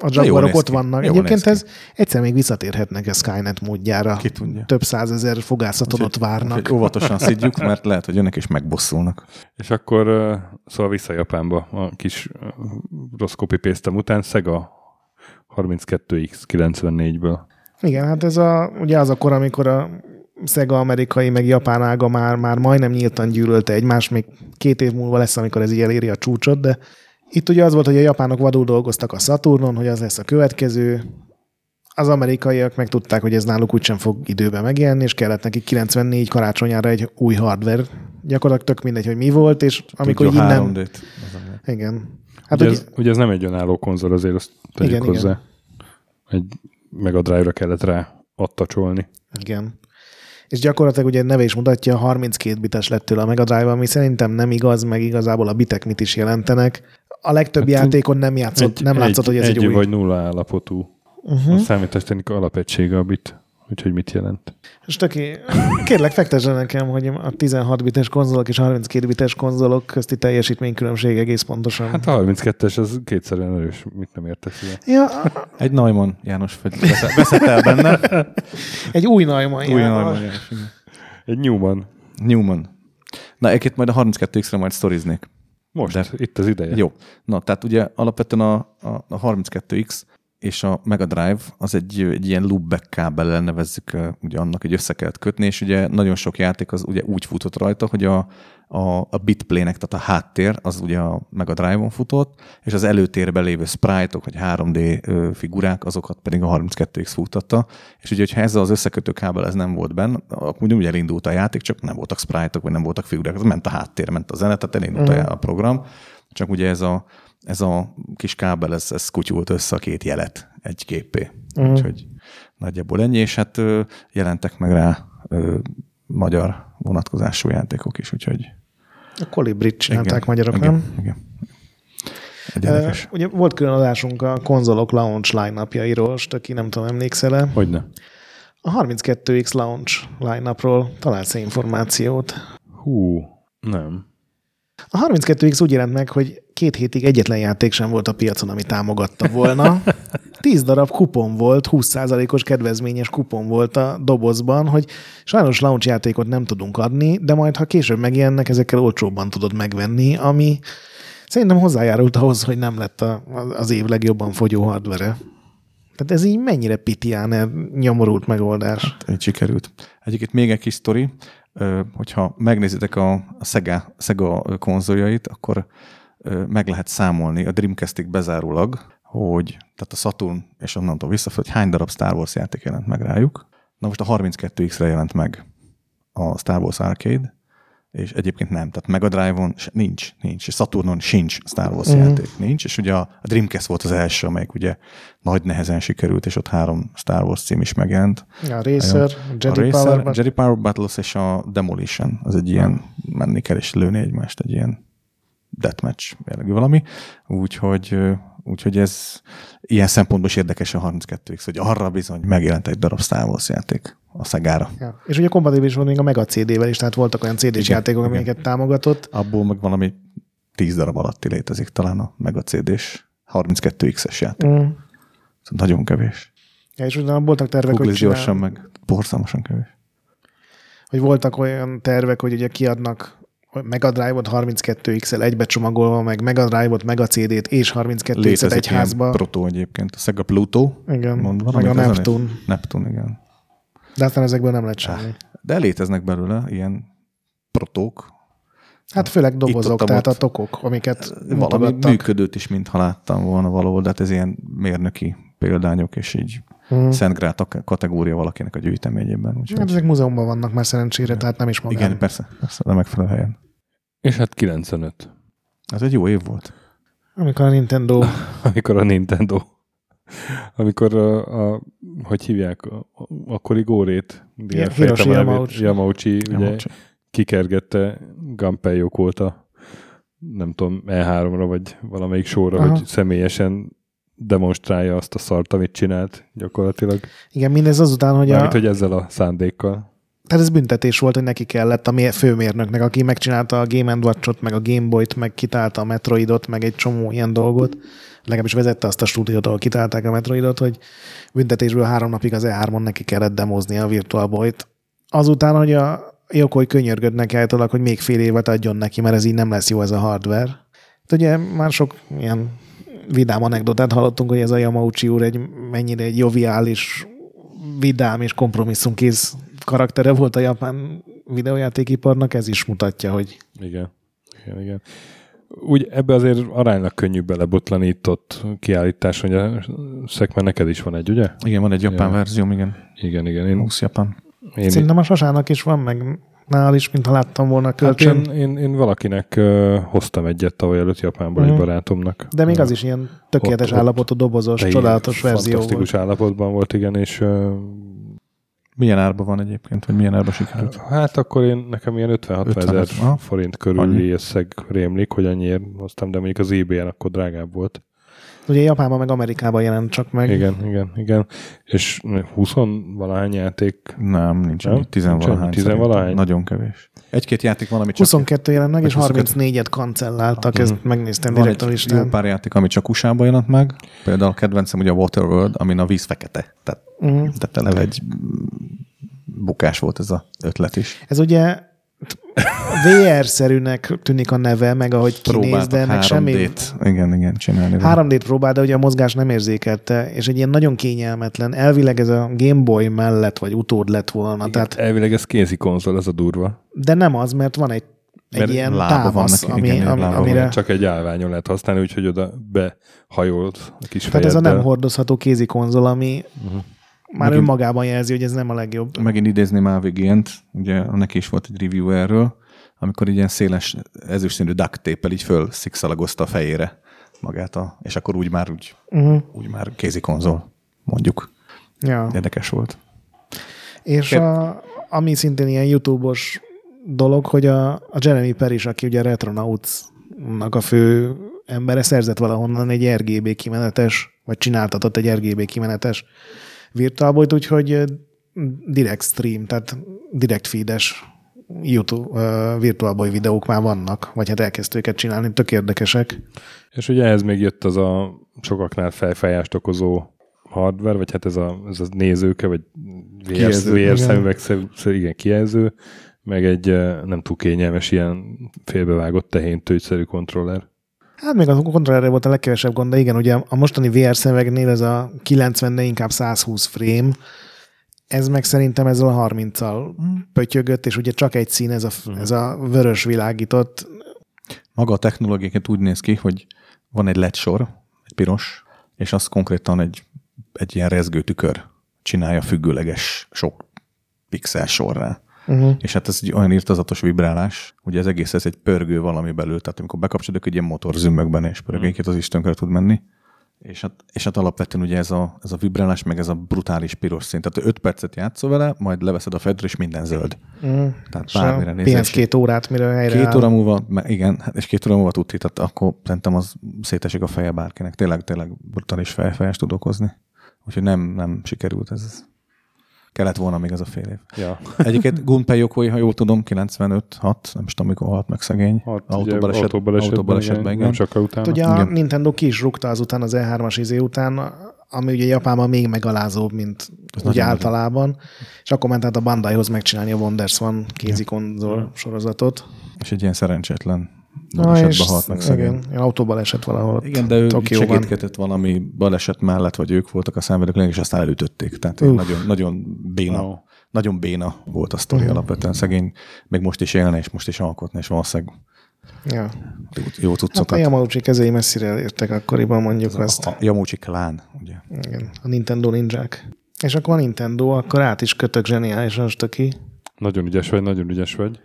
a Jaguarok ott
ki.
vannak.
Jól
Egyébként ez egyszer még visszatérhetnek a Skynet módjára.
Ki tudja.
Több százezer fogászaton ott várnak.
Úgyhogy óvatosan szidjuk, mert lehet, hogy jönnek és megbosszulnak.
És akkor szóval vissza Japánba a kis rossz copy után Sega 32X 94-ből.
Igen, hát ez a, ugye az a kor, amikor a Sega amerikai meg japán ága már, már majdnem nyíltan gyűlölte egymást, még két év múlva lesz, amikor ez így eléri a csúcsot, de itt ugye az volt, hogy a japánok vadul dolgoztak a Saturnon, hogy az lesz a következő, az amerikaiak meg tudták, hogy ez náluk úgysem fog időben megjelenni, és kellett nekik 94 karácsonyára egy új hardware. Gyakorlatilag tök mindegy, hogy mi volt, és amikor így
Tudja,
innen...
3D-t. Az a-
Igen.
Hát ugye,
ugye,
ez, ugye ez nem egy önálló konzol, azért azt tegyük
Igen, igen.
hozzá. Egy Mega Drive-ra kellett rá attacsolni.
Igen. És gyakorlatilag ugye a neve is mutatja, 32 bites lett tőle a Mega Drive, ami szerintem nem igaz, meg igazából a bitek mit is jelentenek. A legtöbb hát, játékon nem játszott, nem látszott, hogy ez egy,
egy
új.
vagy nulla állapotú. Uh-huh. A számítástechnika alapegysége a bit. Úgyhogy mit jelent?
És töké, kérlek, fektesd nekem, hogy a 16 bites konzolok és 32 bites konzolok közti teljesítménykülönbség egész pontosan.
Hát a 32-es az kétszerűen erős. Mit nem értesz ilyen?
Ja,
Egy Neumann János vagy vesz- veszett el benne.
egy új Neumann.
Új
ja.
Neumann János.
Egy Newman.
Newman. Na, egyébként majd a 32X-re majd sztoriznék.
Most,
De-
itt az ideje.
Jó. Na, tehát ugye alapvetően a, a, a 32X és a Mega Drive az egy, egy ilyen loopback kábellel nevezzük, ugye annak egy össze kellett kötni, és ugye nagyon sok játék az ugye úgy futott rajta, hogy a, a, a bitplének, tehát a háttér, az ugye a Mega Drive-on futott, és az előtérben lévő sprite-ok, vagy 3D ö, figurák, azokat pedig a 32X futtatta, és ugye, hogyha ezzel az összekötő kábel ez nem volt benne, akkor ugye elindult a játék, csak nem voltak sprite-ok, vagy nem voltak figurák, az ment a háttér, ment a zene, tehát elindult
Mhm.
a, a program, csak ugye ez a, ez a kis kábel, ez, ez kutyult össze a két jelet egy képé. Uh-huh. Úgyhogy nagyjából ennyi, és hát jelentek meg rá magyar vonatkozású játékok is, úgyhogy
A Colibrit csinálták
igen,
magyarok,
igen,
nem?
Igen.
Uh, ugye volt külön adásunk a konzolok launch line-napjairól, aki nem tudom, emlékszel-e?
Hogyne.
A 32X launch line-upról találsz információt?
Hú, nem.
A 32X úgy jelent meg, hogy két hétig egyetlen játék sem volt a piacon, ami támogatta volna. 10 darab kupon volt, 20%-os kedvezményes kupon volt a dobozban, hogy sajnos launch játékot nem tudunk adni, de majd ha később megjelennek, ezekkel olcsóbban tudod megvenni, ami szerintem hozzájárult ahhoz, hogy nem lett a, az év legjobban fogyó hardvere. Tehát ez így mennyire pitián nyomorult megoldás.
Így sikerült. Egyébként még egy kis sztori, hogyha megnézitek a, Sega, Sega konzoljait, akkor meg lehet számolni a Dreamcastig bezárólag hogy tehát a Saturn és onnantól visszafele, hogy hány darab Star Wars játék jelent meg rájuk. Na most a 32X-re jelent meg a Star Wars Arcade, és egyébként nem. Tehát Mega Drive-on nincs, nincs, és Saturnon sincs Star Wars mm. játék, nincs, és ugye a Dreamcast volt az első, amelyik ugye nagy nehezen sikerült, és ott három Star Wars cím is megjelent.
A Racer, a Jedi, a Racer, Power,
Jedi Power Battles és a Demolition, az egy ilyen menni kell és lőni egymást, egy ilyen deathmatch jellegű valami. Úgyhogy, úgyhogy ez ilyen szempontból is érdekes a 32X, hogy arra bizony megjelent egy darab Star Wars játék a szegára.
Ja. És ugye kompatibilis volt még a Mega CD-vel is, tehát voltak olyan CD-s játékok, igen. amiket támogatott.
Abból meg valami 10 darab alatti létezik talán a Mega CD-s 32X-es játék. Mm. Szóval nagyon kevés.
Ja, és utána voltak tervek,
Google hogy gyorsan meg borzalmasan kevés.
Hogy voltak olyan tervek, hogy ugye kiadnak Mega Drive-ot 32X-el egybe csomagolva, meg Mega Drive-ot, Mega CD-t és 32X-et egy házba.
proto egyébként, a Sega Pluto.
Igen, mondva, meg a Neptune.
Neptune, igen.
De aztán ezekből nem lett semmi.
De léteznek belőle ilyen protók.
Hát főleg dobozok, tehát a tokok, amiket
Valami működőt is, mintha láttam volna valahol, de hát ez ilyen mérnöki példányok, és így hmm. Szentgrál kategória valakinek a gyűjteményében.
Úgyhogy... Hát ezek múzeumban vannak már szerencsére, tehát nem is magán.
Igen, persze, persze, de megfelelő helyen.
És hát 95.
Ez egy jó év volt.
Amikor a Nintendo...
Amikor a Nintendo amikor a, a hogy hívják, a, akkori górét,
Hiroshi Yamauchi,
Yamauchi ugye kikergette Gunpei Yokota, nem tudom, E3-ra, vagy valamelyik sorra, Aha. hogy személyesen demonstrálja azt a szart, amit csinált gyakorlatilag.
Igen, mindez azután, hogy
Mármint, a... hogy ezzel a szándékkal.
Tehát ez büntetés volt, hogy neki kellett a főmérnöknek, aki megcsinálta a Game Watch-ot, meg a Game Boy-t, meg kitálta a Metroidot, meg egy csomó ilyen dolgot legalábbis vezette azt a stúdiót, ahol kitálták a Metroidot, hogy büntetésből három napig az E3-on neki kellett demozni a Virtual Boy-t. Azután, hogy a Yokoi könyörgödnek állítólag, hogy még fél évet adjon neki, mert ez így nem lesz jó ez a hardware. De ugye már sok ilyen vidám anekdotát hallottunk, hogy ez a Yamauchi úr egy mennyire egy joviális, vidám és kompromisszumkész karaktere volt a japán videójátékiparnak, ez is mutatja, hogy...
Igen, igen, igen úgy ebbe azért aránylag könnyű belebotlani itt ott kiállítás, hogy a Szekmen neked is van egy, ugye?
Igen, van egy japán ja. verzióm, igen.
Igen, igen. Én,
20 japán.
Én, Szerintem a Sasának is van, meg nál is, mintha láttam volna kölcsön.
Hát én, én, én valakinek uh, hoztam egyet tavaly előtt Japánból mm. egy mhm. barátomnak.
De még az is ilyen tökéletes ott, állapotú, dobozos, csodálatos verzió
Fantasztikus volt. állapotban volt, igen, és uh,
milyen árba van egyébként, vagy milyen árba sikerült?
Hát akkor én, nekem ilyen 50-60 ezer forint körüli összeg rémlik, hogy annyiért hoztam, de mondjuk az ebay-en akkor drágább volt.
Ugye Japánban meg Amerikában jelent csak meg.
Igen, igen, igen. És 20 valahány játék?
Nem, nincs nem? 10 valahány.
10 valahány?
Nagyon kevés. Egy-két játék van, ami
csak... 22 jelent meg, és 34-et kancelláltak, ezt megnéztem direkt a listán.
Jó pár játék, ami csak usa jelent meg. Például a kedvencem ugye a Waterworld, amin a víz fekete. Tehát, uh-huh. tehát eleve egy bukás volt ez a ötlet is.
Ez ugye VR-szerűnek tűnik a neve, meg ahogy kinéz, de ennek semmi...
Igen, igen, csinálni.
3D-t próbál, de ugye a mozgás nem érzékelte, és egy ilyen nagyon kényelmetlen, elvileg ez a Game Boy mellett, vagy utód lett volna. Igen, tehát...
Elvileg ez kézi konzol, ez a durva.
De nem az, mert van egy egy mert ilyen támasz, vannak, ami, igen, ami, amire... Van.
Csak egy állványon lehet használni, úgyhogy oda behajolt a kis
Tehát ez a nem hordozható kézi konzol, ami uh-huh már Megint, önmagában jelzi, hogy ez nem a legjobb.
Megint idézném AVG-nt, ugye neki is volt egy review erről, amikor ilyen széles ezüstszínű duct tape így föl szikszalagozta a fejére magát, a, és akkor úgy már, úgy, uh-huh. úgy már kézi konzol, mondjuk. Ja. Érdekes volt.
És a, ami szintén ilyen YouTube-os dolog, hogy a, a Jeremy Peris, aki ugye Retronauts-nak a fő embere, szerzett valahonnan egy RGB kimenetes, vagy csináltatott egy RGB kimenetes Virtual Boy-t, úgyhogy direct stream, tehát direct feedes YouTube uh, Virtual Boy videók már vannak, vagy hát elkezdtük őket csinálni, tök érdekesek.
És ugye ehhez még jött az a sokaknál fejfájást okozó hardware, vagy hát ez a, ez a nézőke, vagy VR, VR szemüveg, igen, kijelző, meg egy nem túl kényelmes ilyen félbevágott tehén tőgyszerű kontroller.
Hát még a kontrollerre volt a legkevesebb gond, de igen, ugye a mostani VR szemüvegnél ez a 90, de inkább 120 frame, ez meg szerintem ezzel a 30-al pötyögött, és ugye csak egy szín, ez a, ez a vörös világított.
Maga a technológiákat úgy néz ki, hogy van egy LED sor, egy piros, és az konkrétan egy, egy ilyen rezgő tükör csinálja függőleges sok pixel sorrá. Uh-huh. És hát ez egy olyan írtazatos vibrálás, ugye ez egész ez egy pörgő valami belül, tehát amikor bekapcsolódik, egy ilyen motor zümmögben és pörgéket az Istenköre tud menni. És hát, és hát alapvetően ugye ez a, ez a vibrálás, meg ez a brutális piros szint. Tehát 5 percet játszol vele, majd leveszed a fedre, és minden zöld.
Mm.
Tehát bármire nézel.
Pihensz két órát, mire helyre
Két
áll.
óra múlva, igen, hát és két óra múlva tudti, tehát akkor szerintem az szétesik a feje bárkinek. Tényleg, tényleg brutális fejfejes tud okozni. Úgyhogy nem, nem sikerült ez. Kellett volna még ez a fél év.
Ja.
Egyébként Gunpei Yokoi, ha jól tudom, 95-6, nem is tudom, mikor halt meg szegény.
Hát,
autóbaleset,
autóbalesetben,
autóbalesetben,
igen,
igen.
Nem sokkal utána.
Hát ugye a
Igen.
Nintendo ki is rúgta azután az E3-as izé után, ami ugye Japánban még megalázóbb, mint
Ez nagyon
általában. És akkor ment át a Bandaihoz megcsinálni a Wonders One kézikonzol sorozatot.
És egy ilyen szerencsétlen
Na, és
halt meg szegény.
igen, ilyen autóbaleset valahol ott
Igen, de ő
Tokióban.
segítkedett valami baleset mellett, vagy ők voltak a szenvedők, és aztán elütötték. Tehát nagyon, nagyon béna,
Ó.
nagyon béna volt a sztori
Mhm.
alapvetően. Szegény még most is élne, és most is alkotna, és valószínűleg
Ja.
jó, jó
Hát a. Yamauchi kezei messzire elértek akkoriban mondjuk
a,
azt.
a Yamauchi klán, ugye.
Igen, a Nintendo ninják. És akkor a Nintendo, akkor át is kötök zseniálisan stöki.
Nagyon ügyes vagy, nagyon ügyes vagy.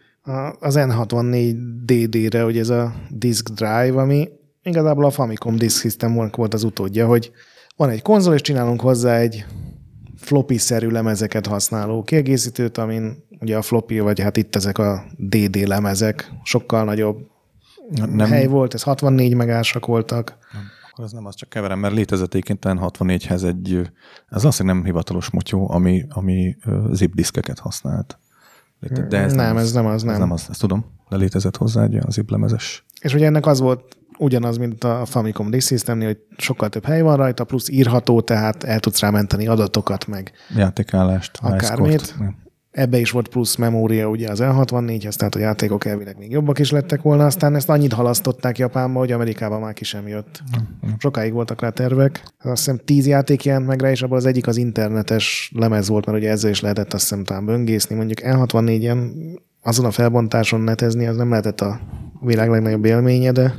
Az N64 DD-re, hogy ez a disk drive, ami igazából a Famicom Disk System volt az utódja, hogy van egy konzol, és csinálunk hozzá egy floppy-szerű lemezeket használó kiegészítőt, amin ugye a floppy, vagy hát itt ezek a DD lemezek, sokkal nagyobb
Nem,
nem. hely volt, ez 64 megásak voltak.
Akkor az nem, az csak keverem, mert létezett egyébként talán 64-hez egy, ez azt nem hivatalos motyó, ami, ami zip diszkeket használt. De ez
Nem,
az,
ez nem az,
Ez
nem.
nem az, ezt tudom, de létezett hozzá egy olyan zip lemezes.
És ugye ennek az volt ugyanaz, mint a Famicom Disk Systemnél, hogy sokkal több hely van rajta, plusz írható, tehát el tudsz rámenteni adatokat, meg
Játékállást,
Akármit. Ebbe is volt plusz memória ugye az L64-hez, tehát a játékok elvileg még jobbak is lettek volna, aztán ezt annyit halasztották Japánba, hogy Amerikában már ki sem jött. Sokáig voltak rá tervek. Azt hiszem tíz játék jelent meg rá, és abban az egyik az internetes lemez volt, mert ugye ezzel is lehetett azt hiszem talán böngészni. Mondjuk L64-en azon a felbontáson netezni, az nem lehetett a világ legnagyobb élménye, de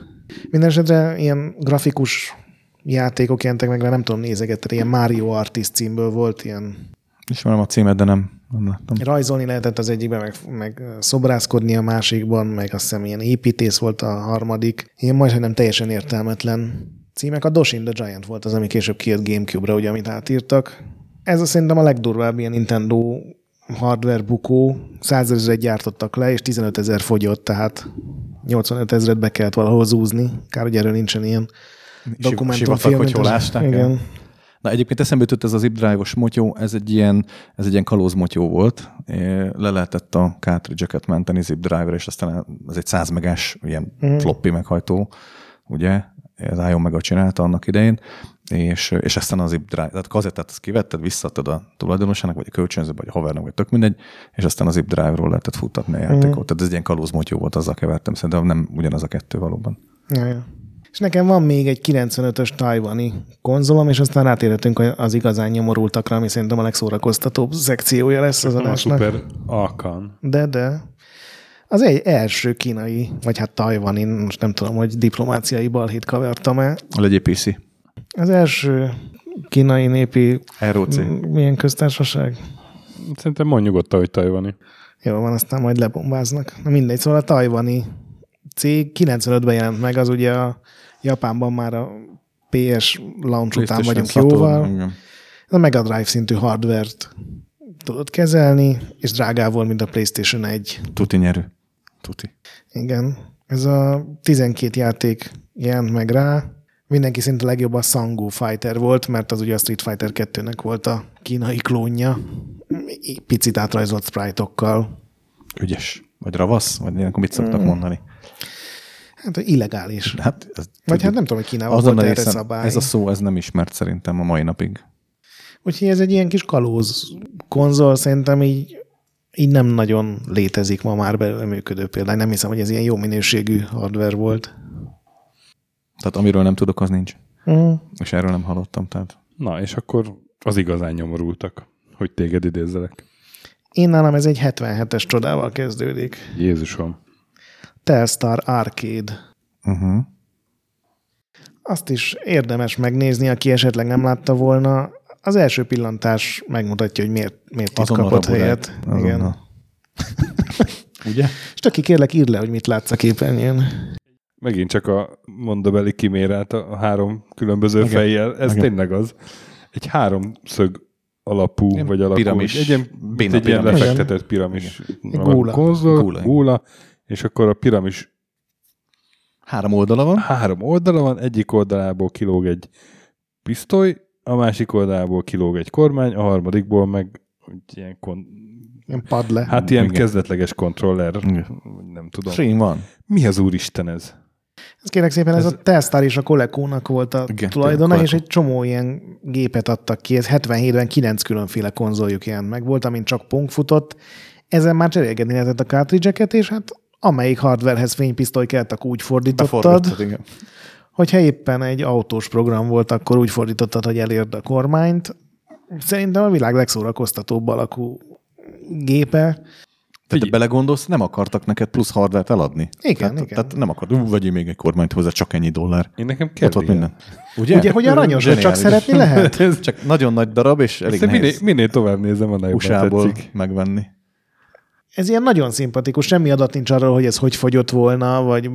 minden esetre ilyen grafikus játékok jelentek meg, de nem tudom nézegetni, ilyen Mario Artist címből volt ilyen
Ismerem a címet, de nem, nem láttam.
Rajzolni lehetett az egyikben, meg, meg szobrászkodni a másikban, meg azt hiszem ilyen építész volt a harmadik. Ilyen majdnem nem teljesen értelmetlen címek. A Doshin the Giant volt az, ami később kijött Gamecube-ra, ugye, amit átírtak. Ez a szerintem a legdurvább ilyen Nintendo hardware bukó. 100 ezeret gyártottak le, és 15 ezer fogyott, tehát 85 ezeret be kellett valahol zúzni. Kár, hogy erről nincsen ilyen dokumentumfilm.
Sivatag, hogy hol ásták el. Na egyébként eszembe jutott ez az zip drive-os motyó, ez egy ilyen, ez egy ilyen kalóz motyó volt. Le lehetett a cartridge-eket menteni zip drive-ra, és aztán ez egy 100 megás ilyen mm. floppy meghajtó, ugye? Az Ion meg csinálta annak idején, és, és aztán az drive, tehát a kazettát azt kivetted, visszaadtad a tulajdonosának, vagy a kölcsönzőbe, vagy a havernak, vagy tök mindegy, és aztán az zip drive-ról lehetett futtatni a játékot. Mm. Tehát ez egy ilyen kalóz motyó volt, azzal kevertem, szerintem nem ugyanaz a kettő valóban.
Ja, ja. És nekem van még egy 95-ös tajvani konzolom, és aztán rátérhetünk az igazán nyomorultakra, ami szerintem a legszórakoztatóbb szekciója lesz az adásnak.
Super Alkan.
De, de. Az egy első kínai, vagy hát tajvani, most nem tudom, hogy diplomáciai balhét kavartam-e.
Legyél PC.
Az első kínai népi
ROC.
milyen köztársaság?
Szerintem mondj nyugodtan, hogy tajvani.
Jó van, aztán majd lebombáznak. Na mindegy, szóval a tajvani cég 95-ben jelent meg, az ugye a Japánban már a PS launch után vagyunk
Saturn,
jóval.
igen.
A Mega Drive szintű hardvert tudod kezelni, és drágább volt, mint a PlayStation 1.
Tuti nyerő. Tuti.
Igen. Ez a 12 játék jelent meg rá. Mindenki szinte legjobb a Sangu Fighter volt, mert az ugye a Street Fighter 2-nek volt a kínai klónja. Picit átrajzolt sprite-okkal.
Ügyes. Vagy ravasz? Vagy ilyenkor mit szoktak
Hmm.
mondani?
Hát illegális.
Hát, ez,
Vagy hát nem tudom, hogy Kínában
azon
volt
a
erre szabály.
ez a szó, ez nem ismert szerintem a mai napig.
Úgyhogy ez egy ilyen kis kalóz konzol, szerintem így, így nem nagyon létezik ma már belőle működő példány. Nem hiszem, hogy ez ilyen jó minőségű hardware volt.
Tehát amiről nem tudok, az nincs.
Mm.
És erről nem hallottam. Tehát
Na, és akkor az igazán nyomorultak, hogy téged idézzelek.
Én nálam ez egy 77-es csodával kezdődik.
Jézusom.
Telstar Arcade.
uh-huh.
Azt is érdemes megnézni, aki esetleg nem látta volna. Az első pillantás megmutatja, hogy miért, miért itt kapott helyet. Igen.
Ugye?
És aki kérlek, írd le, hogy mit látsz a képernyőn.
Megint csak a mondabeli kimérát a három különböző
Igen.
fejjel. Ez
Igen.
tényleg az. Egy háromszög alapú,
Ilyen
vagy alapú.
piramis.
Egy ilyen,
Béna
egy ilyen
piramis.
lefektetett piramis.
Egy góla.
Konzol,
Góla.
góla. És akkor a piramis
Három oldala van.
három oldala van, egyik oldalából kilóg egy pisztoly, a másik oldalából kilóg egy kormány, a harmadikból meg ilyen kon...
Ilyen pad le.
Hát ilyen
Igen.
kezdetleges kontroller,
Igen.
nem tudom.
Stream van.
Mi az úristen ez?
Ez kérlek szépen, ez, a Telstar és a Coleco-nak volt a
Igen,
tulajdona, és egy csomó ilyen gépet adtak ki. Ez 77-ben 9 különféle konzoljuk ilyen meg volt, amin csak Pong futott. Ezen már cserélgetni lehetett a cartridge és hát amelyik hardwarehez fénypisztoly kellett, akkor úgy fordítottad,
igen.
hogyha éppen egy autós program volt, akkor úgy fordítottad, hogy elérd a kormányt. Szerintem a világ legszórakoztatóbb alakú gépe.
Tehát te belegondolsz, nem akartak neked plusz hardware eladni.
Igen,
tehát,
igen.
Tehát nem akart, ú, vegyél még egy kormányt hozzá, csak ennyi dollár.
Én nekem kell
Ott minden. Ugye?
Ugye, hogy aranyos, hogy csak szeretni lehet?
Csak nagyon nagy darab, és elég
Ezt minél,
nehéz
minél tovább nézem, jobban
USA-ból
tetszik.
megvenni.
Ez ilyen nagyon szimpatikus, semmi adat nincs arról, hogy ez hogy fogyott volna, vagy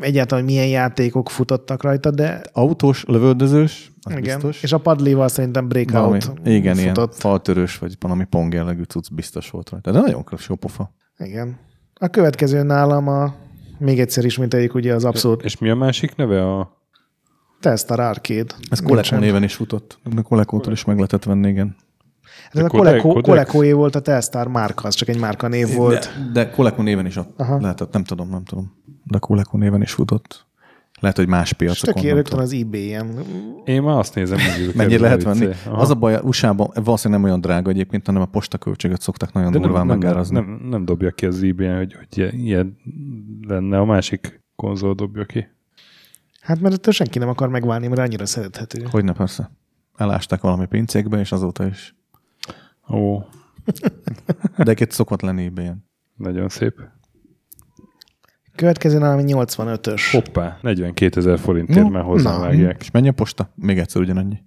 egyáltalán milyen játékok futottak rajta, de
Autós, lövöldözős, az
igen.
biztos.
És a padléval szerintem
valami,
breakout
igen, ilyen
futott.
faltörős, vagy valami pong jellegű cucc biztos volt rajta. De nagyon jó pofa.
Igen. A következő nálam a, még egyszer ismételjük ugye az abszolút
És mi a másik neve? A...
Telstar Arcade.
Ez Coleco néven is futott. A Coleco-tól is meg lehetett venni, igen.
Hát Ez a Coleco? Colecoé volt a Telstar márka, az csak egy márka név volt.
De, de Coleco néven is ott
Aha.
lehetett, nem tudom, nem tudom. De Coleco néven is futott. Lehet, hogy más piacokon.
tök
nem
rögtön az eBay-en.
Én már azt nézem, hogy
Mennyire lehet venni?
Aha.
Az a baj, USA-ban valószínűleg nem olyan drága egyébként, hanem a postaköltséget szokták nagyon
De
durván
nem, nem,
megárazni.
nem, nem, dobja ki az ebay hogy, hogy ilyen- ilyen lenne. A másik konzol dobja ki.
Hát mert ettől senki nem akar megválni, mert annyira szerethető.
Hogyne persze. Elásták valami pincékbe, és azóta is.
Ó,
De egy szokott lenni ebay
nagyon szép.
Következő nálam 85-ös.
Hoppá, 42 ezer forintért
No,
már hozzávágják.
És mennyi a posta? Még egyszer ugyanannyi.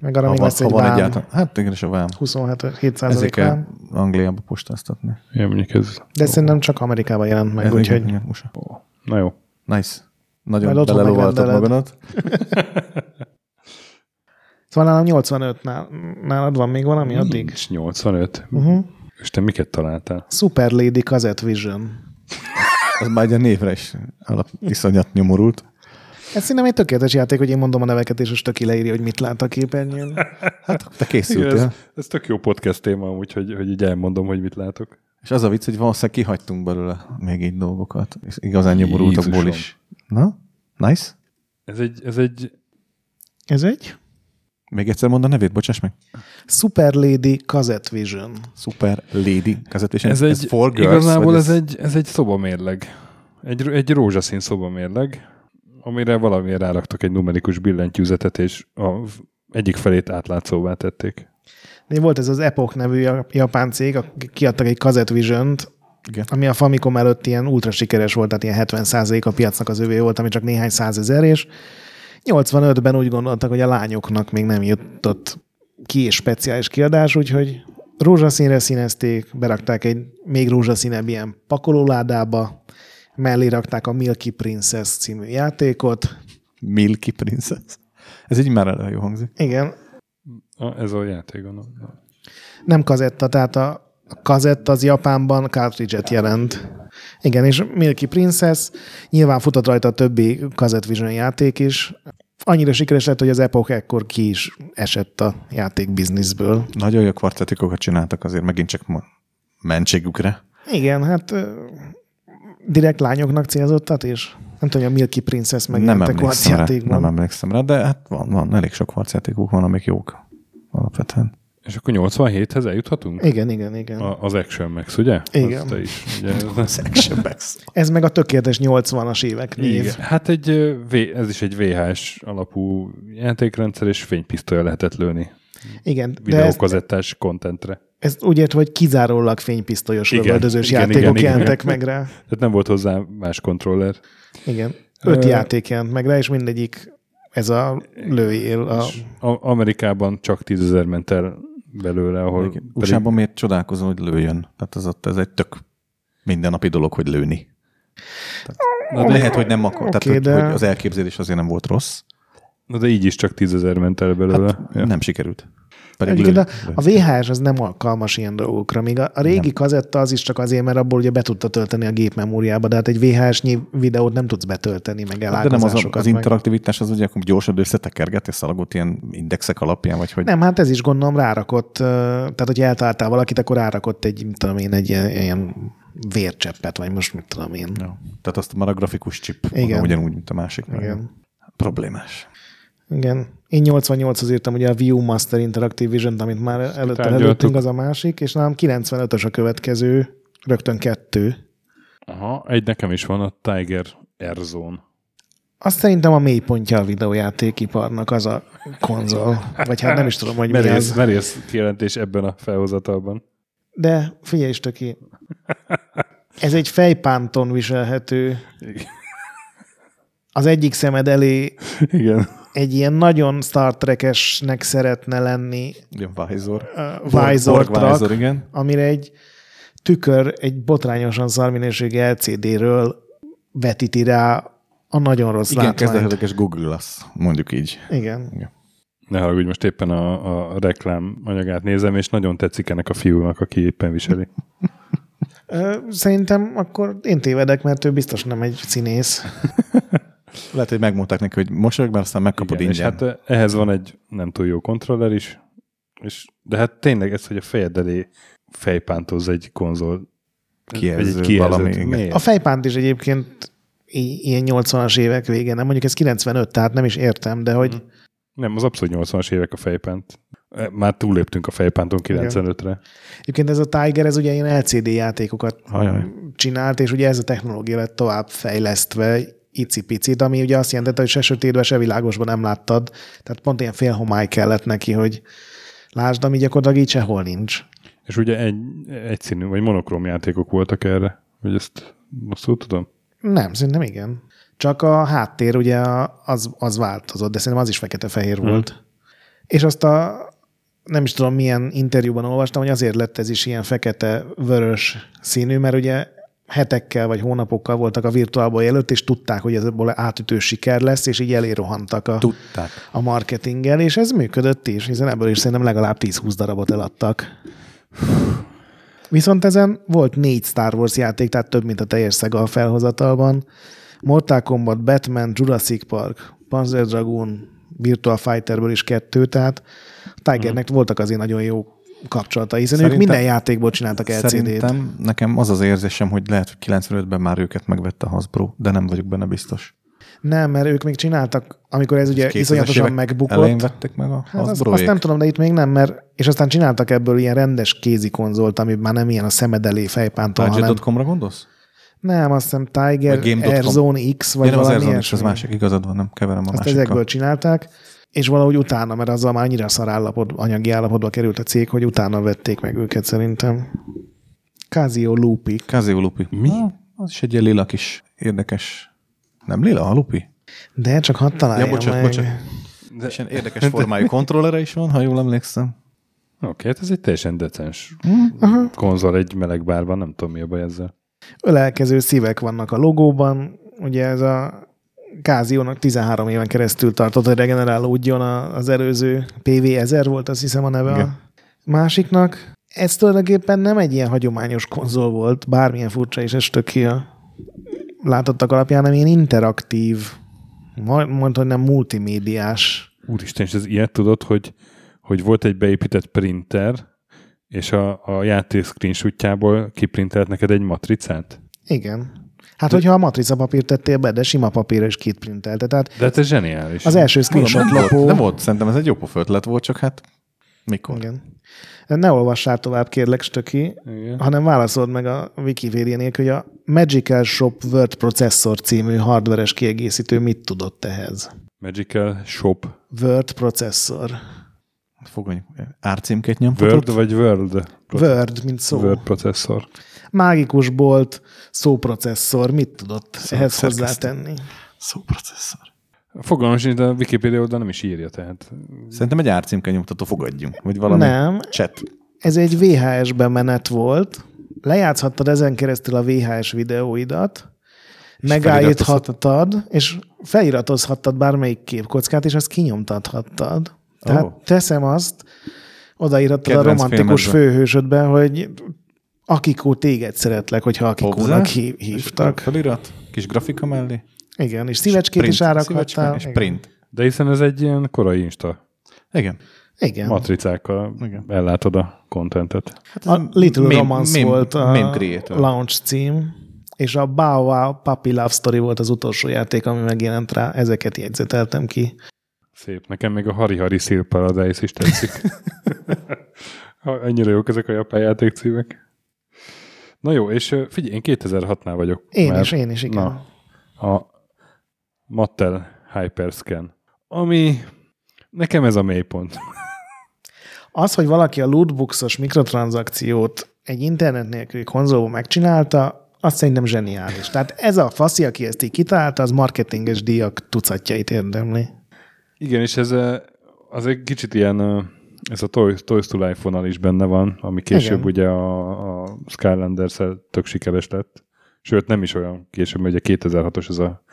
Meg arra
Ha
még
van,
lesz
ha
egy
van egyáltalán. Hát igen, és a vám.
27 7
Ezért kell
vám.
Angliába postáztatni.
Ja, mondjuk ez...
De szerintem csak Amerikában jelent meg,
Ez
úgyhogy
igen, igen, USA.
Na jó.
Nice. Nagyon belelovaltad magadat.
Szóval nálam 85 nál, nálad van még valami addig?
Nincs 85.
Uh-huh.
És te miket találtál?
Super Lady Cassette Vision.
Ez már egy a névre is alap, iszonyat nyomorult.
Ez szerintem egy tökéletes játék, hogy én mondom a neveket, és most töki leírja, hogy mit lát a képernyőn.
Hát te
Igen,
készültél.
ez, ez tök jó podcast téma, úgyhogy hogy így elmondom, hogy mit látok.
És az a vicc, hogy valószínűleg kihagytunk belőle még így dolgokat. És igazán nyomorultakból is. Na? Nice?
Ez egy, ez egy
Ez egy
Még egyszer mond a nevét, bocsáss meg.
Super Lady Cassette Vision.
Super Lady vezetés.
Ez, egy,
for girls,
igazából
vagy
ez, egy, ez egy szobamérleg. Egy, egy rózsaszín szobamérleg, amire valamiért ráraktak egy numerikus billentyűzetet, és a egyik felét átlátszóvá tették.
De volt ez az Epoch nevű ja- japán cég, akik kiadtak egy Cassette Vision-t,
Igen.
ami a Famicom előtt ilyen ultra sikeres volt, tehát ilyen 70% a piacnak az övé volt, ami csak néhány százezer, és 85-ben úgy gondoltak, hogy a lányoknak még nem jutott ki és speciális kiadás, úgyhogy rózsaszínre színezték, berakták egy még rózsaszínebb ilyen pakolóládába, mellé rakták a Milky Princess című játékot.
Milky Princess. Ez így már elő jó hangzik.
Igen,
A, ez a játék, gondolom.
nem kazetta, tehát a a kazett az Japánban cartridge-et jelent. Igen, és Milky Princess, nyilván futott rajta a többi Cassette Vision játék is. Annyira sikeres lett, hogy az Epoch ekkor ki is esett a játék bizniszből.
Nagyon jó kvartetikokat csináltak azért megint csak mentségükre.
Igen, hát direkt lányoknak célzottat, és nem tudom, hogy a Milky Princess
nem
megjelent a
emlékszem rá, nem emlékszem rá, de hát van, van elég sok kvarcjátékuk van, amik jók alapvetően.
És akkor 87-hez eljuthatunk?
Igen, igen, igen.
A, az Action Max, ugye?
Igen.
Az te is, ugye?
Action Max.
Ez meg a tökéletes 80-as évek név.
Igen. Hát egy, ez is egy VHS alapú játékrendszer, és fénypisztolya lehetett lőni
Igen,
videókazettás kontentre.
ezt úgy értve, hogy kizárólag fénypisztolyos
Igen,
lövöldözős
igen,
játékok
igen, igen.
jelentek meg rá.
Tehát nem volt hozzá más kontroller.
Igen. Öt
Ö,
játék jelent meg rá, és mindegyik ez a lőjél. A...
Amerikában csak 10 ezer ment el belőle, ahol
Pedig... Miért csodálkozom, hogy lőjön? Tehát ez, ott, ez egy tök mindennapi dolog, hogy lőni. Tehát, de lehet, hogy nem akar.
Oké,
tehát, hogy,
de-
hogy az elképzelés azért nem volt rossz.
Na de így is csak 10 ezer ment el belőle.
Hát,
ja.
Nem sikerült. Pedig
Egyébként a, a VHS az nem alkalmas ilyen dolgokra, míg a, a régi nem. kazetta az is csak azért, mert abból ugye be tudta tölteni a gépmemóriába, de hát egy VHS-nyi videót nem tudsz betölteni, meg
de nem az, az interaktivitás az ugye akkor gyorsan összetekergeti a szalagot ilyen indexek alapján, vagy hogy
Nem, hát ez is gondolom rárakott, tehát hogy eltaláltál valakit, akkor rárakott egy, mit tudom én, egy ilyen, ilyen vércseppet, vagy most mit tudom én.
Ja. Tehát azt már a grafikus chip.
Igen.
ugyanúgy, mint a másik.
Igen.
Problémás.
Igen. Én 88-hoz írtam ugye a View Master Interactive Vision-t, amit már előtte előttünk, az a másik, és nálam 95-ös a következő, rögtön kettő.
Aha, egy nekem is van, a Tiger Airzone.
Azt szerintem a mélypontja a videójátékiparnak az a konzol. Vagy hát nem is tudom, hogy mi
Merész,
az.
merész kijelentés ebben a felhozatalban.
De figyelj is, töki. Ez egy fejpánton viselhető. Az egyik szemed elé
Igen.
Egy ilyen nagyon Star Trek-esnek szeretne lenni
Ugyan Vizor.
uh, Visor
Borg Visor, igen.
amire egy tükör egy botrányosan szarminőségi LCD-ről vetíti rá a nagyon rossz
Igen,
látványt.
kezdetleges Google Glass, mondjuk így.
Igen.
Ne haragudj, most éppen a, a reklám anyagát nézem, és nagyon tetszik ennek a fiúnak, aki éppen viseli.
Szerintem akkor én tévedek, mert ő biztos nem egy színész.
Lehet, hogy megmondták neki, hogy mosolyog, mert aztán megkapod
Igen, és
ingyen.
hát eh, ehhez van egy nem túl jó kontroller is, és, de hát tényleg ez, hogy a fejed elé fejpántoz egy konzol.
Kijelző
egy kijelzőt.
valami.
Miért?
A fejpánt is egyébként i- ilyen 80-as évek végén, nem mondjuk ez 95, tehát nem is értem, de hogy
Nem, az abszolút 80-as évek a fejpánt. Eh, Már túléptünk a fejpánton 95-re.
egyébként ez a Tiger, ez ugye ilyen LCD játékokat
Ajaj.
csinált, és ugye ez a technológia lett tovább fejlesztve icipicit, ami ugye azt jelentette, hogy se sötétben, se világosban nem láttad. Tehát pont ilyen félhomály kellett neki, hogy lásd, ami gyakorlatilag így sehol nincs.
És ugye egy, egyszínű, vagy monokróm játékok voltak erre, hogy ezt rosszul tudom?
Nem, szerintem igen. Csak a háttér ugye az, az változott, de szerintem az is fekete-fehér
Hmm.
volt. És azt a nem is tudom milyen interjúban olvastam, hogy azért lett ez is ilyen fekete-vörös színű, mert ugye hetekkel vagy hónapokkal voltak a virtuálból előtt, és tudták, hogy ez ebből átütő siker lesz, és így elérohantak a,
Tudták.
a marketinggel, és ez működött is, hiszen ebből is szerintem legalább 10-20 darabot eladtak. Viszont ezen volt négy Star Wars játék, tehát több, mint a teljes Sega a felhozatalban. Mortal Kombat, Batman, Jurassic Park, Panzer Dragoon, Virtua Fighterből is kettő, tehát Tigernek voltak azért nagyon jó kapcsolatai, hiszen ők
Szerintem-
minden játékból csináltak LCD-t.
Szerintem nekem az az érzésem, hogy lehet, hogy 95-ben már őket megvette a Hasbro, de nem vagyok benne biztos.
Nem, mert ők még csináltak, amikor ez ugye
2000-es
iszonyatosan megbukott.
Elején vettek meg a
Hát
Hasbro
azt nem tudom, de itt még nem, mert és aztán csináltak ebből ilyen rendes kézi konzolt, ami már nem ilyen a szemed elé fejpánton, hanem
Budget.com-ra gondolsz?
nem, azt hiszem Tiger,
Game.com.
Airzone X, vagy
Ja, nem, az
valami
Airzone is, az másik, igazad van, nem keverem a
Azt
másikkal.
ezekből csinálták, és valahogy utána, mert azzal már annyira szar állapot, anyagi állapotba került a cég, hogy utána vették meg őket szerintem. Casio Lupi.
Casio Lupi. Mi? Az is egy ilyen lila kis érdekes. Nem lila a Lupi?
De csak hadd találjam
Ja, bocsánat,
meg.
bocsánat. De... És ilyen érdekes formájú kontrollere is van, ha jól emlékszem.
Oké, hát ez egy teljesen decens konzol egy meleg bárban, nem tudom mi a baj ezzel.
Ölelkező szívek vannak a logóban, ugye ez a Casio-nak 13 éven keresztül tartott, hogy regenerálódjon az előző PV1000 volt, azt hiszem a neve
Igen.
a másiknak. Ez tulajdonképpen nem egy ilyen hagyományos konzol volt, bármilyen furcsa is ez tök ki a látottak alapján, hanem ilyen interaktív, mondta, hogy nem multimédiás.
Úristen, és ez ilyet tudod, hogy, hogy volt egy beépített printer, és a, a játék screenshotjából kiprintelt neked egy matricát?
Igen. Hát, hogyha a matrica papírt tettél be, de sima papírra is kitprintelte. Tehát
De ez zseniális.
az első screenshot lopó...
nem volt, szerintem ez egy jó pofa ötlet volt, csak hát mikor?
Igen. Ne olvassál tovább, kérlek, Stöki,
Igen.
hanem válaszold meg a Wikipedia nélkül, hogy a Magical Shop Word Processor című hardveres kiegészítő mit tudott ehhez?
Magical Shop.
Word Processor.
Fogony, árcímkét nyomtatott?
Word vagy World?
Word, mint szó.
Word processzor.
Mágikus bolt, szóprocesszor, mit tudott ehhez
szerkesztő.
hozzátenni?
Szóprocesszor.
Fogalmam sincs, de a Wikipedia oldal nem is írja, tehát
Szerintem egy árcímke nyomtató fogadjunk, vagy valami
Nem.
chat.
Ez egy VHS-ben menet volt, lejátszhattad ezen keresztül a VHS videóidat, megállíthattad, és feliratozhattad bármelyik képkockát, és azt kinyomtathattad. Tehát oh. teszem azt, odaírattad a romantikus
filmedbe.
főhősödbe, hogy Akikó, téged szeretlek, hogyha Akikónak hív, hívtak.
Felirat, kis grafika mellé.
Igen, és szívecskét
print,
is árakhattál.
És print.
De hiszen ez egy ilyen korai Insta
Igen.
Igen.
matricákkal
Igen.
ellátod a kontentet.
Hát
A Little
meme-
Romance
meme-
volt a
meme creator.
launch cím, és a Bow Wow Puppy Love Story volt az utolsó játék, ami megjelent rá. Ezeket jegyzeteltem ki.
Szép. Nekem még a Hari Hari Seal Paradise is tetszik. Ennyire jók ezek a japán játékcímek. Na jó, és figyelj, én 2006-nál vagyok.
Én
már.
is, én is, igen.
Na, a Mattel Hyperscan, ami nekem ez a mélypont.
Az, hogy valaki a lootboxos mikrotranszakciót egy internet nélküli konzolban megcsinálta, azt szerintem zseniális. Tehát ez a faszi, aki ezt így kitalálta, az marketinges díjak tucatjait érdemli.
Igen, és ez az egy kicsit ilyen, ez a Toy, Toys to Life vonal is benne van, ami később
Igen.
ugye a, a skylanders tök sikeres lett. Sőt, nem is olyan később, mert ugye 2006-os ez a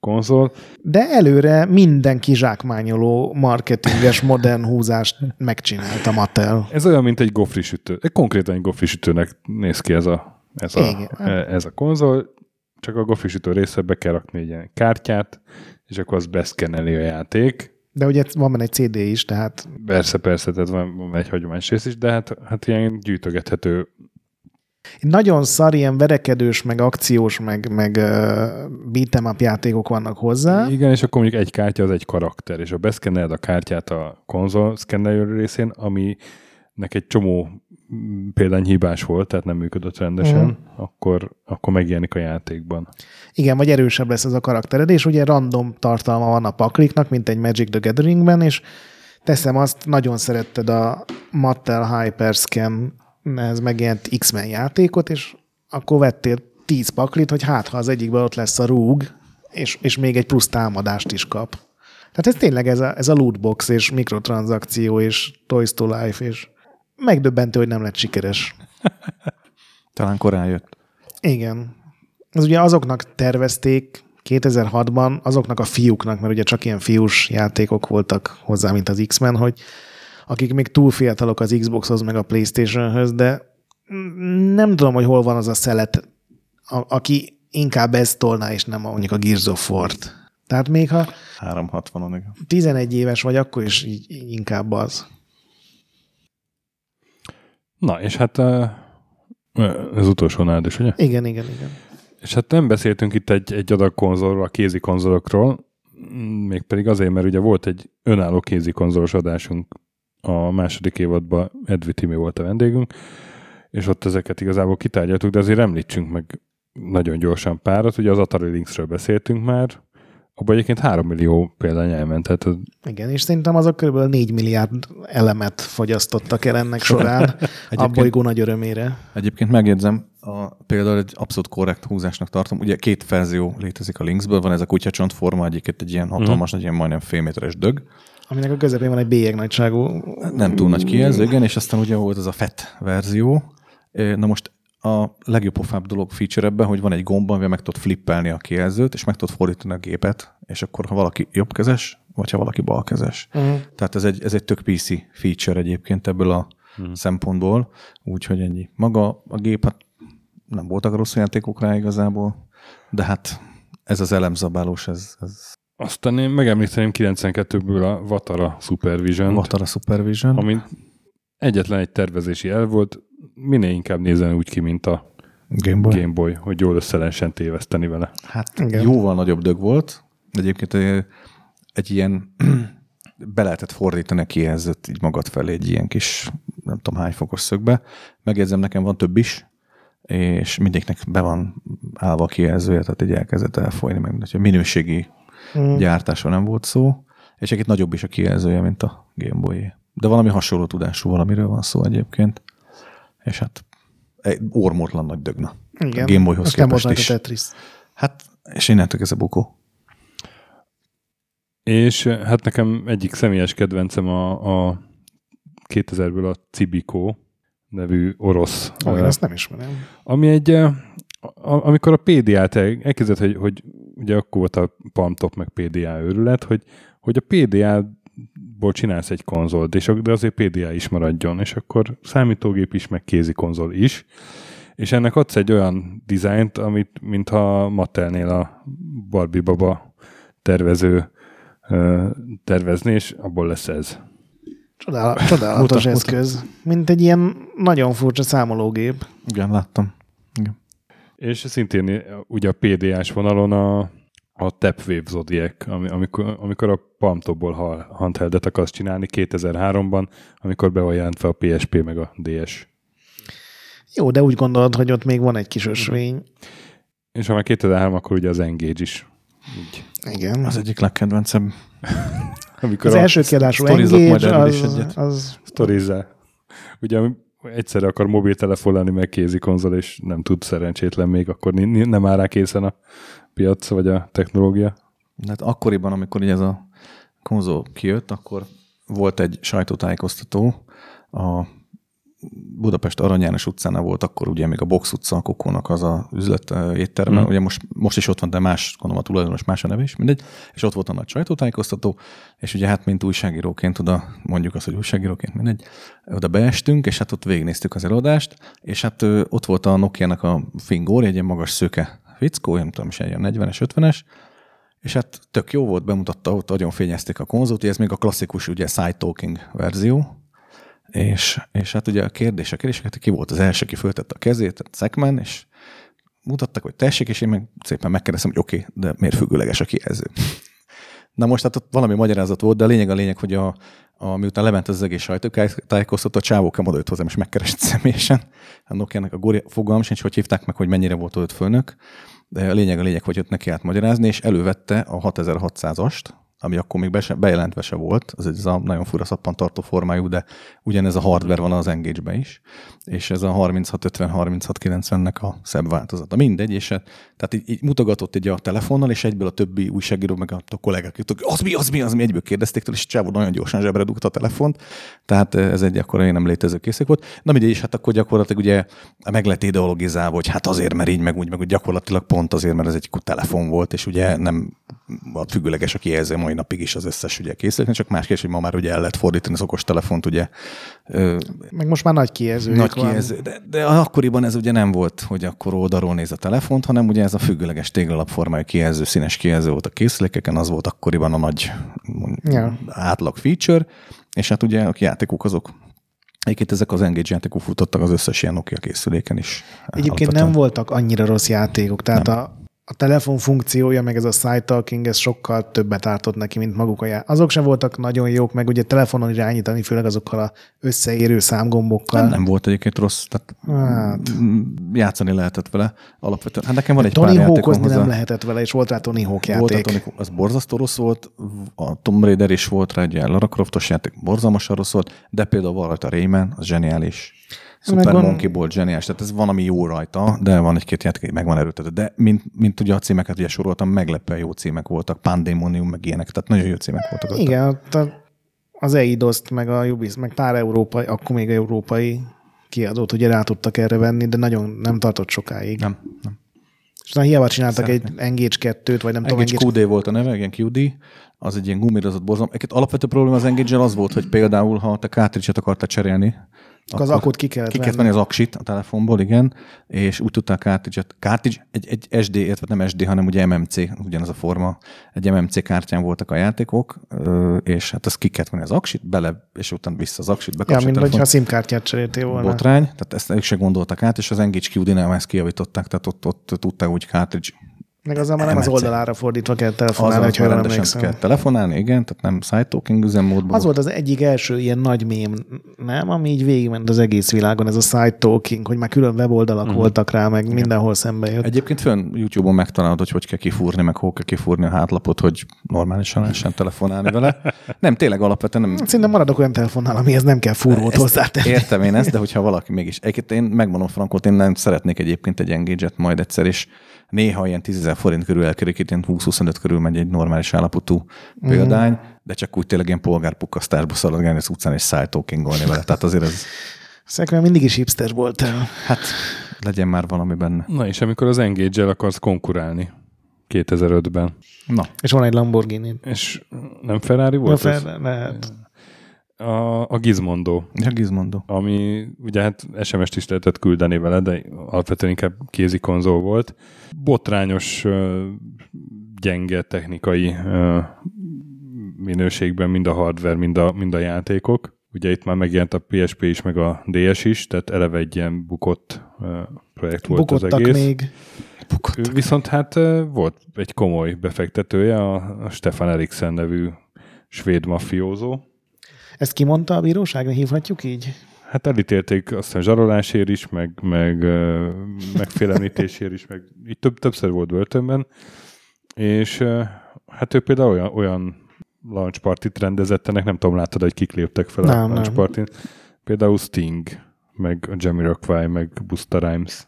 konzol.
De előre minden kizsákmányoló marketinges modern húzást megcsinálta Mattel.
Ez olyan, mint egy gofri sütő. Konkrétan egy gofri sütőnek néz ki ez a, ez a,
Igen.
ez a konzol, csak a gofri sütő része be kell rakni egy ilyen kártyát, és akkor az beszkeneli a játék.
De ugye van benne egy CD is, tehát
Persze, persze, tehát van, van egy hagyományos rész is, de hát, hát ilyen gyűjtögethető.
nagyon szar, ilyen verekedős, meg akciós, meg, meg uh, beat'em up játékok vannak hozzá.
Igen, és akkor mondjuk egy kártya az egy karakter, és ha beszkenneled a kártyát a konzol szkennelő részén, ami nek egy csomó mm, példány hibás volt, tehát nem működött rendesen,
Mhm.
akkor, akkor megjelenik a játékban.
Igen, vagy erősebb lesz ez a karaktered, és ugye random tartalma van a pakliknak, mint egy Magic the Gatheringben, és teszem azt, nagyon szeretted a Mattel Hyperscan ez megjelent X-Men játékot, és akkor vettél 10 paklit, hogy hát, ha az egyikben ott lesz a rúg, és, és még egy plusz támadást is kap. Tehát ez tényleg ez a, ez a lootbox, és mikrotranszakció, és Toys to Life, és megdöbbentő, hogy nem lett sikeres.
Talán korán jött.
Igen. Ez ugye azoknak tervezték 2006-ban, azoknak a fiúknak, mert ugye csak ilyen fiús játékok voltak hozzá, mint az X-Men, hogy akik még túl fiatalok az Xboxhoz, meg a Playstation-höz, de nem tudom, hogy hol van az a szelet, a, aki inkább ezt tolná, és nem a- mondjuk a Gears of War-t. Tehát még ha
360-on, igen.
11 éves vagy, akkor is így, így inkább az.
Na, és hát ez utolsó nálad is, ugye?
Igen, igen, igen.
És hát nem beszéltünk itt egy, egy adag konzolról, a kézi konzolokról, mégpedig azért, mert ugye volt egy önálló kézi konzolos adásunk a második évadban, Edvi Timi volt a vendégünk, és ott ezeket igazából kitárgyaltuk, de azért említsünk meg nagyon gyorsan párat. Ugye az Atari Lynxről beszéltünk már, abban egyébként 3 millió példány elment, tehát
Igen, és szerintem azok kb. 4 milliárd elemet fogyasztottak el ennek során, a bolygó nagy örömére.
Egyébként megjegyzem, a, például egy abszolút korrekt húzásnak tartom. Ugye két verzió létezik a Lynxből, van ez a kutyacsont forma, egyébként egy ilyen hatalmas, nagy, ilyen majdnem fél méteres dög.
Aminek a közepén van egy bélyeg nagyságú.
Nem túl nagy kijelző, igen, és aztán ugye volt az a FET verzió. Na most a legjobb pofább dolog feature ebben, hogy van egy gomb, amivel meg tudod flippelni a kijelzőt, és meg tudod fordítani a gépet, és akkor ha valaki jobbkezes, vagy ha valaki balkezes.
Uh-huh.
Tehát ez egy, ez egy tök PC feature egyébként ebből a hmm. szempontból, úgyhogy ennyi. Maga a gép, hát nem voltak rossz játékok rá igazából, de hát ez az elemzabálós, ez, ez
Aztán én megemlíteném 92-ből a Vatara Supervision,
Vatara Supervision.
ami egyetlen egy tervezési el volt, minél inkább nézzen úgy ki, mint a
Game Boy.
Game Boy, hogy jól össze lehessen téveszteni vele.
Hát
Igen.
Jóval nagyobb dög volt. Egyébként egy, egy ilyen be lehetett fordítani a kijelzőt így magad felé egy ilyen kis, nem tudom hány fokos szögbe. Megjegyzem, nekem van több is, és mindegyiknek be van állva a kijelzője, tehát egy elkezdett elfolyni, meg hogy minőségi
Mm.
gyártásról nem volt szó, és egy nagyobb is a kijelzője, mint a Game boy De valami hasonló tudású valamiről van szó egyébként. És hát egy ormótlan nagy dögna.
Igen.
A Game Boyhoz
Azt nem
képest
rajta
is.
Tetris.
Hát, és innentől ez a bukó.
És eh, hát nekem egyik személyes kedvencem a, a 2000-ből a Cibico nevű orosz. Eh,
ezt nem ismerem.
ami egy, eh, a- amikor a PDA-t el- elkezdett, hogy, hogy ugye akkor volt a Palmtop meg PDA őrület, hogy, hogy a PDA-ból csinálsz egy konzolt, és, de azért PDA is maradjon, és akkor számítógép is, meg kézi konzol is, és ennek adsz egy olyan dizájnt, amit mintha Mattelnél a Barbie baba tervező tervezni, és abból lesz ez.
Csodál, csodálatos
Mutat,
eszköz. Mint egy ilyen nagyon furcsa számológép.
Igen, láttam. Igen.
És szintén ugye a PDA-s vonalon a, a Tapwave Zodiac, ami, amikor, amikor a Palmtopból ha- handheldet akarsz csinálni 2003-ban, amikor be van jelentve a PSP meg a DS.
Jó, de úgy gondolod, hogy ott még van egy kis ösvény.
És ha már 2003, akkor ugye az Engage is. Így.
Igen.
Az egyik legkedvencebb.
Amikor
Az
a
első kiadású
sztorizok majd
Engage,
erről is
az,
egyet.
az
Stories Ugye egyszerre akar mobiltelefon lenni, meg kézi konzol, és nem tud szerencsétlen még, akkor nem áll rá készen a piac, vagy a technológia.
Hát akkoriban, amikor így ez a konzol kijött, akkor volt egy sajtótájékoztató, a Budapest Arany János utcánál volt akkor ugye még a Box utca, a Kokónak az a üzlet étterme,
Mm.
ugye most, most is ott van, de más, gondolom a tulajdonos más a neve is, mindegy, és ott volt a nagy sajtótájékoztató, és ugye hát mint újságíróként oda, mondjuk azt, hogy újságíróként, mindegy, oda beestünk, és hát ott végignéztük az előadást, és hát ott volt a Nokia-nak a fingór, egy ilyen magas szőke fickó, nem tudom is, egy ilyen 40-es, 50-es, és hát tök jó volt, bemutatta, ott nagyon fényezték a konzolt, ugye ez még a klasszikus ugye side talking verzió, és, és hát ugye a kérdés, a kérdések, hát ki volt az első, aki föltette a kezét, a Szekmen, és mutattak, hogy tessék, és én meg szépen megkérdeztem, hogy oké, okay, de miért függőleges a kijelző? Na most hát ott valami magyarázat volt, de a lényeg a lényeg, hogy a, a, miután lement az egész sajtótájékoztató, a csávókem odajött hozzám, és megkeresett személyesen. A Nokia-nek a Gori, fogalmam sincs, hogy hívták meg, hogy mennyire volt ott fölnök, de a lényeg a lényeg, hogy ott neki állt magyarázni, és elővette a 6600-ast, ami akkor még be se, bejelentve se volt, az egy ez a nagyon fura szappantartó formájú, de ugyanez a hardware van az Engage-be is, és ez a 3650-3690-nek a szebb változata. Mindegy, és hát- tehát így, így mutogatott egy a telefonnal, és egyből a többi újságíró, meg a, a kollégák, az mi, az mi, az mi, egyből kérdezték tőle, és csávó nagyon gyorsan zsebre dugta a telefont, tehát ez egy akkor én nem létező készek volt. Na mindegy, és hát akkor gyakorlatilag ugye meg lett ideologizálva, hogy hát azért, mert így, meg úgy, meg úgy gyakorlatilag pont azért, mert ez egy telefon volt, és ugye nem a függőleges a kijelző mai napig is az összes ugye készüléknek, csak más kérdés, hogy ma már ugye el lehet fordítani az okos telefont, ugye
meg most már nagy kijelző.
nagy kijelző, de, de akkoriban ez ugye nem volt, hogy akkor oldalról néz a telefont, hanem ugye ez a függőleges téglalapformájú kijelző, színes kijelző volt a készülékeken, az volt akkoriban a nagy
ja.
átlag feature, és hát ugye a játékok azok Egyébként ezek az Engage játékok futottak az összes ilyen Nokia készüléken is.
Egyébként nem voltak annyira rossz játékok, tehát a, a telefon funkciója, meg ez a side talking, ez sokkal többet ártott neki, mint maguk a já- Azok sem voltak nagyon jók, meg ugye telefonon irányítani, főleg azokkal a összeérő számgombokkal.
Nem, nem volt egyébként rossz, tehát
Hát.
játszani lehetett vele alapvetően. Hát nekem van egy
Tony
pár
Hawkozni
hozzá.
nem lehetett vele, és volt rá Tony Hawk
Volt a
játék.
Tony az borzasztó rossz volt, a Tomb Raider is volt rá, egy Lara Croftos játék, borzalmasan rossz volt, de például van rajta Rayman, az zseniális. Super
Meg van-
Monkey Ball zseniális, tehát ez van, ami jó rajta, de van egy-két játék, meg van erőltető. De mint, mint ugye a címeket ugye soroltam, meglepően jó címek voltak, Pandemonium, meg ilyenek, tehát nagyon jó címek voltak.
Igen, ott az Eidos-t, meg a Ubisoft, meg pár európai, akkor még európai kiadót ugye rá tudtak erre venni, de nagyon nem tartott sokáig.
Nem, nem.
És na, hiába csináltak
Szeretnék.
egy Engage 2-t, vagy nem tudom,
Engage
Engage
QD volt a neve, igen, QD, az egy ilyen gumírozott borzalom. Egyébként alapvető probléma az engage az volt, hogy például, ha te cartridge-et akartál cserélni,
az akut ki kellett
ki
venni.
venni az aksit a telefonból, igen, és úgy tudták cartridge-et. Cartridge, egy, egy SD, illetve nem SD, hanem ugye MMC, ugyanaz a forma. Egy MMC kártyán voltak a játékok, és hát azt ki kellett venni az aksit, bele, és utána vissza az aksit,
Ja,
bekapcsolni
mint
a
hogyha
telefont.
SIM-kártyát cseréltél volna.
Botrány, tehát ezt ők se gondoltak át, és az QD-nál ezt kijavították, tehát ott, ott tudták úgy cartridge
Meg azzal már nem az
MMC.
oldalára fordítva kell telefonálni, jól
rendesen
emlékszem.
kell telefonálni, igen, tehát nem side talking üzemmódban.
Az volt az egyik első ilyen nagy mém, nem? Ami így végigment az egész világon, ez a side talking, hogy már külön weboldalak
Mhm.
voltak rá, meg mindenhol szembe jött.
Egyébként fönn YouTube-on megtalálod, hogy hogy kell kifúrni, meg hol kell kifúrni a hátlapot, hogy normálisan lehessen telefonálni vele. Nem, tényleg alapvetően nem...
Szerintem maradok olyan telefonnál, amihez nem kell fúrót hozzátenni.
Értem én ezt, de hogyha valaki mégis... Egyébként én megmondom Frankot, én nem szeretnék egyébként egy engage majd egyszer, és néha ilyen 10 ezer forint körül elkerekít, ilyen 20-25 körül megy egy normális állapotú példány, de csak úgy tényleg ilyen polgárpukkasztásba szaladgálni az utcán és szájtókingolni vele. Tehát azért ez,
Szerintem mindig is hipster voltál.
hát legyen már valami benne.
Na és amikor az Engage-el akarsz konkurálni 2005-ben,
Na,
És van egy Lamborghini.
és nem Ferrari
Na,
volt ez?
fel, lehet.
A, a Gizmondo,
ja, Gizmondo.
ami ugye hát SMS-t is lehetett küldeni vele, de alapvetően inkább kézi konzol volt. Botrányos, gyenge technikai minőségben mind a hardware, mind a, mind a játékok. Ugye itt már megjelent a PSP is, meg a DS is, tehát eleve egy ilyen bukott projekt volt az
Bukottak
egész.
még.
Ő Viszont hát volt egy komoly befektetője, a, a Stefan Eriksen nevű svéd mafiózó.
Ezt kimondta a bíróságra, hívhatjuk így?
Hát elítélték azt hiszem zsarolásért is, meg, meg megfélemlítésért is, meg így több, többször volt börtönben, és hát ő például olyan, olyan launch partit rendezett, ennek nem tudom, láttad, hogy kik léptek fel
Nem,
a launch partin. Például Sting, meg a Jamiroquai, meg Busta Rhymes.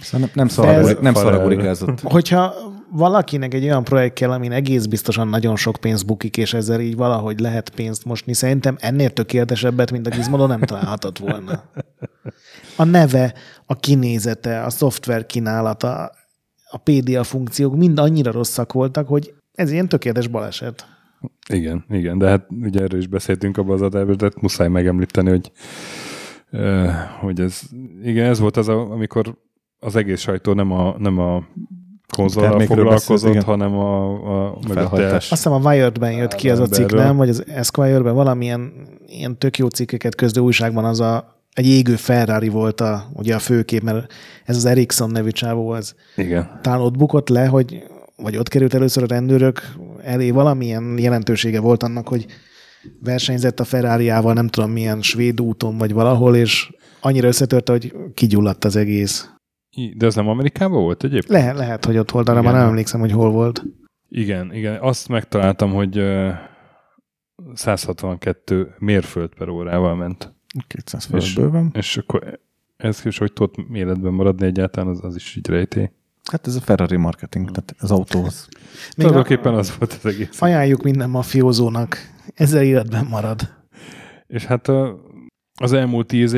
Szóval nem, nem,
Ez-
nem szaraburikázott.
Hogyha valakinek egy olyan projekt kell, amin egész biztosan nagyon sok pénz bukik, és ezzel így valahogy lehet pénzt mosni, szerintem ennél tökéletesebbet, mint a Gizmodo nem találhatott volna. A neve, a kinézete, a szoftver kínálata, a PDA funkciók mind annyira rosszak voltak, hogy ez ilyen tökéletes baleset.
Igen, igen, de hát ugye erről is beszéltünk abban az adásban, de muszáj megemlíteni, hogy, hogy ez, igen, ez volt az, a, amikor az egész sajtó nem a, nem a
Termékről
foglalkozott, hanem a, a, meg a
felhajtás.
Azt hiszem a Wired-ben jött ki az a cikk, nem? Vagy az Esquire-ben valamilyen ilyen tök jó cikkeket közlő újságban az a egy égő Ferrari volt a, ugye a főkép, mert ez az Ericsson nevű csávó az.
Igen.
Talán ott bukott le, hogy vagy ott került először a rendőrök elé valamilyen jelentősége volt annak, hogy versenyzett a Ferrariával, nem tudom milyen svéd úton vagy valahol, és annyira összetörte, hogy kigyulladt az egész.
I- De ez nem Amerikában volt egyébként?
Lehet, lehet, hogy ott volt, arra
Igen.
már nem emlékszem, hogy hol volt.
Igen, igen. Azt megtaláltam, hogy ö, 162 mérföld per órával ment.
200
És-
bőven.
És akkor ez is, hogy tudott életben maradni egyáltalán, az, az is így rejtély.
Hát ez a Ferrari marketing, tehát az autóhoz.
Még
Tulajdonképpen az volt az egész.
Ajánljuk minden mafiózónak. Ezzel életben marad.
És hát a, az elmúlt tíz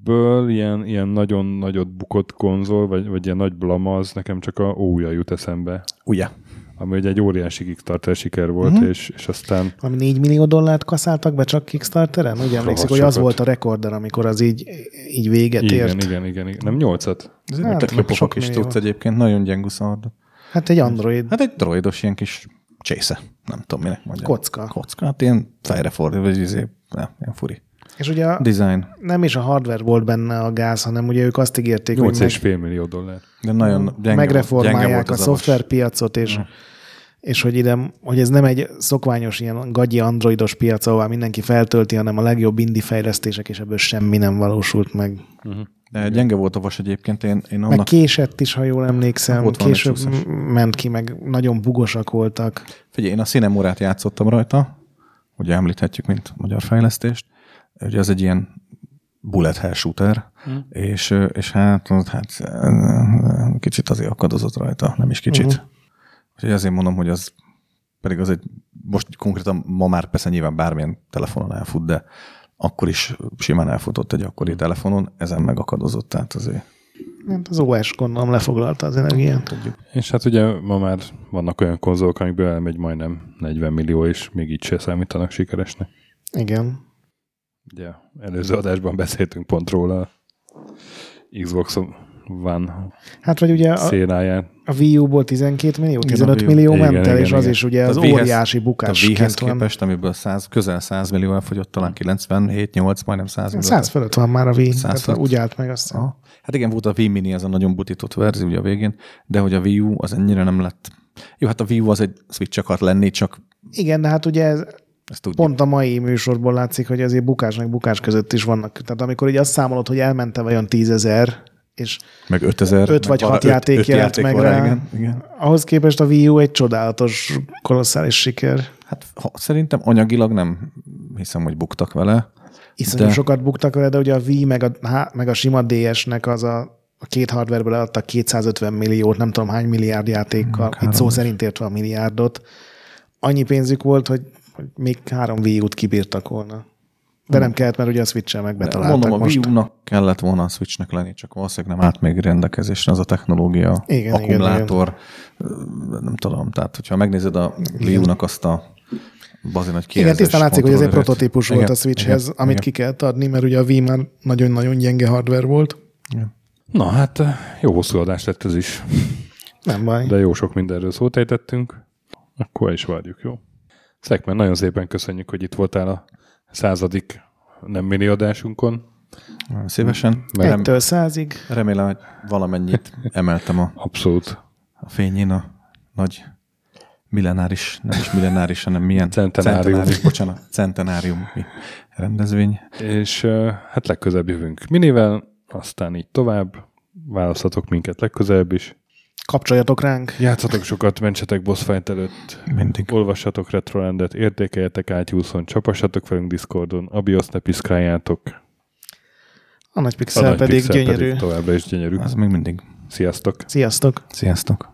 évből ilyen, ilyen nagyon nagyot bukott konzol, vagy, vagy ilyen nagy blama, az nekem csak a ója jut eszembe.
Ugye?
Ami ugye egy óriási Kickstarter siker volt, uh-huh. és, és aztán
Ami 4 millió dollárt kaszáltak be csak Kickstarteren? Úgy emlékszik, hogy az volt a rekorder, amikor az így, így véget
igen,
ért.
igen, igen, igen. Nem nyolcat?
Ez egy
Hát,
jó
sok
is
millió.
tudsz egyébként, nagyon gyenguszar.
Hát egy Android
Hát egy droidos ilyen kis csésze. Nem tudom, minek mondjam.
kocka.
Kocka, hát ilyen fejre fordul, vagy izé, nem, ilyen furi.
És ugye a,
Design.
nem is a hardware volt benne a gáz, hanem ugye ők azt ígérték, hogy meg,
8,5 millió dollár.
De nagyon gyenge, gyenge
megreformálják
volt
a szoftverpiacot, és, és hogy ide, hogy ez nem egy szokványos ilyen gagyi androidos piac, ahová mindenki feltölti, hanem a legjobb indie fejlesztések, és ebből semmi nem valósult meg.
De gyenge volt a vas egyébként, én, én
Meg
annak...
késett is, ha jól emlékszem.
Volt
Később ment ki, meg nagyon bugosak voltak.
Figyelj, én a Cinemorát játszottam rajta, ugye említhetjük, mint magyar fejlesztést. Ugye az egy ilyen bullet hell shooter, hmm. és, és hát, hát kicsit azért akadozott rajta, nem is kicsit.
Mhm.
Uh-huh. Úgyhogy azért mondom, hogy az pedig az egy, most konkrétan ma már persze nyilván bármilyen telefonon elfut, de akkor is simán elfutott egy akkori telefonon, ezen megakadozott, tehát azért
Hát az OS gondolom lefoglalta az energiát.
tudjuk.
És hát ugye ma már vannak olyan konzolok, amikből elmegy majdnem 40 millió, és még így se számítanak sikeresnek.
Igen.
Ugye előző adásban beszéltünk pont róla a Xbox One
Hát vagy ugye a,
szénáján.
a Wii U-ból 12 millió,
Igen,
15
a Wii U.
millió
Igen,
ment el,
igen,
és az
igen.
is ugye az
A Wii-hez-
óriási
A Wii-hez
van.
képest, amiből 100, közel 100 millió elfogyott, talán 97-8, majdnem 100 millió.
100 fölött van már a Wii,
100
tehát úgy állt meg azt.
Aha. Hát igen, volt a Wii Mini, ez a nagyon butított verzió ugye a végén, de hogy a Wii U az ennyire nem lett. Jó, hát a Wii U az egy Switch akart lenni, csak
Igen, de hát ugye ez
ezt tudjuk.
pont a mai műsorból látszik, hogy azért bukás meg bukás között is vannak. Tehát amikor így azt számolod, hogy elmente vajon tízezer, és
meg 5000.
öt vagy
meg
hat
van-
játék jelent meg
van
rá.
Igen, igen.
ahhoz képest a Wii U egy csodálatos, kolosszális siker.
Hát ha, szerintem anyagilag nem hiszem, hogy buktak vele.
Iszonyú
De-
sokat buktak vele, de ugye a Wii meg a, meg a sima DS-nek az a a két hardwareből adtak 250 milliót, nem tudom hány milliárd játékkal, itt szó szerint értve a milliárdot. Annyi pénzük volt, hogy, hogy még három Wii U-t kibírtak volna. De nem kellett, mert ugye a Switch-el meg betaláltak
Mondom, a
most.
Wii U-nak kellett volna a Switchnek lenni, csak valószínűleg nem állt még rendelkezésre az a technológia,
Igen,
akkumulátor, nem tudom, tehát hogyha megnézed a Wii U-nak azt a bazi nagy
Igen, tisztán látszik, hogy ez egy prototípus volt
Igen,
a Switchhez,
igen,
amit
igen.
ki kellett adni, mert ugye a Wii már nagyon-nagyon gyenge hardware volt.
Na hát, jó hosszú adás lett ez is,
Nem baj.
de jó sok mindenről szót ejtettünk. Akkor is várjuk, jó? Szekmen, nagyon szépen köszönjük, hogy itt voltál a századik nem mini adásunkon.
Szívesen. Rem,
Egytől százig.
remélem, hogy valamennyit emeltem a,
Abszolút.
a fényén a nagy millenáris, nem is millenáris, hanem milyen
Centenárium.
centenáris bocsánat, centenárium rendezvény.
És hát legközelebb jövünk minivel, aztán így tovább. Választhatok minket legközelebb is.
Kapcsoljatok ránk.
Játszatok sokat, mentsetek boss fight előtt.
Mindig.
Olvassatok Retrolandet, értékeljetek iTunes-on, csapassatok velünk Discordon, a BIOS ne piszkáljátok.
A nagy
A
pixel
nagy
pedig
pixel
gyönyörű.
Pedig továbbra is gyönyörű.
Az még mindig.
Sziasztok!
Sziasztok!
Sziasztok!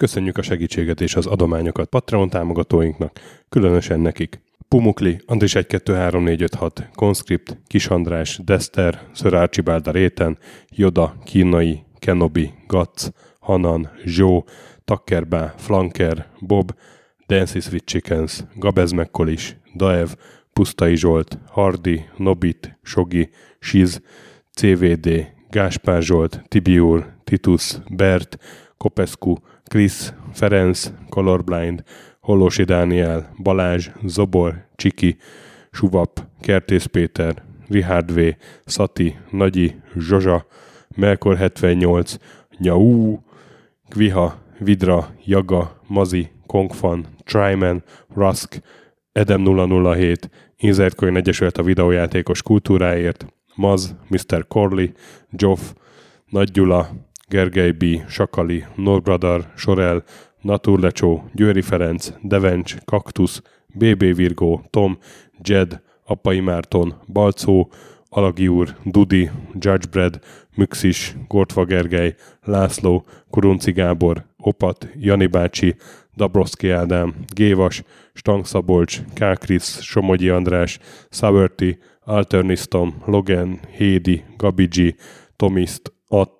Köszönjük a segítséget és az adományokat Patreon támogatóinknak, különösen nekik. Pumukli, Andris 1 2 3 4 5 6, Conscript, Kis András, Dester, Sir Archibald Réten, Joda, Kínai, Kenobi, Gatz, Hanan, Zsó, Takkerbá, Flanker, Bob, Dancy Sweet Chickens, Gabez Mekkolis, Daev, Pusztai Zsolt, Hardi, Nobit, Sogi, Siz, CVD, Gáspár Zsolt, Tibiur, Titus, Bert, Kopescu, Krisz, Ferenc, Colorblind, Hollósi Dániel, Balázs, Zobor, Csiki, Suvap, Kertész Péter, Richard V, Szati, Nagyi, Zsozsa, Melkor 78, Nyau, Kviha, Vidra, Jaga, Mazi, Kongfan, Tryman, Rusk, Edem 007, Insert Coin Egyesület a videójátékos kultúráért, Maz, Mr. Corley, Joff, Nagy Gyula, Gergely B., Sakali, Norbradar, Sorel, Naturlecsó, Győri Ferenc, Devencs, Kaktusz, BB Virgó, Tom, Jed, Apai Márton, Balcó, Alagi úr, Dudi, Judgebred, Müxis, Gortva Gergely, László, Kurunci Gábor, Opat, Jani bácsi, Dabroszki Ádám, Gévas, Stangszabolcs, Kákris, Somogyi András, Saverti, Alternisztom, Logan, Hédi, Gabigi, Tomiszt, Att,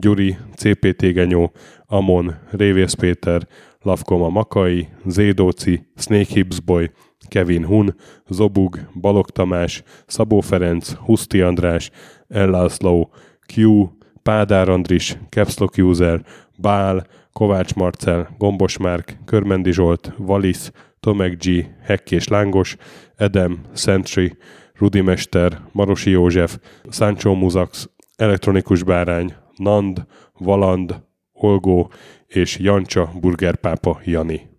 Gyuri, CPT Genyó, Amon, Révész Péter, Lavkoma Makai, Zédóci, Snake Hips Boy, Kevin Hun, Zobug, Balog Tamás, Szabó Ferenc, Huszti András, Ellászló, Q, Pádár Andris, Capslock User, Bál, Kovács Marcel, Gombos Márk, Körmendi Zsolt, Valisz, Tomek G, Hekkés Lángos, Edem, Sentry, Rudimester, Marosi József, Sancho Muzax, Elektronikus Bárány, Nand, Valand, Olgó és Jancsa Burgerpápa Jani.